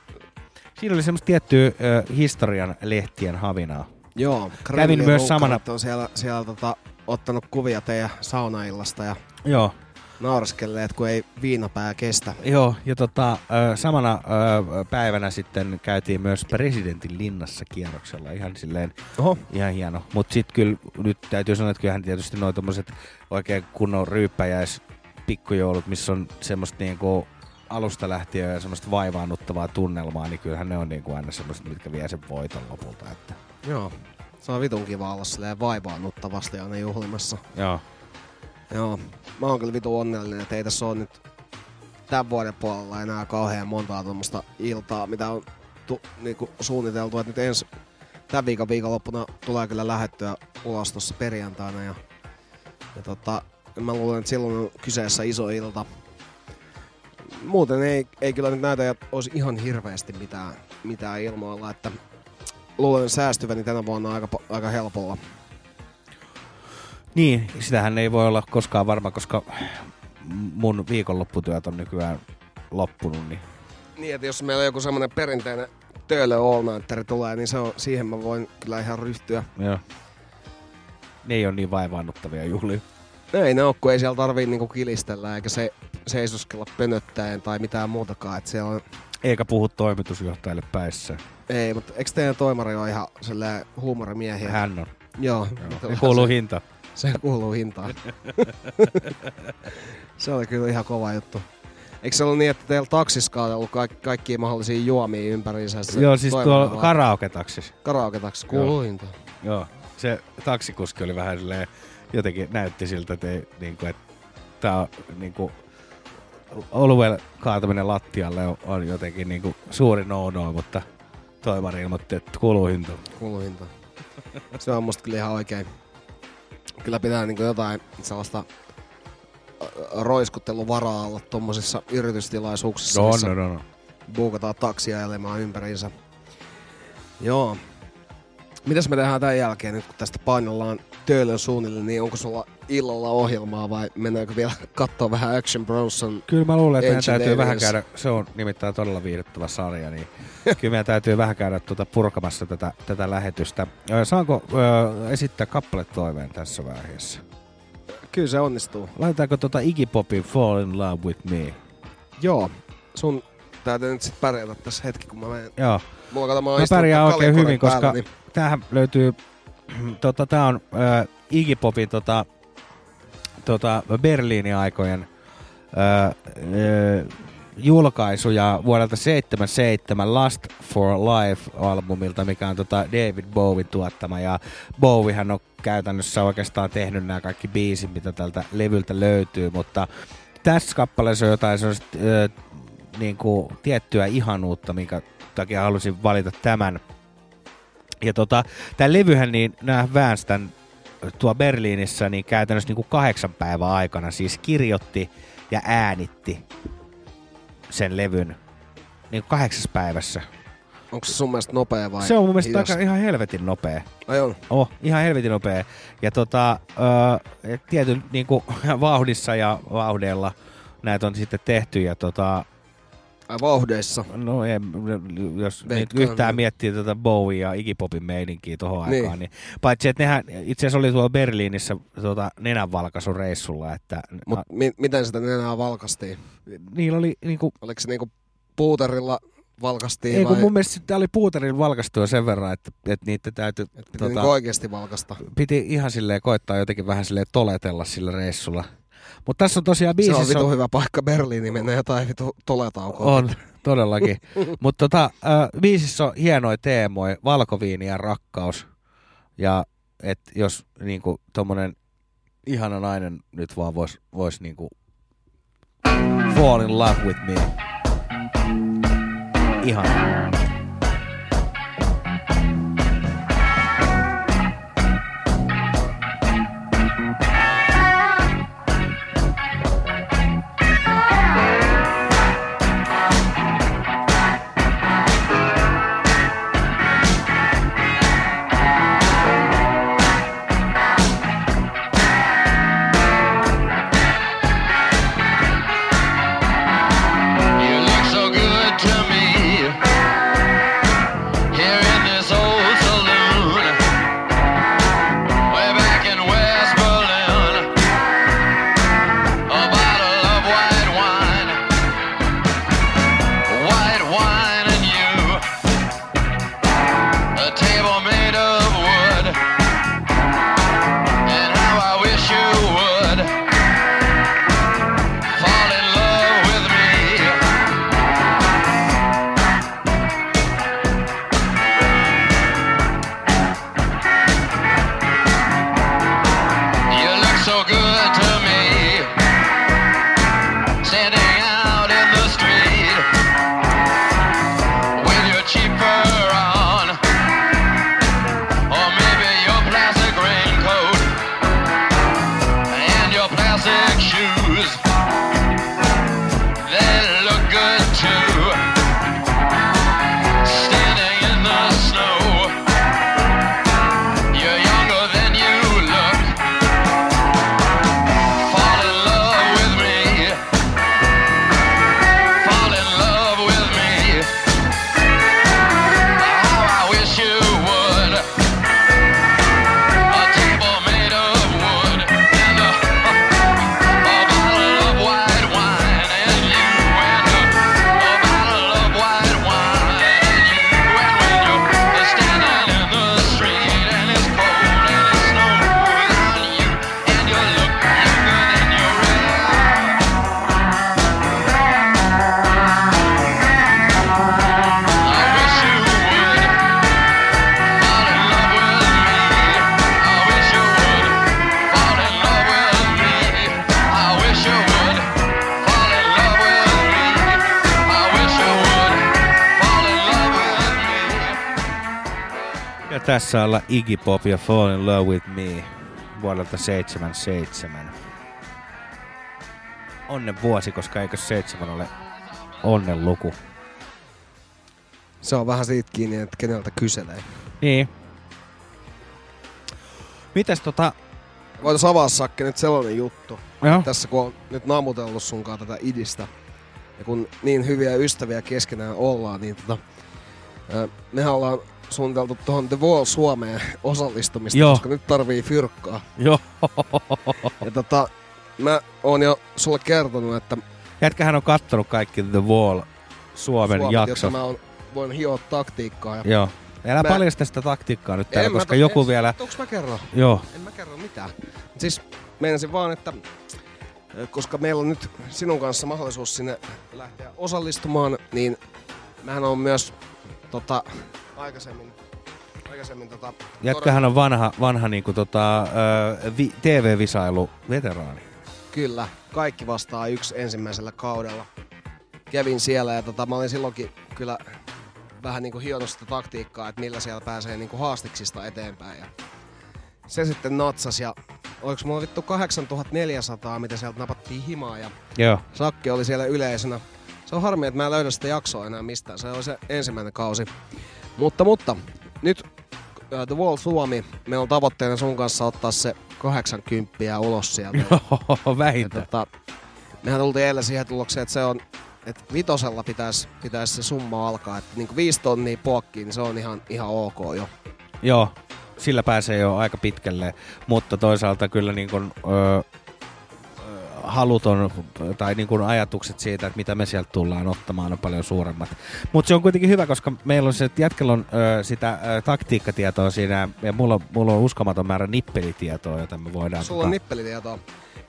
Siinä oli semmoista tiettyä ö, historian lehtien havinaa. Joo, Kävin myös samana... on siellä, siellä tota, ottanut kuvia teidän saunaillasta ja Joo. naureskelleet, kun ei viinapää kestä. Joo, ja tota, ö, samana ö, päivänä sitten käytiin myös presidentin linnassa kierroksella. Ihan silleen, Oho. ihan hieno. Mutta sitten kyllä nyt täytyy sanoa, että kyllähän tietysti noin tommoset oikein kunnon ryyppäjäis pikkujoulut, missä on semmoista niinku alusta lähtien ja semmoista vaivaannuttavaa tunnelmaa, niin kyllähän ne on niinku aina semmoista, mitkä vie sen voiton lopulta. Että. Joo, se on vitun kiva olla silleen vaivaannuttavasti aina juhlimassa. Joo. Joo, mä oon kyllä vitun onnellinen, että ei tässä ole nyt tämän vuoden puolella enää kauhean montaa tuommoista iltaa, mitä on tu, niinku suunniteltu. Että nyt ensi tämän viikon viikonloppuna tulee kyllä lähettyä ulos tuossa perjantaina. Ja, ja tota, mä luulen, että silloin on kyseessä iso ilta. Muuten ei, ei kyllä nyt näytä, että olisi ihan hirveästi mitään, mitään ilmoilla, että luulen säästyväni tänä vuonna aika, aika helpolla. Niin, sitähän ei voi olla koskaan varma, koska mun viikonlopputyöt on nykyään loppunut, niin Niin, että jos meillä on joku semmoinen perinteinen Töölö All tulee, niin se on, siihen mä voin kyllä ihan ryhtyä. joo. Ne ei ole niin vaivaannuttavia juhlia. Ei ne oo, kun ei siellä tarvii niinku kilistellä eikä se seisoskella pönöttäen tai mitään muutakaan. Et siellä on... Eikä puhu toimitusjohtajalle päissä. Ei, mutta eikö teidän toimari ole ihan silleen huumorimiehiä? Hän on. Joo. Se kuuluu hinta. Se kuuluu hintaan. *laughs* se oli kyllä ihan kova juttu. Eikö se ollut niin, että teillä taksissa on ollut kaikki, kaikkia mahdollisia juomia ympäriinsä? Se Joo, siis tuolla karaoke-taksissa. Karaoke-taksissa kuuluu Joo. hintaan. Joo, se taksikuski oli vähän silleen, jotenkin näytti siltä, että, ei, niin kuin, että tää on niin kuin, oluen kaataminen lattialle on, on jotenkin niin kuin, suuri no-no, mutta toimari ilmoitti, että kuuluu hinta. Kuuluu hintaan. Se on musta kyllä ihan oikein. Kyllä pitää niinku jotain sellaista roiskutteluvaraa olla tommosissa yritystilaisuuksissa, No, missä no, no, no. buukataan taksia ajelemaan ympäriinsä. Joo. Mitäs me tehdään tämän jälkeen nyt, kun tästä painellaan Töölön suunnille, niin onko sulla illalla ohjelmaa vai mennäänkö vielä katsoa vähän Action Broson Kyllä mä luulen, että meidän täytyy vähän käydä, se on nimittäin todella viihdyttävä sarja, niin *laughs* kyllä meidän täytyy vähän käydä tuota purkamassa tätä, tätä lähetystä. Saanko ö, esittää kappaletoiveen tässä vaiheessa? Kyllä se onnistuu. Laitetaanko tuota Iggy Popin Fall in Love with Me? Joo. Sun täytyy nyt sit pärjätä tässä hetki, kun mä menen. Joo. Mulla kato, mä, Mä pärjään oikein hyvin, päällä, koska niin tämähän löytyy, *clears throat* tota, tää on äh, Iggy Popin tota, tota Berliinin aikojen äh, äh, julkaisuja vuodelta 77 Last for Life-albumilta, mikä on tota David Bowen tuottama. Ja Bowiehan on käytännössä oikeastaan tehnyt nämä kaikki biisit, mitä tältä levyltä löytyy, mutta tässä kappaleessa on jotain sellaista äh, niin kuin, tiettyä ihanuutta, minkä takia halusin valita tämän. Ja tota, tämä levyhän, niin nämä väänsi tän tuo Berliinissä niin käytännössä niin kuin kahdeksan päivän aikana siis kirjoitti ja äänitti sen levyn niin kuin kahdeksassa päivässä. onko se sun mielestä nopea vai Se on mun mielestä aika ihan helvetin nopea. Ai on? Oh, ihan helvetin nopea. Ja tota, öö, tietyn niin kuin, *laughs* vauhdissa ja vauhdeilla näitä on sitten tehty. Ja tota, vauhdeissa? No ei, jos nyt Veikkaan. yhtään miettii tätä Bowie ja Iggy Popin meininkiä tuohon Niin. aikaan, niin paitsi että nehän itse asiassa oli tuolla Berliinissä tuota, nenänvalkaisureissulla, että Mut mi- miten sitä nenää valkastiin? niillä oli niinku... Oliko se niinku puuterilla valkastiin Ei, kun vai mun mielestä tämä oli puuterin valkastua sen verran, että, että niitä täytyy... piti niinku oikeesti valkasta? Piti ihan silleen koittaa jotenkin vähän silleen toletella sillä reissulla. Mutta tässä on tosiaan Se on biisissä... vitu hyvä paikka Berliini mennä jotain vitu toletaukoa. On, todellakin. *laughs* Mutta tota, äh, biisissä on hienoja teemoja, valkoviini ja rakkaus. Ja et jos niinku tommonen ihana nainen nyt vaan vois, vois niinku fall in love with me. Ihan. Tässä olla Iggy Pop ja Fall in Love with Me vuodelta 77. Onnen vuosi, koska eikö seitsemän ole onnen luku? Se on vähän siitä kiinni, että keneltä kyselee. Niin. Mites tota... Voitais avaa Sakke nyt sellainen juttu. Joo. Tässä kun on nyt namutellut sunkaan tätä idistä, ja kun niin hyviä ystäviä keskenään ollaan, niin tota, mehän ollaan suunniteltu tuohon The Wall Suomeen osallistumista, Joo. koska nyt tarvii fyrkkaa. Joo. Ja tota, mä oon jo sulle kertonut, että Jätkähän on kattonut kaikki The Wall Suomen jaksot. jotta mä oon, voin hioa taktiikkaa. Ja Joo. Älä Mä- paljasta sitä taktiikkaa nyt täällä, En mä koska to- joku en- vielä... Onks mä kerron? Joo. En mä kerro mitään. Siis meinasin vaan, että koska meillä on nyt sinun kanssa mahdollisuus sinne lähteä osallistumaan, niin mähän on myös tota, aikaisemmin, aikaisemmin tota, Jätkähän on vanha, vanha niinku tota, vi, TV-visailu veteraani. Kyllä, kaikki vastaa yksi ensimmäisellä kaudella. Kävin siellä ja tota, mä olin silloinkin kyllä vähän niinku hionut sitä taktiikkaa, että millä siellä pääsee niinku haastiksista eteenpäin. Ja se sitten natsas ja oliko mulla vittu 8400, mitä sieltä napattiin himaa ja Joo. Sakki oli siellä yleisenä. Se on harmi, että mä en löydä sitä jaksoa enää mistään. Se oli se ensimmäinen kausi. Mutta, mutta nyt uh, The Wall Suomi, meillä on tavoitteena sun kanssa ottaa se 80 ulos sieltä. *laughs* Joo, vähintään. Tota, mehän tultiin eilen siihen tulokseen, että se on että vitosella pitäisi, pitäisi se summa alkaa. Että niinku viisi tonnia puokkiin, niin se on ihan, ihan ok jo. Joo, sillä pääsee jo aika pitkälle, mutta toisaalta kyllä niin kuin, ö, ö, haluton tai niin kuin ajatukset siitä, että mitä me sieltä tullaan ottamaan on paljon suuremmat. Mutta se on kuitenkin hyvä, koska meillä on se, että jätkällä on ö, sitä ö, taktiikkatietoa siinä ja mulla, mulla on uskomaton määrä nippelitietoa, jota me voidaan... Sulla on nippelitietoa.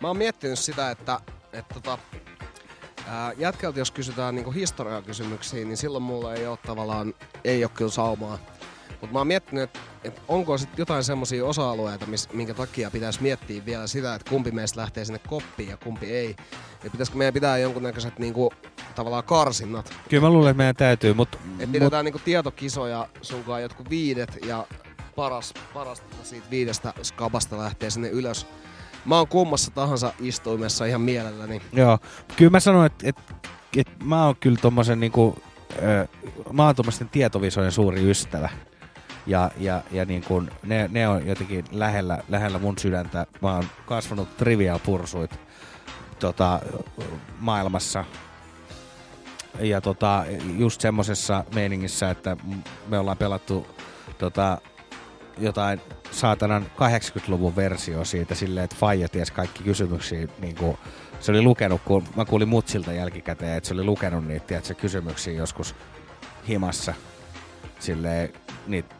Mä oon miettinyt sitä, että, että tota, ää, jätkältä jos kysytään niinku historiakysymyksiä, niin silloin mulla ei ole tavallaan, ei ole kyllä saumaa. Mutta mä oon miettinyt, että et onko sitten jotain semmoisia osa-alueita, mis, minkä takia pitäisi miettiä vielä sitä, että kumpi meistä lähtee sinne koppiin ja kumpi ei. Ja pitäisikö meidän pitää jonkunnäköiset niinku, tavallaan karsinnat. Kyllä mä luulen, että meidän täytyy, mutta... Et pidetään niinku tietokisoja sunkaan jotkut viidet ja paras, paras siitä viidestä skabasta lähtee sinne ylös. Mä oon kummassa tahansa istuimessa ihan mielelläni. Joo, kyllä mä sanoin, että et, et mä oon kyllä tommosen niinku, ö, mä oon tietovisojen suuri ystävä. Ja, ja, ja niin kun, ne, ne, on jotenkin lähellä, lähellä mun sydäntä. Mä oon kasvanut trivial pursuit tota, maailmassa. Ja tota, just semmosessa meiningissä, että me ollaan pelattu tota, jotain saatanan 80-luvun versio siitä silleen, että Faija ties kaikki kysymyksiä. Niin kuin, se oli lukenut, kun mä kuulin mutsilta jälkikäteen, että se oli lukenut niitä tiedätkö, kysymyksiä joskus himassa. Silleen, niitä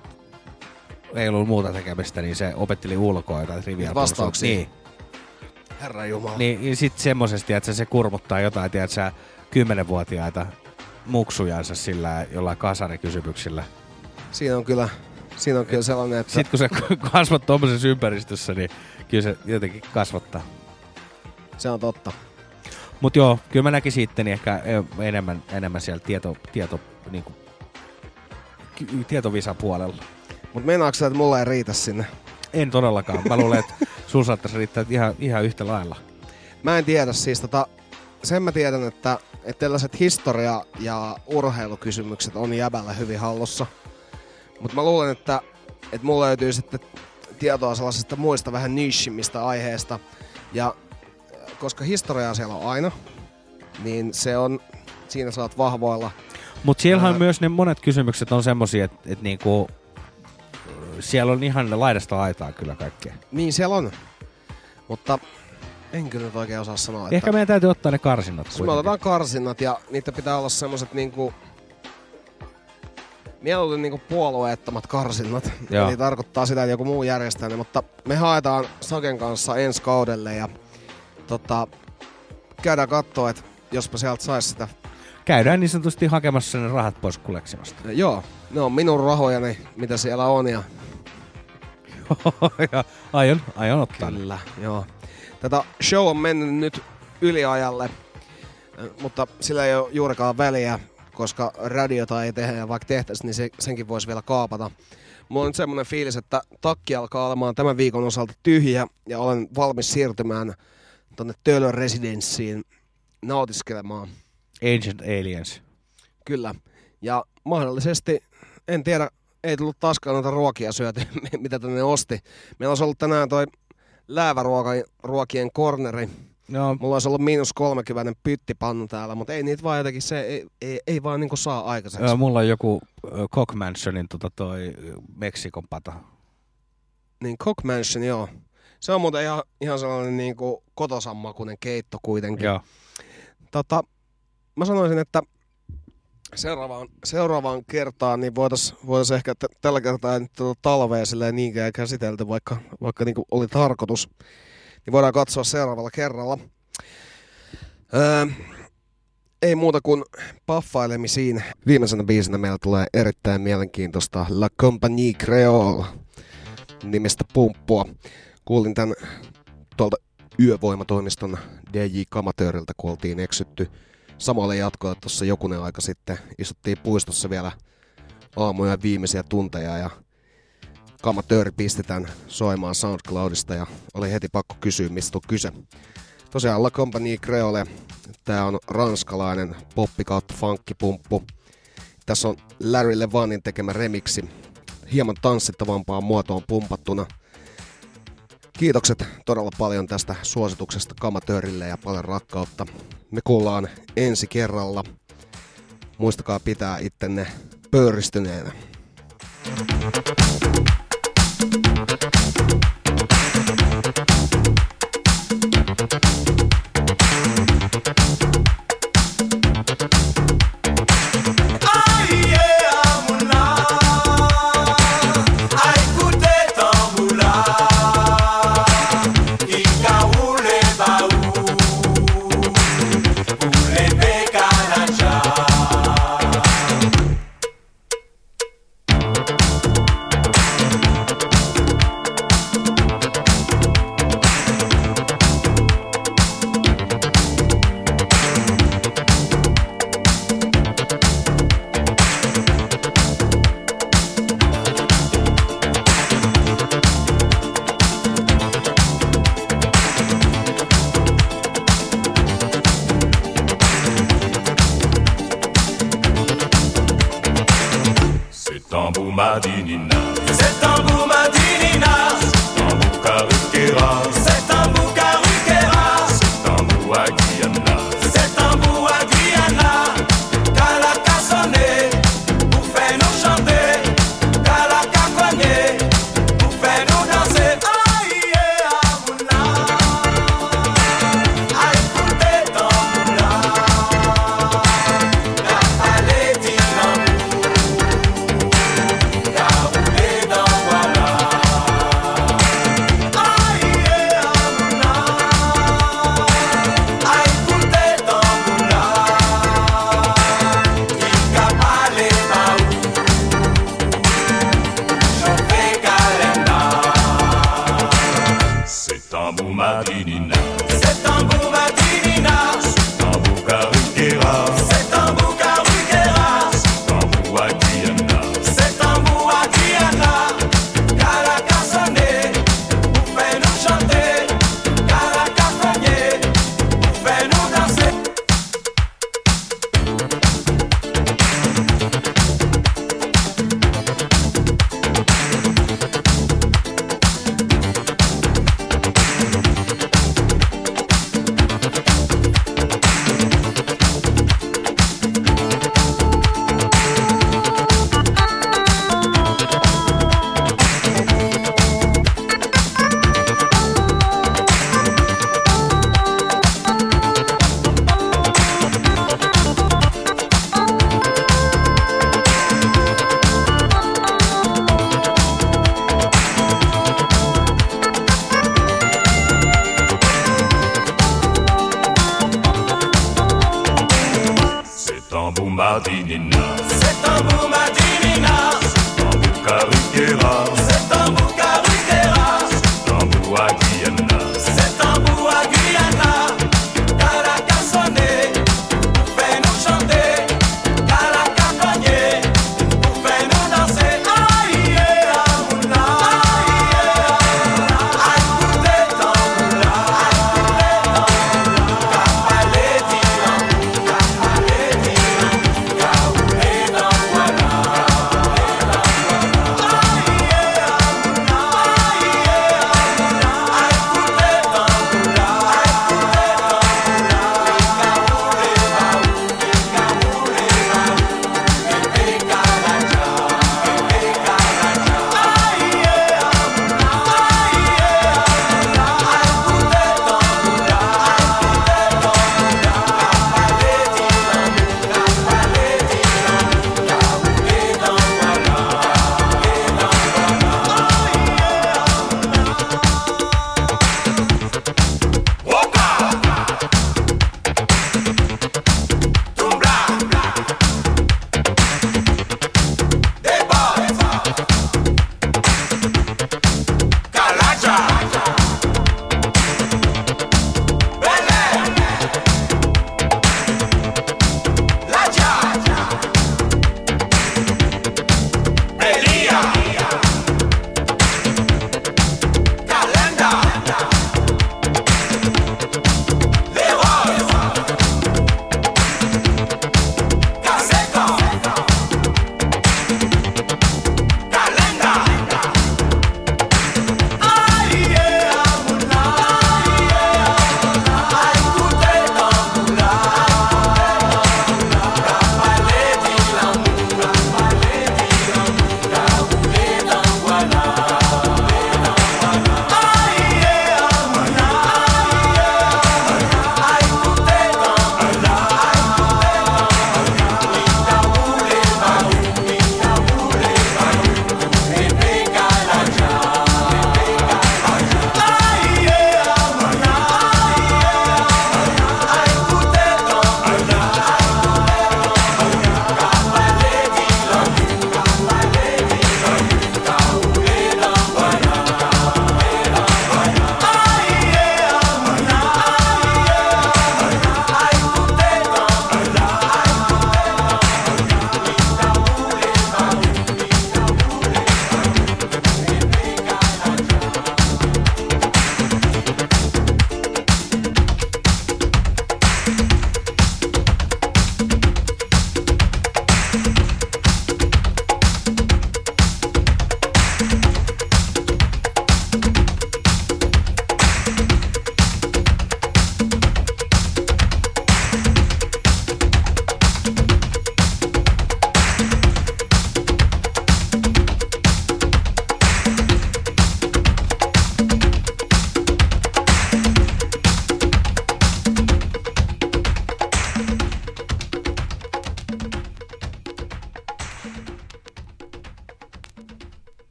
ei ollut muuta tekemistä, niin se opetteli ulkoa jotain trivial Niitä vastauksia. Niin. Herra Jumala. Niin, ja sit semmosesti, että se kurmuttaa jotain, tiedätkö, kymmenenvuotiaita muksujansa sillä jollain kasarikysymyksillä. Siinä on kyllä, siinä on kyllä sellainen, että... Sitten kun sä *laughs* kasvat tuommoisessa ympäristössä, niin kyllä se jotenkin kasvattaa. Se on totta. Mut joo, kyllä mä näkisin itteni ehkä eh, enemmän, enemmän siellä tieto, tieto, niinku, ky- tietovisan puolella. Mut meinaatko sä, että mulla ei riitä sinne? En todellakaan. Mä luulen, että sun saattaisi riittää ihan, ihan yhtä lailla. Mä en tiedä siis tota, sen mä tiedän, että, että tällaiset historia- ja urheilukysymykset on jäbällä hyvin hallussa. Mutta mä luulen, että, että mulla löytyy sitten tietoa sellaisista muista vähän nishimmistä aiheista. Ja koska historiaa siellä on aina, niin se on, siinä saat vahvoilla. Mutta siellä on myös ne monet kysymykset on semmosia, että et niinku, siellä on ihan laidasta laitaa kyllä kaikkea. Niin siellä on. Mutta en kyllä nyt oikein osaa sanoa, Ehkä meidän täytyy ottaa ne karsinnat Jos me otetaan karsinnat ja niitä pitää olla semmoset niinku... Mieluiten niinku puolueettomat karsinnat. *laughs* Joo. Eli tarkoittaa sitä, että joku muu järjestää ne, mutta me haetaan Saken kanssa ensi kaudelle ja tota, käydään katsoa, että jospa sieltä saisi sitä. Käydään niin sanotusti hakemassa ne rahat pois kuleksimasta. *laughs* Joo, ne on minun rahojani, mitä siellä on ja ja aion, aion ottaa. Kyllä, joo. Tätä show on mennyt nyt yliajalle, mutta sillä ei ole juurikaan väliä, koska radiota ei tehdä ja vaikka tehtäisiin, niin se, senkin voisi vielä kaapata. Mulla on nyt semmoinen fiilis, että takki alkaa olemaan tämän viikon osalta tyhjä ja olen valmis siirtymään tonne Töölön residenssiin nautiskelemaan. Ancient Aliens. Kyllä. Ja mahdollisesti, en tiedä, ei tullut taaskaan noita ruokia syöty, *laughs* mitä tänne osti. Meillä olisi ollut tänään toi lääväruokien korneri. Joo. Mulla olisi ollut miinus 30 pyttipannu täällä, mutta ei niitä vaan jotenkin, se ei, ei, ei vaan niinku saa aikaiseksi. Mulla on joku Cock Mansionin tota toi Meksikon pata. Niin Cock Mansion, joo. Se on muuten ihan, ihan sellainen niinku kotosammakuinen keitto kuitenkin. Joo. Tota, mä sanoisin, että seuraavaan, seuraavaan kertaan niin voitaisiin voitais ehkä t- tällä kertaa nyt tuota talvea silleen niinkään käsitelty, vaikka, vaikka niinku oli tarkoitus. Niin voidaan katsoa seuraavalla kerralla. Öö, ei muuta kuin paffailemisiin. Viimeisenä biisinä meillä tulee erittäin mielenkiintoista La Compagnie Creole nimistä pumppua. Kuulin tämän tuolta yövoimatoimiston DJ Kamatööriltä, kun oltiin eksytty samalle jatkoa tuossa jokunen aika sitten. Istuttiin puistossa vielä aamuja viimeisiä tunteja ja Kamatööri pistetään soimaan SoundCloudista ja oli heti pakko kysyä, mistä on kyse. Tosiaan La Compagnie Creole, tää on ranskalainen poppi kautta funkkipumppu. Tässä on Larry Levanin tekemä remiksi, hieman tanssittavampaan muotoon pumpattuna. Kiitokset todella paljon tästä suosituksesta Kamatöörille ja paljon rakkautta. Me kuullaan ensi kerralla. Muistakaa pitää ittenne pöyristyneenä. C'est cidade de